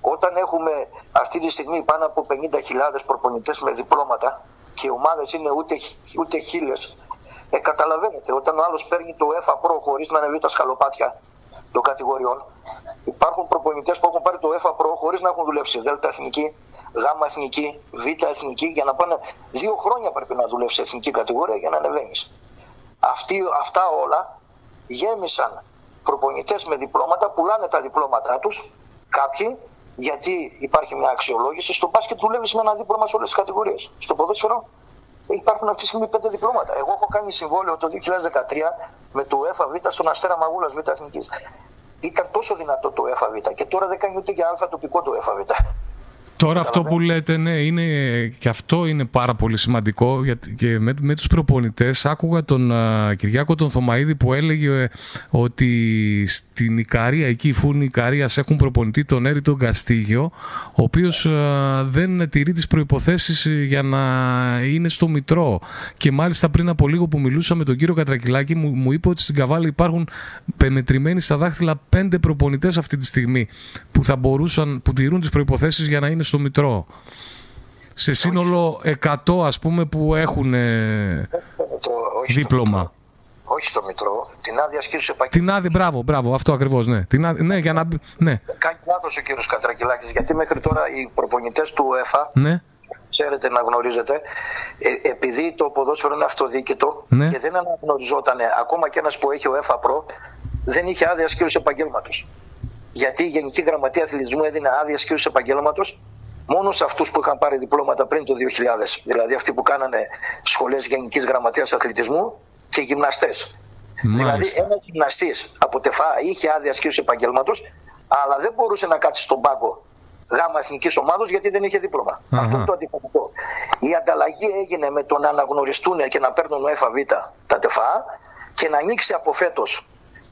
Όταν έχουμε αυτή τη στιγμή πάνω από 50.000 προπονητές με διπλώματα και οι ομάδες είναι ούτε, ούτε χίλιες, ε, καταλαβαίνετε, όταν ο άλλος παίρνει το ΕΦΑ Pro χωρίς να ανεβεί τα σκαλοπάτια των κατηγοριών, υπάρχουν προπονητές που έχουν πάρει το ΕΦΑ Pro χωρίς να έχουν δουλέψει Δέλτα Εθνική, Γάμα Εθνική, Β Εθνική, για να πάνε. Δύο χρόνια πρέπει να δουλέψει εθνική κατηγορία για να ανεβαίνεις. Αυτοί, αυτά όλα γέμισαν προπονητές με διπλώματα, πουλάνε τα διπλώματά τους κάποιοι γιατί υπάρχει μια αξιολόγηση. Στο μπάσκετ δουλεύεις με ένα δίπλωμα σε όλες τις κατηγορίες. Στο ποδόσφαιρο υπάρχουν αυτή τη στιγμή πέντε διπλώματα. Εγώ έχω κάνει συμβόλαιο το 2013 με το ΕΦΑΒ στον Αστέρα Μαγούλας Β Εθνικής. Ήταν τόσο δυνατό το ΕΦΑΒ και τώρα δεν κάνει ούτε για αλφα τοπικό το ΕΦΑΒ. Τώρα αυτό που λέτε, ναι, είναι, και αυτό είναι πάρα πολύ σημαντικό γιατί και με, με τους προπονητές άκουγα τον α, Κυριάκο τον Θωμαίδη που έλεγε ε, ότι στην Ικαρία, εκεί οι φούρνοι Ικαρίας έχουν προπονητή τον Έρη τον Καστίγιο ο οποίος α, δεν τηρεί τις προϋποθέσεις ε, για να είναι στο Μητρό. Και μάλιστα πριν από λίγο που μιλούσα με τον κύριο Κατρακυλάκη μου, μου είπε ότι στην Καβάλη υπάρχουν πενετρημένοι στα δάχτυλα πέντε προπονητές αυτή τη στιγμή που θα μπορούσαν, που τηρούν τις προϋποθέσεις για να είναι στο Μητρό. Σε σύνολο 100 ας πούμε που έχουν ε, δίπλωμα. Όχι στο Μητρό, την άδεια ασκήσεω επαγγελματία. Την άδεια, μπράβο, μπράβο, αυτό ακριβώς, ναι. Την άδεια, ναι, για να μπει- ναι, Κάνει λάθος ο κύριος Κατρακυλάκης, γιατί μέχρι τώρα οι προπονητές του ΕΦΑ, ναι, ξέρετε να γνωρίζετε, ε, επειδή το ποδόσφαιρο είναι αυτοδίκητο Ναι. και δεν αναγνωριζόταν, ακόμα και ένας που έχει ο ΕΦΑ Pro, δεν είχε άδεια ασκήσεω επαγγέλματος. Γιατί η Γενική Γραμματεία Αθλητισμού έδινε άδεια ασκήσεω επαγγέλματος μόνο σε αυτούς που είχαν πάρει διπλώματα πριν το 2000. Δηλαδή αυτοί που κάνανε σχολές Γενικής Γραμματείας Αθλητισμού και γυμναστές. Δηλαδή μάλιστα. ένας γυμναστής από τεφά είχε άδεια ασκήσεω επαγγέλματος, αλλά δεν μπορούσε να κάτσει στον πάγκο γάμα εθνικής ομάδα γιατί δεν είχε δίπλωμα. Αχα. Αυτό είναι το αντιφατικό. Η ανταλλαγή έγινε με το να αναγνωριστούν και να παίρνουν ο ΕΦΑΒ τα τεφά και να ανοίξει από φέτος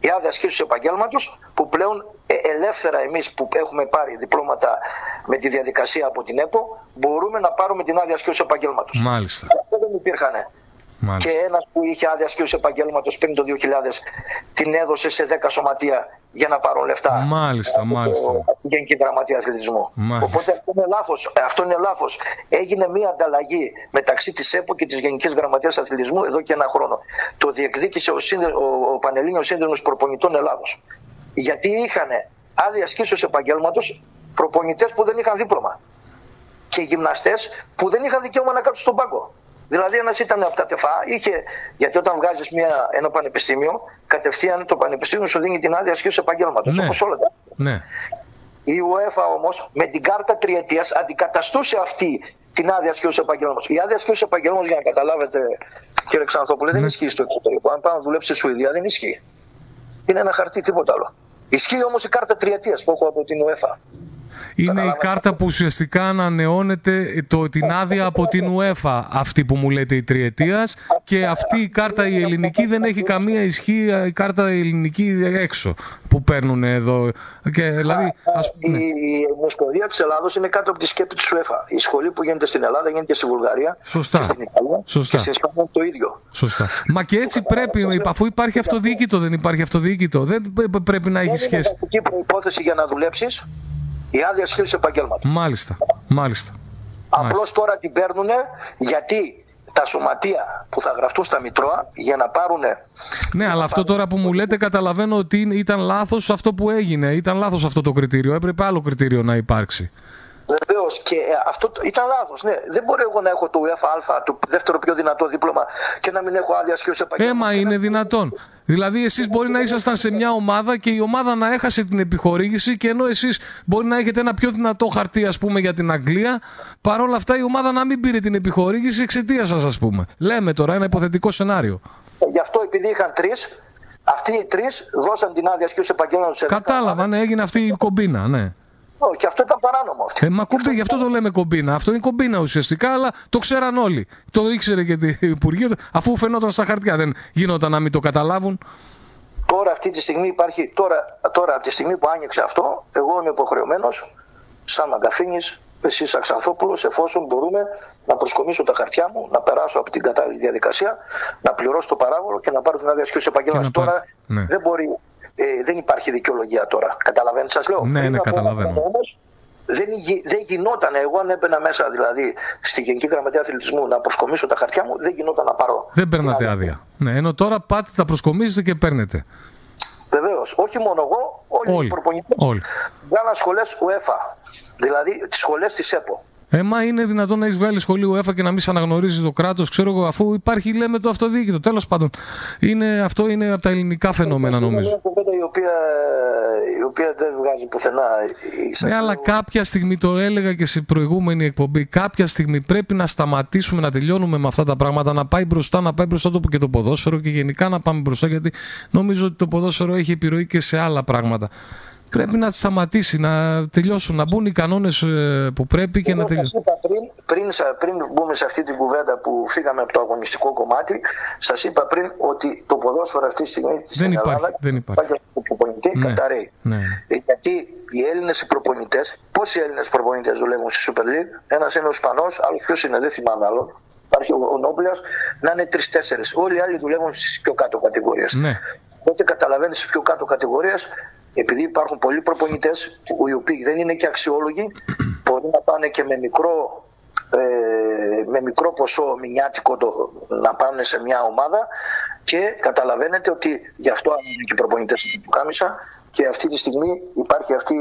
η άδεια ασκήσεω επαγγέλματος που πλέον ε, ελεύθερα εμείς που έχουμε πάρει διπλώματα με τη διαδικασία από την ΕΠΟ μπορούμε να πάρουμε την άδεια ασκήσεω επαγγέλματος. Μάλιστα. Αυτό δεν υπήρχαν. Μάλιστα. Και ένας που είχε άδεια ασκήσεω επαγγέλματος πριν το 2000 την έδωσε σε 10 σωματεία για να πάρουν λεφτά. Μάλιστα, από το- μάλιστα. από τη Γενική Γραμματεία Αθλητισμού. Μάλιστα. Οπότε αυτό είναι λάθος. Αυτό είναι λάθος. Έγινε μια ανταλλαγή μεταξύ της ΕΠΟ και της Γενικής Γραμματείας Αθλητισμού εδώ και ένα χρόνο. Το διεκδίκησε ο, σύνδε, ο, ο Πανελλήνιος Σύνδεσμο Προπονητών Ελλάδος. Γιατί είχαν άδεια ασκήσεως επαγγέλματος προπονητές που δεν είχαν δίπλωμα και γυμναστές που δεν είχαν δικαίωμα να κάτσουν στον πάγκο. Δηλαδή, ένας ήταν από τα τεφά, είχε, γιατί όταν βγάζεις ένα πανεπιστήμιο, κατευθείαν το πανεπιστήμιο σου δίνει την άδεια ασκήσεως επαγγέλματος. Ναι. Όπως όλα τα. Ναι. Η UEFA όμως με την κάρτα τριετίας αντικαταστούσε αυτή την άδεια ασκήσεω επαγγέλματο. Η άδεια ασκήσεω επαγγέλματο, για να καταλάβετε, κύριε Ξανθόπουλε, δεν ισχύει στο εξωτερικό. Αν πάει να δουλέψει στη Σουηδία, δεν ισχύει. Είναι ένα χαρτί, τίποτα άλλο. Ισχύει όμως η κάρτα τριετίας που έχω από την UEFA. Είναι η κάρτα που ουσιαστικά ανανεώνεται το, την άδεια από την UEFA, αυτή που μου λέτε η τριετίας και αυτή η κάρτα η ελληνική δεν έχει καμία ισχύ, η κάρτα η ελληνική έξω που παίρνουν εδώ. Και, δηλαδή, ας, ναι. Η Ομοσπονδία της Ελλάδος είναι κάτω από τη σκέπη της UEFA. Η σχολή που γίνεται στην Ελλάδα γίνεται και στη Βουλγαρία. Σωστά. Και στην Ιταλία. Σωστά. Και στην Ισπανία το ίδιο. Σωστά. Μα και έτσι πρέπει, αφού υπάρχει αυτοδιοίκητο, δεν υπάρχει αυτοδιοίκητο. Δεν π- πρέπει να έχει Δεν είναι σχέση. βασική προπόθεση για να δουλέψεις η άδεια σχέση επαγγέλματο. Μάλιστα. Μάλιστα. Απλώς τώρα την παίρνουν γιατί τα σωματεία που θα γραφτούν στα Μητρώα για να πάρουν. Ναι, αλλά αυτό τώρα που μου λέτε καταλαβαίνω ότι είναι- ήταν λάθος αυτό που έγινε. Ήταν λάθος αυτό το κριτήριο. Έπρεπε άλλο κριτήριο να υπάρξει. Βεβαίως και ε, αυτό το- ήταν λάθος. Ναι. Δεν μπορεί εγώ να έχω το UEFA, το δεύτερο πιο δυνατό δίπλωμα και να μην έχω άδεια σχέση επαγγέλματο. Έμα είναι δυνατόν. Δηλαδή, εσείς μπορεί να ήσασταν σε μια ομάδα και η ομάδα να έχασε την επιχορήγηση και ενώ εσείς μπορεί να έχετε ένα πιο δυνατό χαρτί, ας πούμε, για την Αγγλία, παρόλα αυτά η ομάδα να μην πήρε την επιχορήγηση εξαιτίας σας, ας πούμε. Λέμε τώρα ένα υποθετικό σενάριο. Γι' αυτό επειδή είχαν τρεις, αυτοί οι τρεις δώσαν την άδεια σχέση επαγγέλματο σε δέκα Κατάλαβα, ναι, έγινε αυτή η κομπίνα, ναι. Ω, Και αυτό ήταν παράνομο. Αυτό. Ε, μα κομπί, γι' αυτό το λέμε κομπίνα. Αυτό είναι κομπίνα ουσιαστικά, αλλά το ξέραν όλοι. Το ήξερε και το Υπουργείο, αφού φαινόταν στα χαρτιά. Δεν γινόταν να μην το καταλάβουν. Τώρα αυτή τη στιγμή υπάρχει, τώρα, τώρα από τη στιγμή που άνοιξε αυτό, εγώ είμαι υποχρεωμένος, σαν Μαγκαφίνης, εσύ Αξανθόπουλος, εφόσον μπορούμε να προσκομίσω τα χαρτιά μου, να περάσω από την κατάλληλη διαδικασία, να πληρώσω το παράγωγο και να πάρω την άδεια σχέση επαγγέλματο. Και να Τώρα πάρετε, ναι. δεν μπορεί, ε, δεν υπάρχει δικαιολογία τώρα. Καταλαβαίνετε, σας λέω. Ναι, Πριν ναι, από ένα καταλαβαίνω. χρόνο όμως, δεν, γι- δεν γινόταν, εγώ αν έμπαινα μέσα δηλαδή στη Γενική Γραμματεία Αθλητισμού να προσκομίσω τα χαρτιά μου, δεν γινόταν να πάρω. Δεν παίρνατε άδεια. Ναι, ενώ τώρα πάτε, τα προσκομίζετε και παίρνετε. Βεβαίως, όχι μόνο εγώ, όλοι, Όλοι. οι προπονητές Όλοι. βγάλαν σχολές UEFA. Δηλαδή τις σχολές της ΕΠΟ. Ε, μα είναι δυνατόν να έχεις βγάλει σχολείο UEFA και να μην σε αναγνωρίζει το κράτος, ξέρω εγώ, αφού υπάρχει, λέμε, το αυτοδιοίκητο. Τέλος πάντων, είναι, αυτό είναι από τα ελληνικά φαινόμενα, Είναι νομίζω. μια κουβέντα η οποία, η οποία δεν βγάζει πουθενά. Σας Ναι, αλλά λέω, κάποια στιγμή, το έλεγα και σε προηγούμενη εκπομπή, κάποια στιγμή πρέπει να σταματήσουμε να τελειώνουμε με αυτά τα πράγματα, να πάει μπροστά, να πάει μπροστά το και το ποδόσφαιρο και γενικά να πάμε μπροστά, γιατί νομίζω ότι το ποδόσφαιρο έχει επιρροή και σε άλλα πράγματα. Πρέπει να σταματήσει, να τελειώσουν, να μπουν οι κανόνες που πρέπει και εγώ να σας τελειώσουν. είπα πριν, πριν, σα- πριν μπούμε σε αυτή την κουβέντα που φύγαμε από το αγωνιστικό κομμάτι, σας είπα πριν ότι το ποδόσφαιρο αυτή τη στιγμή στην Δεν υπάρχει, Ελλάδας δεν υπάρχει. πάει από προπονητή Ναι, καταραίει. ναι. Ε, Γιατί οι Έλληνες προπονητές, πόσοι Έλληνες προπονητές δουλεύουν στη Super League, ένας είναι ο Ισπανός, άλλος ποιος είναι, δεν θυμάμαι άλλον. Υπάρχει ο, ο Νόμπλια, να είναι τρει-τέσσερι. Όλοι οι άλλοι δουλεύουν στις πιο κάτω κατηγορίες. Ναι. Οπότε καταλαβαίνεις στις πιο κάτω κατηγορίες, επειδή υπάρχουν πολλοί προπονητές, οι οποίοι δεν είναι και αξιόλογοι, μπορεί να πάνε και με μικρό, ε, με μικρό ποσό μηνιάτικο το, να πάνε σε μια ομάδα και καταλαβαίνετε ότι γι' αυτό είναι και οι προπονητέ που κάμισα και αυτή τη στιγμή υπάρχει αυτή.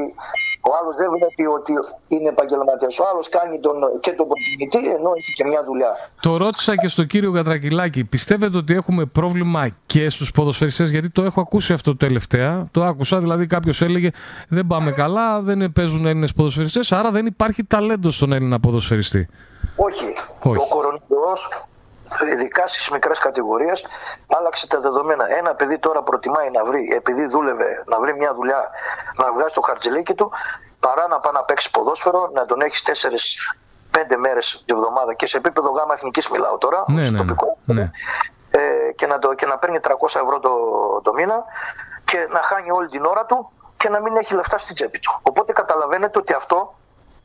Ο άλλος δεν βλέπει ότι είναι επαγγελματίας. Ο άλλος κάνει τον, και τον προπονητή ενώ έχει και μια δουλειά. Το ρώτησα και στον κύριο Κατρακυλάκη. Πιστεύετε ότι έχουμε πρόβλημα και στους ποδοσφαιριστές, γιατί το έχω ακούσει αυτό τελευταία. Το άκουσα, δηλαδή κάποιος έλεγε δεν πάμε καλά, δεν παίζουν Έλληνες ποδοσφαιριστές, άρα δεν υπάρχει ταλέντος στον Έλληνα ποδοσφαιριστή. Όχι. Όχι. Ο κορονοϊός, ειδικά στις μικρές κατηγορίες, άλλαξε τα δεδομένα. Ένα παιδί τώρα προτιμάει να βρει, επειδή δούλευε, να βρει μια δουλειά, να βγάζει το χαρτζηλίκι του, παρά να πάει να παίξει ποδόσφαιρο, να τον έχεις 4-5 μέρες τη βδομάδα και σε επίπεδο γάμα εθνικής μιλάω τώρα, Ναι, στο ναι, ναι. τοπικό, ναι. ε, και, να το, και να παίρνει 300 ευρώ το, το μήνα και να χάνει όλη την ώρα του και να μην έχει λεφτά στην τσέπη του. Οπότε καταλαβαίνετε ότι αυτό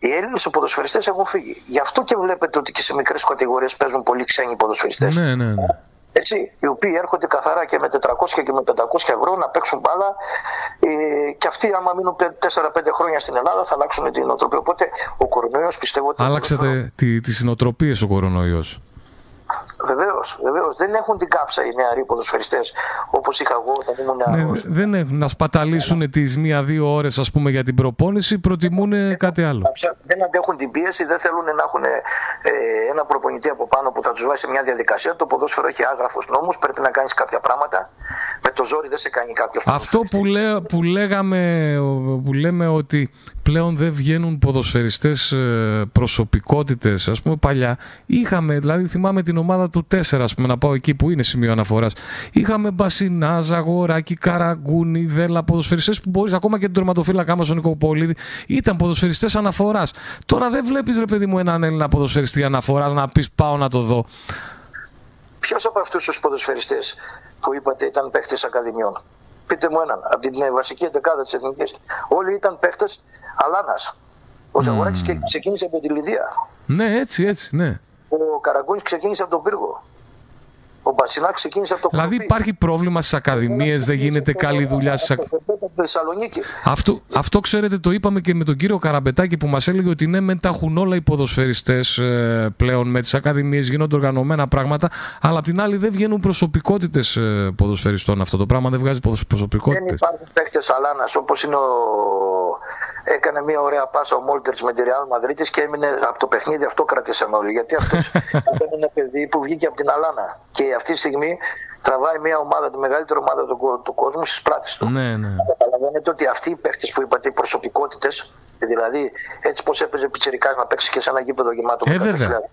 οι Έλληνες ποδοσφαιριστές έχουν φύγει. Γι' αυτό και βλέπετε ότι και σε μικρές κατηγορίες παίζουν πολλοί ξένοι ποδοσφαιριστές. Ναι, ναι, ναι. Έτσι, οι οποίοι έρχονται καθαρά και με 400 και με 500 ευρώ να παίξουν μπάλα ε, και αυτοί άμα μείνουν 4-5 χρόνια στην Ελλάδα θα αλλάξουν την νοοτροπία. Οπότε ο κορονοϊός πιστεύω ότι... Άλλαξατε τι, τις συνοτροπίες ο κορονοϊός. Βεβαίως, βεβαίως. Δεν έχουν την κάψα οι νεαροί ποδοσφαιριστές όπως είχα εγώ όταν ήμουν νεαρός. Ναι, δεν έχουν να σπαταλήσουν τις μία-δύο ώρες ας πούμε για την προπόνηση, προτιμούν κάτι άλλο. Δεν αντέχουν την πίεση, δεν θέλουν να έχουν ε, ένα προπονητή από πάνω που θα τους βάζει σε μια διαδικασία. Το ποδόσφαιρο έχει άγραφου νόμους, πρέπει να κάνεις κάποια πράγματα. Με το ζόρι δεν σε κάνει κάποιος. Αυτό που, λέ, που λέγαμε, που λέμε ότι πλέον δεν βγαίνουν ποδοσφαιριστές ε, προσωπικότητες. Ας πούμε παλιά είχαμε, δηλαδή θυμάμαι την ομάδα του 4 ας πούμε να πάω εκεί που είναι σημείο αναφοράς. Είχαμε Μπασινά, Ζαγοράκη, Καραγκούνη, Δέλα, ποδοσφαιριστές που μπορείς ακόμα και τον τερματοφύλακα μας τον Νικοπολίδη ήταν ποδοσφαιριστές αναφοράς. Τώρα δεν βλέπεις ρε παιδί μου έναν Έλληνα ποδοσφαιριστή αναφοράς να πεις πάω να το δω. Ποιος από αυτούς τους ποδοσφαιριστές που είπατε ήταν παίχτε Ακαδημιών; Πείτε μου έναν, από την ε, βασική εντεκάδα της Εθνικής. Όλοι ήταν παίχτες Αλάνας. Ο Ζαγοράκης mm. ξεκίνησε από τη Λιδία. Ναι, έτσι, έτσι, ναι. Ο Καραγκούνης ξεκίνησε από τον Πύργο. Ο Μπασινά ξεκίνησε από το Δηλαδή Κουρουπί. υπάρχει πρόβλημα στις ακαδημίες, δεν γίνεται καλή δουλειά στις ακαδημίε. Θεσσαλονίκη. Αυτό, αυτό ξέρετε το είπαμε και με τον κύριο Καραμπετάκη που μας έλεγε ότι ναι μεν τα έχουν όλα οι ποδοσφαιριστές ε, πλέον με τις ακαδημίες γίνονται οργανωμένα πράγματα αλλά απ' την άλλη δεν βγαίνουν προσωπικότητες ε, ποδοσφαιριστών αυτό το πράγμα δεν βγάζει ποδοσ- Δεν προσωπικότητες. υπάρχουν παίχτε Αλάνας όπως είναι ο. Έκανε μια ωραία πάσα ο Μόλτερς με τη Real Madrid και έμεινε από το παιχνίδι. Αυτό κρατήσαμε όλοι. Γιατί αυτός (laughs) ήταν ένα παιδί που βγήκε από την Αλάνα. Και αυτή τη στιγμή τραβάει μια ομάδα, τη μεγαλύτερη ομάδα του, κο- του κόσμου στις πλάτε του. Ναι, ναι. Καταλαβαίνετε ότι αυτοί οι παίχτε που είπατε, οι προσωπικότητες, δηλαδή έτσι πώ έπαιζε πιτσερικά να παίξει και σε ένα γήπεδο γεμάτο Ε, με βέβαια. 100.000.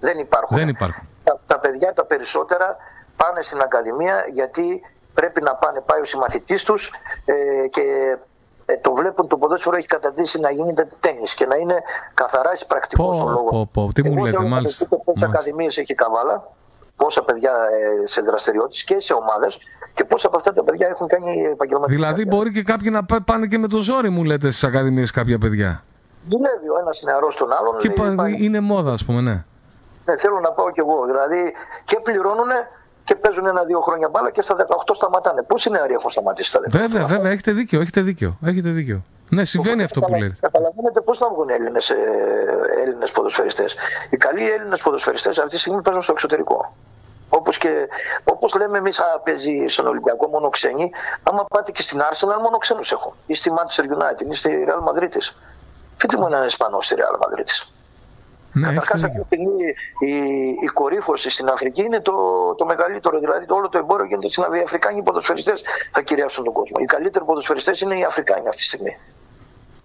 Δεν υπάρχουν. Δεν υπάρχουν. Τα, τα παιδιά τα περισσότερα πάνε στην Ακαδημία γιατί πρέπει να πάνε, πάει ο συμμαθητής τους ε, και ε, το βλέπουν το ποδόσφαιρο έχει καταντήσει να γίνεται τέννις και να είναι καθαρά εισπρακτικός ο Πω, λόγος. πω, πω, τι μου Εγώ λέτε, θέλω να μάλιστα. δείτε πόσες Μάλιστα. ακαδημίες έχει η Καβάλα, πόσα παιδιά ε, σε δραστηριότητες και σε ομάδες και πόσα από αυτά τα παιδιά έχουν κάνει επαγγελματική Δηλαδή καριέρα. μπορεί και κάποιοι να πά- πάνε και με το ζόρι μου λέτε στις ακαδημίες κάποια παιδιά. Δουλεύει ο ένας νεαρός τον άλλον. Και λέει, πα- πάει- είναι μόδα ας πούμε, ναι. Ναι, θέλω να πάω κι εγώ. Δηλαδή και πληρώνουν και παίζουν ένα-δύο χρόνια μπάλα και στα 18 σταματάνε. Πόσοι νεαροί έχουν σταματήσει στα 18. Βέβαια, βέβαια, έχετε δίκιο, έχετε δίκιο. Έχετε δίκιο. Ναι, συμβαίνει αυτό που λέτε. Καταλαβαίνετε πώς θα βγουν Έλληνες Έλληνες ποδοσφαιριστές. Οι καλοί Έλληνες ποδοσφαιριστές αυτή τη στιγμή παίζουν στο εξωτερικό. Όπως και όπως λέμε, εμείς παίζει στον Ολυμπιακό μόνο ξένοι. Άμα πάτε και στην Arsenal, μόνο ξένους έχουν. Ή στη Manchester United, ή στη Real Madrid. Πείτε μου έναν Ισπανό στη Real Madrid. Ναι, Καταρχάς, έχετε αυτή δίκιο. τη στιγμή η, η κορύφωση στην Αφρική είναι το, το μεγαλύτερο. Δηλαδή, το όλο το εμπόριο γίνεται στην Αφρική. Οι Αφρικάνοι ποδοσφαιριστές θα κυριεύσουν τον κόσμο. Οι καλύτεροι ποδοσφαιριστές είναι οι Αφρικάνοι αυτή τη στιγμή.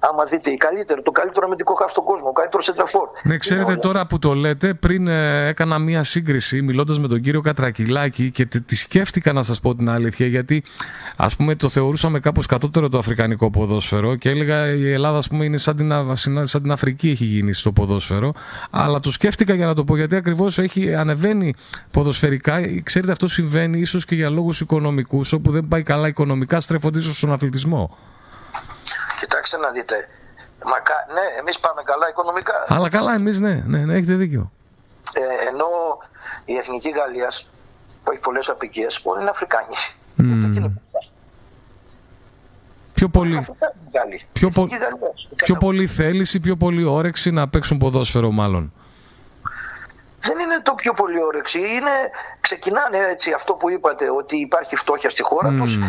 Άμα δείτε, οι καλύτεροι, το καλύτερο αμυντικό χάφ στον κόσμο, ο καλύτερος σεντραφόρ. Ναι, ξέρετε τώρα που το λέτε, πριν ε, έκανα μία σύγκριση μιλώντας με τον κύριο Κατρακυλάκη και τη, τη σκέφτηκα να σας πω την αλήθεια γιατί ας πούμε το θεωρούσαμε κάπως κατώτερο το αφρικανικό ποδόσφαιρο και έλεγα η Ελλάδα ας πούμε είναι σαν την, Α- σαν σαν την Αφρική έχει γίνει στο ποδόσφαιρο. Αλλά το σκέφτηκα για να το πω γιατί ακριβώς έχει ανεβαίνει ποδοσφαιρικά. Ξέρετε αυτό συμβαίνει ίσως και για λόγους οικονομικούς όπου δεν πάει καλά οικονομικά στρέφονται ίσως στον αθλητισμό Κοιτάξτε να δείτε. Μακά... Ναι, εμείς πάμε καλά οικονομικά. αλλά καλά εμείς ναι, ναι, ναι έχετε δίκιο Ε, ενώ η εθνική Γαλλίας, που έχει πολλές απικίες, όλοι είναι Αφρικάνοι. Μμμ. Πιο πολύ, Αφρικάνοι Γάλλοι. Πιο Η πο- εθνική Γαλλίας. πιο πολύ θέληση, πιο πολύ όρεξη να παίξουν ποδόσφαιρο μάλλον. Δεν είναι το πιο πολύ όρεξη. Είναι, ξεκινάνε έτσι αυτό που είπατε, ότι υπάρχει φτώχεια στη χώρα Μμμ. τους.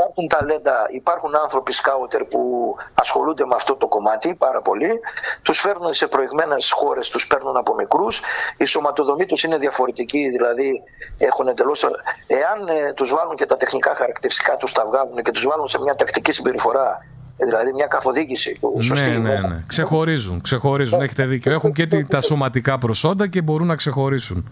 Υπάρχουν ταλέντα, υπάρχουν άνθρωποι σκάουτερ που ασχολούνται με αυτό το κομμάτι πάρα πολύ. Τους φέρνουν σε προηγμένες χώρες, τους παίρνουν από μικρούς. Η σωματοδομή τους είναι διαφορετική, δηλαδή έχουν εντελώς... Εάν ε, τους βάλουν και τα τεχνικά χαρακτηριστικά τους τα βγάλουν και τους βάλουν σε μια τακτική συμπεριφορά, ε, δηλαδή μια καθοδήγηση που σωστή Ναι, ναι, είναι, ναι. Ξεχωρίζουν, ξεχωρίζουν. Έχετε δίκιο. Έχουν και τη- τα σωματικά προσόντα και μπορούν να ξεχωρίσουν.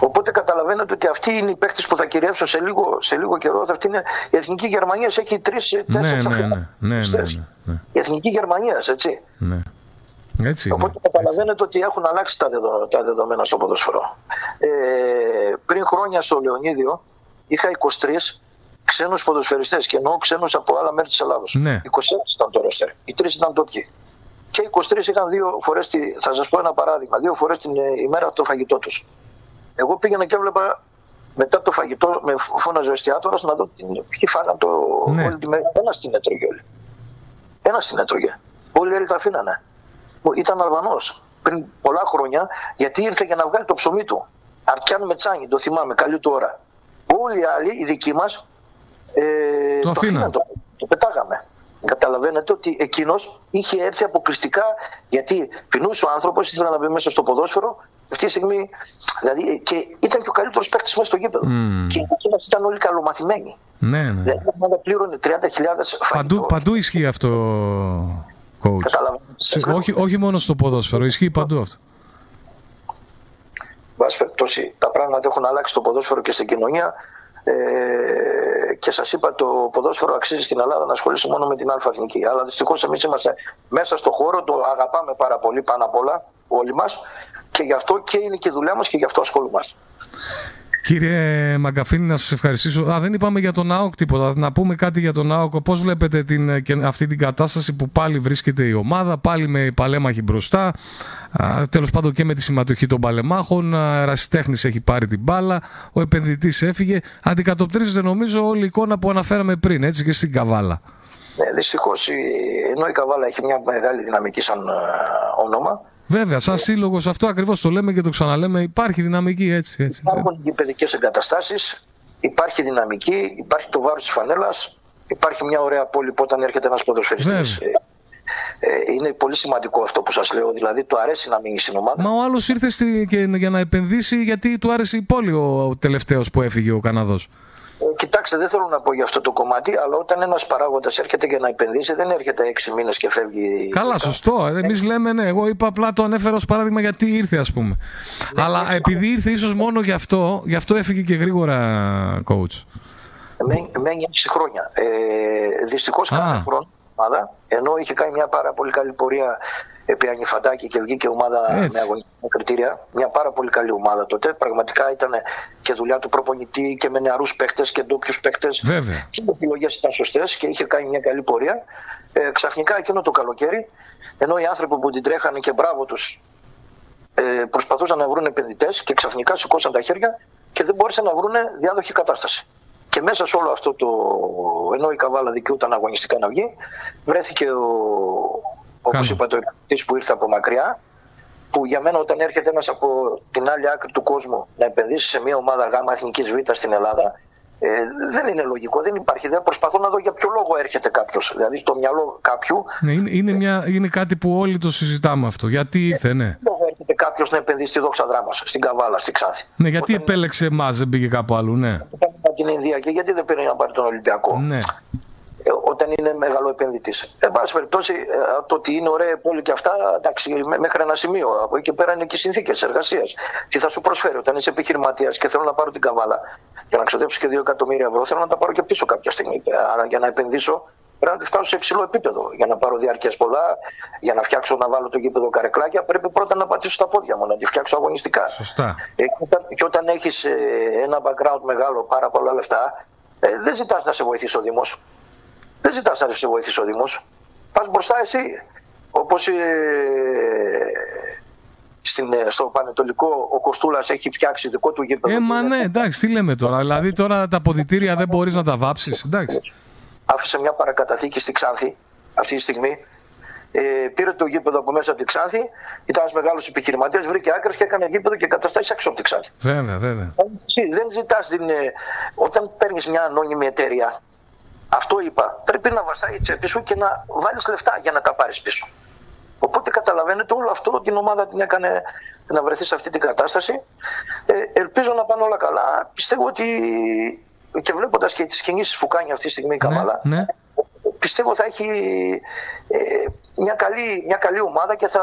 Οπότε καταλαβαίνετε ότι αυτοί είναι οι παίχτε που θα κυριεύσουν σε λίγο, σε λίγο καιρό. Αυτή είναι, η εθνική Γερμανίας έχει Ναι, τρει-τέσσερι ναι, ναι, ναι, ναι, ναι, ναι, Η εθνική Γερμανίας, έτσι. ναι. Έτσι είναι. Οπότε καταλαβαίνετε ότι έχουν αλλάξει τα, δεδο- τα δεδομένα στο ποδόσφαιρο. Ε, πριν χρόνια στο Λεωνίδιο είχα 23 ξένους ποδοσφαιριστές και εννοώ ξένους από άλλα μέρη της Ελλάδος. Ναι. 26 ήταν το ρόστερ. Οι τρεις ήταν τόπιοι. Και οι 23 είχαν δύο φορές, τη, θα σας πω ένα παράδειγμα, δύο φορές την ε, ημέρα το φαγητό τους. Εγώ πήγαινα και έβλεπα μετά το φαγητό, με φώναζε ο εστιατόρας να δω την, ποιοι φάγαν το Ναι. όλη τη μέρα. Ένας την έτρωγε όλοι. Ένας την έτρωγε. Όλοι οι άλλοι τα αφήνανε. Ήταν Αλβανός πριν πολλά χρόνια γιατί ήρθε για να βγάλει το ψωμί του. Αρτιάν Μετσάνι, το θυμάμαι, καλή του ώρα. Όλοι οι άλλοι, οι δικοί μας, ε, Το αφήναν. αφήναν, το, το πετάγαμε. Καταλαβαίνετε ότι εκείνος είχε έρθει αποκλειστικά γιατί πεινούσε ο άνθρωπος, ήθελε να μπει μέσα στο ποδόσφαιρο. Αυτή τη στιγμή, δηλαδή, και ήταν και ο καλύτερος παίκτης μέσα στο γήπεδο. Μμμ. Και οι δικοί μας ήταν όλοι καλομαθημένοι. Ναι, ναι. Δηλαδή, η ομάδα πλήρωνε 30.000 φαγητό. Παντού, παντού ισχύει αυτό, coach. Καταλαβαίνετε. όχι, όχι μόνο στο ποδόσφαιρο, ισχύει παντού αυτό. Βάση περιπτώσει, τα πράγματα έχουν αλλάξει στο ποδόσφαιρο και στην κοινωνία. Ε, και σας είπα, το ποδόσφαιρο αξίζει στην Ελλάδα να ασχολήσει μόνο με την Α Εθνική. Αλλά δυστυχώς εμείς είμαστε μέσα στο χώρο, το αγαπάμε πάρα πολύ πάνω απ' όλα όλοι μας και γι' αυτό και είναι και η δουλειά μας και γι' αυτό ασχολούμαστε. Κύριε Μαγκαφίνη, να σας ευχαριστήσω. Α, δεν είπαμε για τον ΑΟΚ τίποτα. Να πούμε κάτι για τον ΑΟΚ. Πώς βλέπετε την, και αυτή την κατάσταση που πάλι βρίσκεται η ομάδα, πάλι με παλέμαχοι μπροστά. Τέλος πάντων και με τη συμμετοχή των παλεμάχων. Ρασιτέχνη έχει πάρει την μπάλα. Ο επενδυτής έφυγε. Αντικατοπτρίζεται νομίζω όλη η εικόνα που αναφέραμε πριν, έτσι και στην Καβάλα. Ναι, δυστυχώς ενώ η Καβάλα έχει μια μεγάλη δυναμική σαν όνομα, Βέβαια, σαν σύλλογος αυτό ακριβώς το λέμε και το ξαναλέμε. Υπάρχει δυναμική έτσι. έτσι. Υπάρχουν και παιδικές εγκαταστάσεις, υπάρχει δυναμική, υπάρχει το βάρος της φανέλας, υπάρχει μια ωραία πόλη που όταν έρχεται ένας ποδοσφαιριστής. Ε, είναι πολύ σημαντικό αυτό που σας λέω. Δηλαδή, του αρέσει να μείνει στην ομάδα. Μα ο άλλος ήρθε στη, και, για να επενδύσει γιατί του άρεσε η πόλη ο, ο τελευταίος που έφυγε ο Καναδός. Ε, κοιτάξτε, δεν θέλω να πω για αυτό το κομμάτι, αλλά όταν ένας παράγοντας έρχεται για να επενδύσει, δεν έρχεται έξι μήνες και φεύγει. Καλά, σωστό. Εμείς λέμε ναι. Εγώ είπα απλά το ανέφερα ως παράδειγμα γιατί ήρθε, ας πούμε. Ναι, αλλά ναι, επειδή ήρθε ίσως μόνο γι' αυτό, γι' αυτό έφυγε και γρήγορα, coach. Μένει 6 χρόνια. Ε, Δυστυχώς κάθε χρόνο ομάδα, ενώ είχε κάνει μια πάρα πολύ καλή πορεία επί Ανιφαντάκη και βγήκε ομάδα Έτσι. με αγωνιστικά κριτήρια. Μια πάρα πολύ καλή ομάδα τότε. Πραγματικά ήταν και δουλειά του προπονητή και με νεαρούς παίχτες και ντόπιους παίχτες. Και οι επιλογές ήταν σωστές και είχε κάνει μια καλή πορεία. Ε, ξαφνικά εκείνο το καλοκαίρι, ενώ οι άνθρωποι που την τρέχανε και μπράβο τους ε, προσπαθούσαν να βρουν επενδυτές και ξαφνικά σηκώσαν τα χέρια και δεν μπόρεσαν να βρουν διάδοχη κατάσταση. Και μέσα σε όλο αυτό το. ενώ η Καβάλα δικαιούταν αγωνιστικά να βγει, βρέθηκε ο, όπως είπα, το επενδυτή που ήρθε από μακριά, που για μένα όταν έρχεται ένας από την άλλη άκρη του κόσμου να επενδύσει σε μια ομάδα γάμα εθνικής Β στην Ελλάδα, ε, δεν είναι λογικό, δεν υπάρχει. Δεν προσπαθώ να δω για ποιο λόγο έρχεται κάποιος. Δηλαδή, στο μυαλό κάποιου. Ναι, είναι, είναι, μια, είναι κάτι που όλοι το συζητάμε αυτό. Γιατί ήρθε, ναι. Λόγο έρχεται κάποιος να επενδύσει στη δόξα δράμας, στην Καβάλα, στη Ξάθη. Ναι, γιατί Όταν... επέλεξε εμάς, δεν πήγε κάπου αλλού, ναι. Όταν την Ινδία και γιατί δεν πήρε να πάρει τον Ολυμπιακό; Ναι. Ε, όταν είναι μεγάλο επενδυτής. Εν πάση περιπτώσει, ε, το ότι είναι ωραία πόλη και αυτά, εντάξει, μέχρι ένα σημείο. Από εκεί και πέρα είναι και οι συνθήκες εργασίας. Τι θα σου προσφέρει όταν είσαι επιχειρηματίας και θέλω να πάρω την καβάλα για να ξοδέψω και 2 εκατομμύρια ευρώ, θέλω να τα πάρω και πίσω κάποια στιγμή. Άρα για να επενδύσω πρέπει να φτάσω σε υψηλό επίπεδο. Για να πάρω διάρκειας πολλά, για να φτιάξω να βάλω το γήπεδο καρεκλάκια, πρέπει πρώτα να πατήσω τα πόδια μου, να τη φτιάξω αγωνιστικά. Σωστά. Ε, και όταν έχεις ένα background μεγάλο, πάρα πολλά λεφτά, ε, δεν ζητάς να σε βοηθήσει ο Δήμο. Δεν ζητάς να σε βοηθήσει ο Δήμο. Πας μπροστά εσύ. Όπως ε, ε, στο Πανετολικό ο Κοστούλας έχει φτιάξει δικό του γήπεδο. Ε, μα ναι, εντάξει, τι λέμε τώρα. Δηλαδή τώρα τα αποδητήρια δεν μπορείς να τα βάψεις. Εντάξει. Άφησε μια παρακαταθήκη στη Ξάνθη αυτή τη στιγμή. Ε, πήρε το γήπεδο από μέσα από τη Ξάνθη. Ήταν ένας μεγάλος επιχειρηματίας, βρήκε άκρε και έκανε γήπεδο και καταστάσεις έξω από τη Ξάνθη. Βέβαια, βέβαια. Δεν ζητάς την. Ε, όταν παίρνεις μια ανώνυμη εταιρεία, αυτό είπα. Πρέπει να βαστάει η τσέπη σου και να βάλεις λεφτά για να τα πάρεις πίσω. Οπότε καταλαβαίνετε όλο αυτό την ομάδα την έκανε να βρεθεί σε αυτή την κατάσταση. Ε, ελπίζω να πάνε όλα καλά. Πιστεύω ότι και βλέποντας και τις κινήσεις που κάνει αυτή τη στιγμή η ναι, Καμάλα, ναι, πιστεύω θα έχει ε, μια, καλή, μια καλή ομάδα και θα,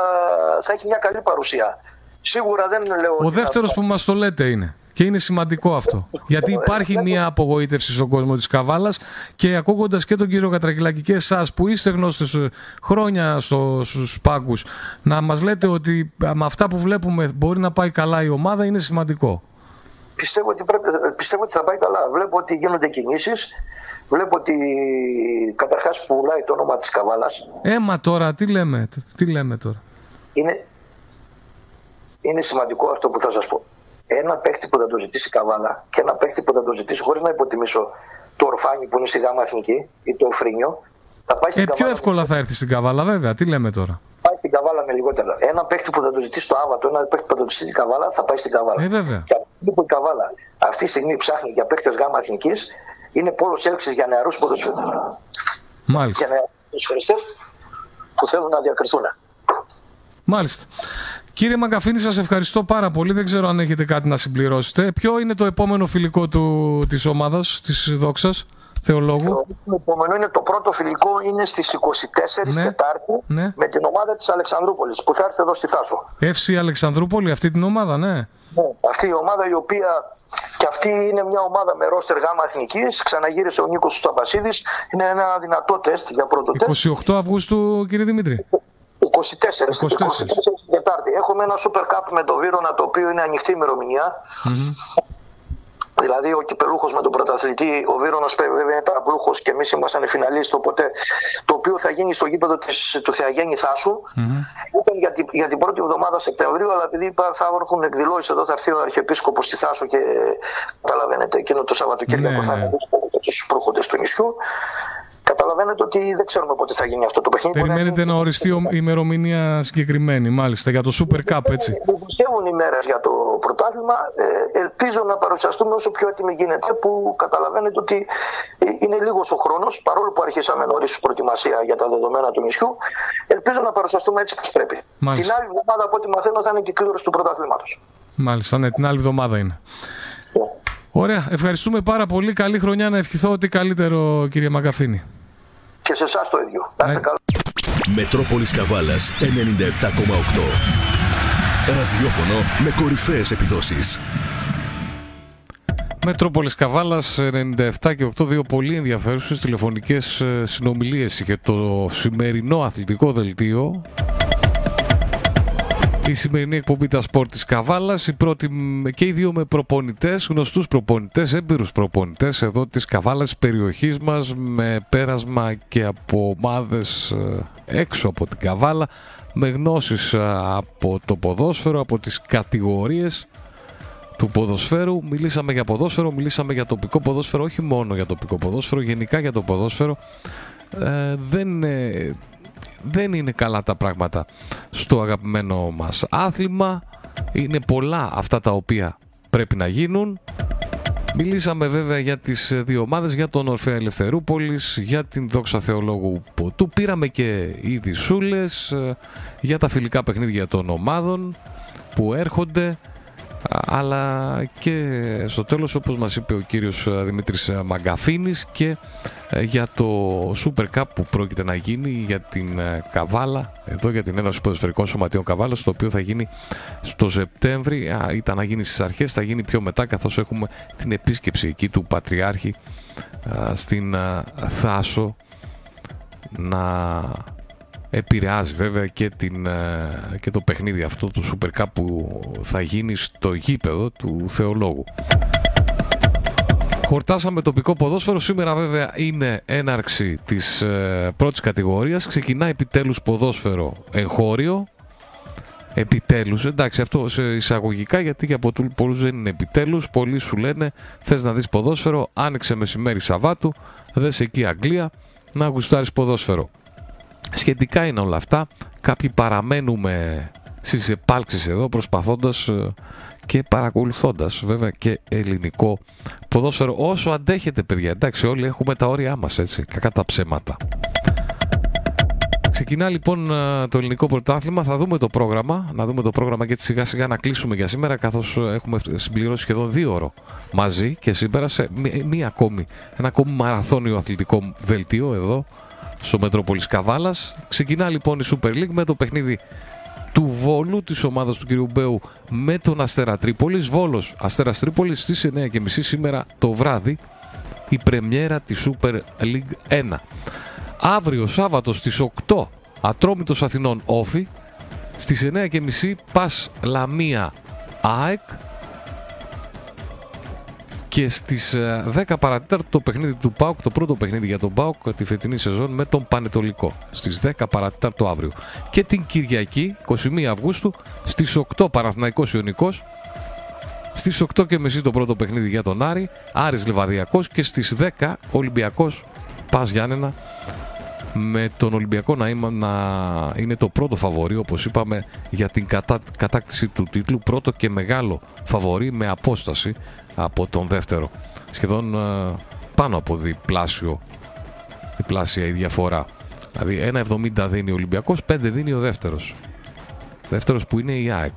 θα έχει μια καλή παρουσία. Σίγουρα δεν λέω. Ο δεύτερος που μας το λέτε είναι. Και είναι σημαντικό αυτό. Γιατί υπάρχει μια απογοήτευση στον κόσμο της Καβάλας και ακούγοντας και τον κύριο Κατρακυλάκη και εσάς που είστε γνώστες χρόνια στους πάγκους, να μας λέτε ότι με αυτά που βλέπουμε μπορεί να πάει καλά η ομάδα είναι σημαντικό. Πιστεύω ότι, πρέπει, πιστεύω ότι θα πάει καλά. Βλέπω ότι γίνονται κινήσεις. Βλέπω ότι καταρχάς πουλάει το όνομα της Καβάλας. Έμα τώρα, τι λέμε, τι λέμε τώρα; Είναι, είναι σημαντικό αυτό που θα σας πω ένα παίκτη που θα το ζητήσει καβάλα και ένα παίκτη που θα το ζητήσει χωρίς να υποτιμήσω το ορφάνι που είναι στη γάμα εθνική ή το Φρίνιο. Θα πάει στην ε, πιο εύκολα θα έρθει στην καβάλα, βέβαια. Τι λέμε τώρα; Πάει στην καβάλα με λιγότερα. Ένα παίκτη που θα το ζητήσει το Άβατο, ένα παίκτη που θα το ζητήσει στην καβάλα, θα πάει στην καβάλα. Ε, βέβαια. Και αυτή που η καβάλα αυτή τη στιγμή ψάχνει για παίκτες γάμα εθνικής είναι πόλος έλξης για νεαρούς ποδοσφαιριστέ. Μάλιστα. Για νεαρούς ποδοσφαιριστές που θέλουν να διακριθούν. Μάλιστα. Κύριε Μαγκαφίνη, σας ευχαριστώ πάρα πολύ. Δεν ξέρω αν έχετε κάτι να συμπληρώσετε. Ποιο είναι το επόμενο φιλικό του, της ομάδας, της Δόξας; Θεολόγου. Το επόμενο είναι το πρώτο φιλικό είναι στις 24 Ναι. Τετάρτη Ναι. με την ομάδα της Αλεξανδρούπολης που θα έρθει εδώ στη Θάσο. Εύση Αλεξανδρούπολη, αυτή την ομάδα, ναι. Ναι. Αυτή η ομάδα η οποία και αυτή είναι μια ομάδα με ρόστερ γάμα εθνικής, ξαναγύρισε ο Νίκος Σταμπασίδης, είναι ένα δυνατό τεστ για πρώτο τεστ. 28 Αυγούστου, κύριε Δημήτρη. 24, 24. 24 την Τετάρτη. Έχουμε ένα Super Cup με το Βύρονα το οποίο είναι ανοιχτή ημερομηνία. Δηλαδή ο κυπελούχος με τον πρωταθλητή, ο Βύρονα βέβαια είναι ταμπλούχο και εμείς ήμασταν φιναλίστ. Οπότε το οποίο θα γίνει στο γήπεδο της, του Θεαγέννη Θάσου. Ήταν για την, για την πρώτη εβδομάδα Σεπτεμβρίου, αλλά επειδή υπά- θα έχουν εκδηλώσεις εδώ, θα έρθει ο Αρχιεπίσκοπος στη Θάσο και καταλαβαίνετε εκείνο το Σαββατοκύριακο Ναι, θα ναι. είναι δύσκολο για του προύχοντε του νησιού. Καταλαβαίνετε ότι δεν ξέρουμε πότε θα γίνει αυτό το παιχνίδι. Μπορεί να Περιμένετε γίνει- να οριστεί ο- ημερομηνία συγκεκριμένη, μάλιστα, για το Super Cup, έτσι. Δημοσιεύουν οι μέρες για το πρωτάθλημα. Ε, ελπίζω να παρουσιαστούμε όσο πιο έτοιμοι γίνεται, που καταλαβαίνετε ότι ε, είναι λίγος ο χρόνος, παρόλο που αρχίσαμε νωρίς προετοιμασία για τα δεδομένα του νησιού. Ελπίζω να παρουσιαστούμε έτσι όπως πρέπει. Μάλιστα. Την άλλη εβδομάδα, από ό,τι μαθαίνω, θα είναι και η κλήρωση του πρωταθλήματος. Μάλιστα, ναι, την άλλη εβδομάδα είναι. Ωραία, ευχαριστούμε πάρα πολύ. Καλή χρονιά να ευχηθώ ότι καλύτερο, κύριε Μαγκαφίνη. Και σε εσάς το ίδιο. Να είστε καλά. Μετρόπολης Καβάλας 97,8 Ραδιόφωνο με κορυφαίες επιδόσεις Μετρόπολης Καβάλας 97 και 8, δύο πολύ ενδιαφέρουσες τηλεφωνικές ε, συνομιλίες για το σημερινό αθλητικό δελτίο. Η σημερινή εκπομπή τα σπορ της Καβάλας, η πρώτη μ, και οι δύο με προπονητές, γνωστούς προπονητές, έμπειρους προπονητές εδώ της Καβάλας της περιοχής μας με πέρασμα και από ομάδες ε, έξω από την Καβάλα με γνώσεις ε, από το ποδόσφαιρο, από τις κατηγορίες του ποδοσφαίρου. Μιλήσαμε για ποδόσφαιρο, μιλήσαμε για τοπικό ποδόσφαιρο, όχι μόνο για τοπικό ποδόσφαιρο, γενικά για το ποδόσφαιρο. Ε, δεν, ε, δεν είναι καλά τα πράγματα στο αγαπημένο μας άθλημα. Είναι πολλά αυτά τα οποία πρέπει να γίνουν. Μιλήσαμε βέβαια για τις ε, δύο ομάδες, για τον Ορφέα Ελευθερούπολης, για την Δόξα Θεολόγου Ποτού. Πήραμε και ήδη σούλες ε, για τα φιλικά παιχνίδια των ομάδων που έρχονται Α, αλλά και στο τέλος όπως μας είπε ο κύριος ε, Δημήτρης ε, Μαγκαφίνης και ε, για το Super Cup που πρόκειται να γίνει για την ε, Καβάλα εδώ για την Ένωση Ποδοσφαιρικών Σωματείων Καβάλας το οποίο θα γίνει στο Σεπτέμβρη. Α, ήταν να γίνει στις αρχές θα γίνει πιο μετά καθώς έχουμε την επίσκεψη εκεί του Πατριάρχη α, στην α, Θάσο. Να επηρεάζει βέβαια και, την, ε, και το παιχνίδι αυτό του Super Cup που θα γίνει στο γήπεδο του Θεολόγου. Χορτάσαμε τοπικό ποδόσφαιρο. Σήμερα βέβαια είναι έναρξη της ε, πρώτης κατηγορίας. Ξεκινά επιτέλους ποδόσφαιρο εγχώριο. Επιτέλους, εντάξει αυτό σε εισαγωγικά γιατί για ποτού- πολλούς δεν είναι επιτέλους. Πολλοί σου λένε θες να δεις ποδόσφαιρο, άνοιξε μεσημέρι Σαββάτου, δες εκεί Αγγλία, να γουστάρεις ποδόσφαιρο. Σχετικά είναι όλα αυτά. Κάποιοι παραμένουμε στις επάλξεις εδώ προσπαθώντας ε, και παρακολουθώντας βέβαια και ελληνικό ποδόσφαιρο όσο αντέχετε παιδιά. Εντάξει όλοι έχουμε τα όρια μας έτσι, κακά τα ψέματα. Ξεκινά λοιπόν ε, το ελληνικό πρωτάθλημα. Θα δούμε το πρόγραμμα. Να δούμε το πρόγραμμα και σιγά σιγά να κλείσουμε για σήμερα. Καθώς έχουμε συμπληρώσει σχεδόν δύο ώρο μαζί και σήμερα σε μία, μία ακόμη, ένα ακόμη μαραθώνιο αθλητικό δελτίο εδώ στο Μετρόπολης Καβάλας. Ξεκινά λοιπόν η Super League με το παιχνίδι του Βόλου της ομάδας του κ. Μπέου με τον Αστέρα Τρίπολης. Βόλος Αστέρας Τρίπολης στις 9.30 σήμερα το βράδυ η πρεμιέρα της Super League 1. Αύριο Σάββατος στις 8 Ατρόμητος Αθηνών Όφη στις 9.30 Πας Λαμία ΑΕΚ και στις ε, 10 παρατέταρτο το παιχνίδι του ΠΑΟΚ, το πρώτο παιχνίδι για τον ΠΑΟΚ τη φετινή σεζόν με τον Πανετολικό στις 10 παρατέταρτο αύριο. Και την Κυριακή 21 Αυγούστου στις 8 Παναθηναϊκός Ιωνικός στις 8 και μισή το πρώτο παιχνίδι για τον Άρη, Άρης Λεβαδιακός και στις 10 Ολυμπιακός Πας Γιάννενα με τον Ολυμπιακό να, είμα- να είναι το πρώτο φαβορή όπως είπαμε για την κατά, κατάκτηση του τίτλου πρώτο και μεγάλο φαβορή με απόσταση από τον δεύτερο. Σχεδόν ε, πάνω από διπλάσιο διπλάσια η διαφορά. Δηλαδή 1,70 δίνει ο Ολυμπιακός 5 δίνει ο δεύτερος. Δεύτερος που είναι η ΑΕΚ.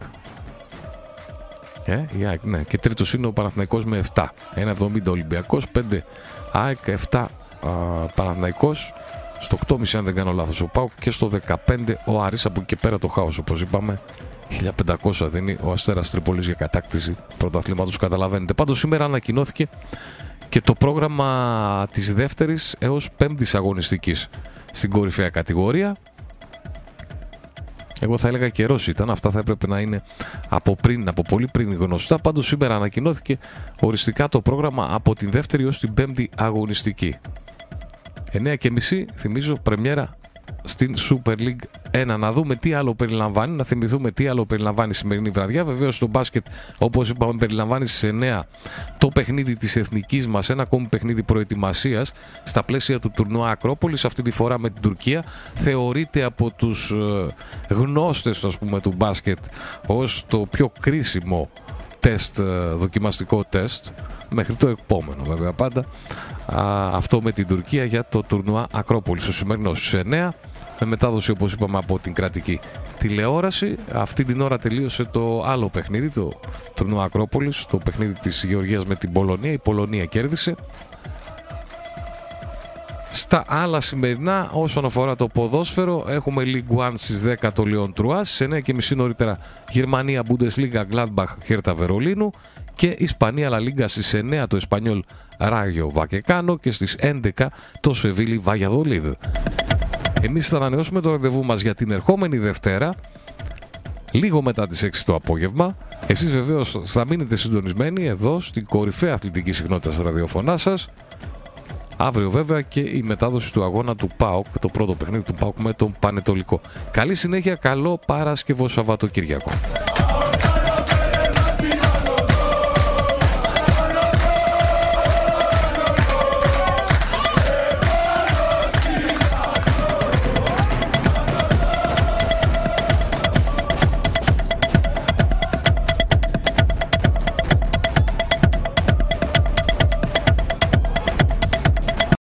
Ε, η ΑΕΚ, ναι. Και τρίτος είναι ο Παναθηναϊκός με 7. 1,70 Ολυμπιακός, 5 ΑΕΚ 7 α, Παναθηναϊκός. Στο 8.30 αν δεν κάνω λάθος ο ΠΑΟΚ. Και στο 15 ο Άρης από εκεί και πέρα το χάος όπως είπαμε 1500 δίνει ο Αστέρας Τρίπολης για κατάκτηση πρωταθλήματος καταλαβαίνετε πάντως σήμερα ανακοινώθηκε και το πρόγραμμα της δεύτερης έως πέμπτης αγωνιστικής στην κορυφαία κατηγορία εγώ θα έλεγα καιρός ήταν, αυτά θα έπρεπε να είναι από πριν, από πολύ πριν γνωστά. Πάντως σήμερα ανακοινώθηκε οριστικά το πρόγραμμα από την δεύτερη ω την πέμπτη αγωνιστική. 9.30 θυμίζω πρεμιέρα στην Super League 1. Να δούμε τι άλλο περιλαμβάνει, να θυμηθούμε τι άλλο περιλαμβάνει η σημερινή βραδιά. Βεβαίως το μπάσκετ, όπως είπαμε, περιλαμβάνει σε 9 το παιχνίδι της εθνικής μας, ένα ακόμη παιχνίδι προετοιμασίας στα πλαίσια του τουρνουά Ακρόπολης. Αυτή τη φορά με την Τουρκία. Θεωρείται από τους γνώστες του μπάσκετ ως το πιο κρίσιμο τεστ, ε, δοκιμαστικό τεστ μέχρι το επόμενο βέβαια πάντα αυτό με την Τουρκία για το τουρνουά Ακρόπολης ο σημερινός στους 9 με μετάδοση όπως είπαμε από την κρατική τηλεόραση. Αυτή την ώρα τελείωσε το άλλο παιχνίδι το τουρνουά Ακρόπολης το παιχνίδι της Γεωργίας με την Πολωνία. Η Πολωνία κέρδισε. Στα άλλα σημερινά, όσον αφορά το ποδόσφαιρο, έχουμε League One στις 10 το Λιόν Τρουά, στις 9.30 νωρίτερα Γερμανία Bundesliga Gladbach Χέρτα Βερολίνου και Ισπανία La Liga στις 9 το Εσπανιόλ Ράγιο Βακεκάνο και στις 11 το Σεβίλη Βαγιαδολίδ. Εμείς θα ανανεώσουμε το ραντεβού μας για την ερχόμενη Δευτέρα, λίγο μετά τις 6 το απόγευμα. Εσείς βεβαίως θα μείνετε συντονισμένοι εδώ στην κορυφαία αθλητική συχνότητα στα ραδιοφωνά σας. Αύριο βέβαια και η μετάδοση του αγώνα του ΠΑΟΚ, το πρώτο παιχνίδι του ΠΑΟΚ με τον Πανετολικό. Καλή συνέχεια, καλό Παρασκευό Σαββατοκύριακο.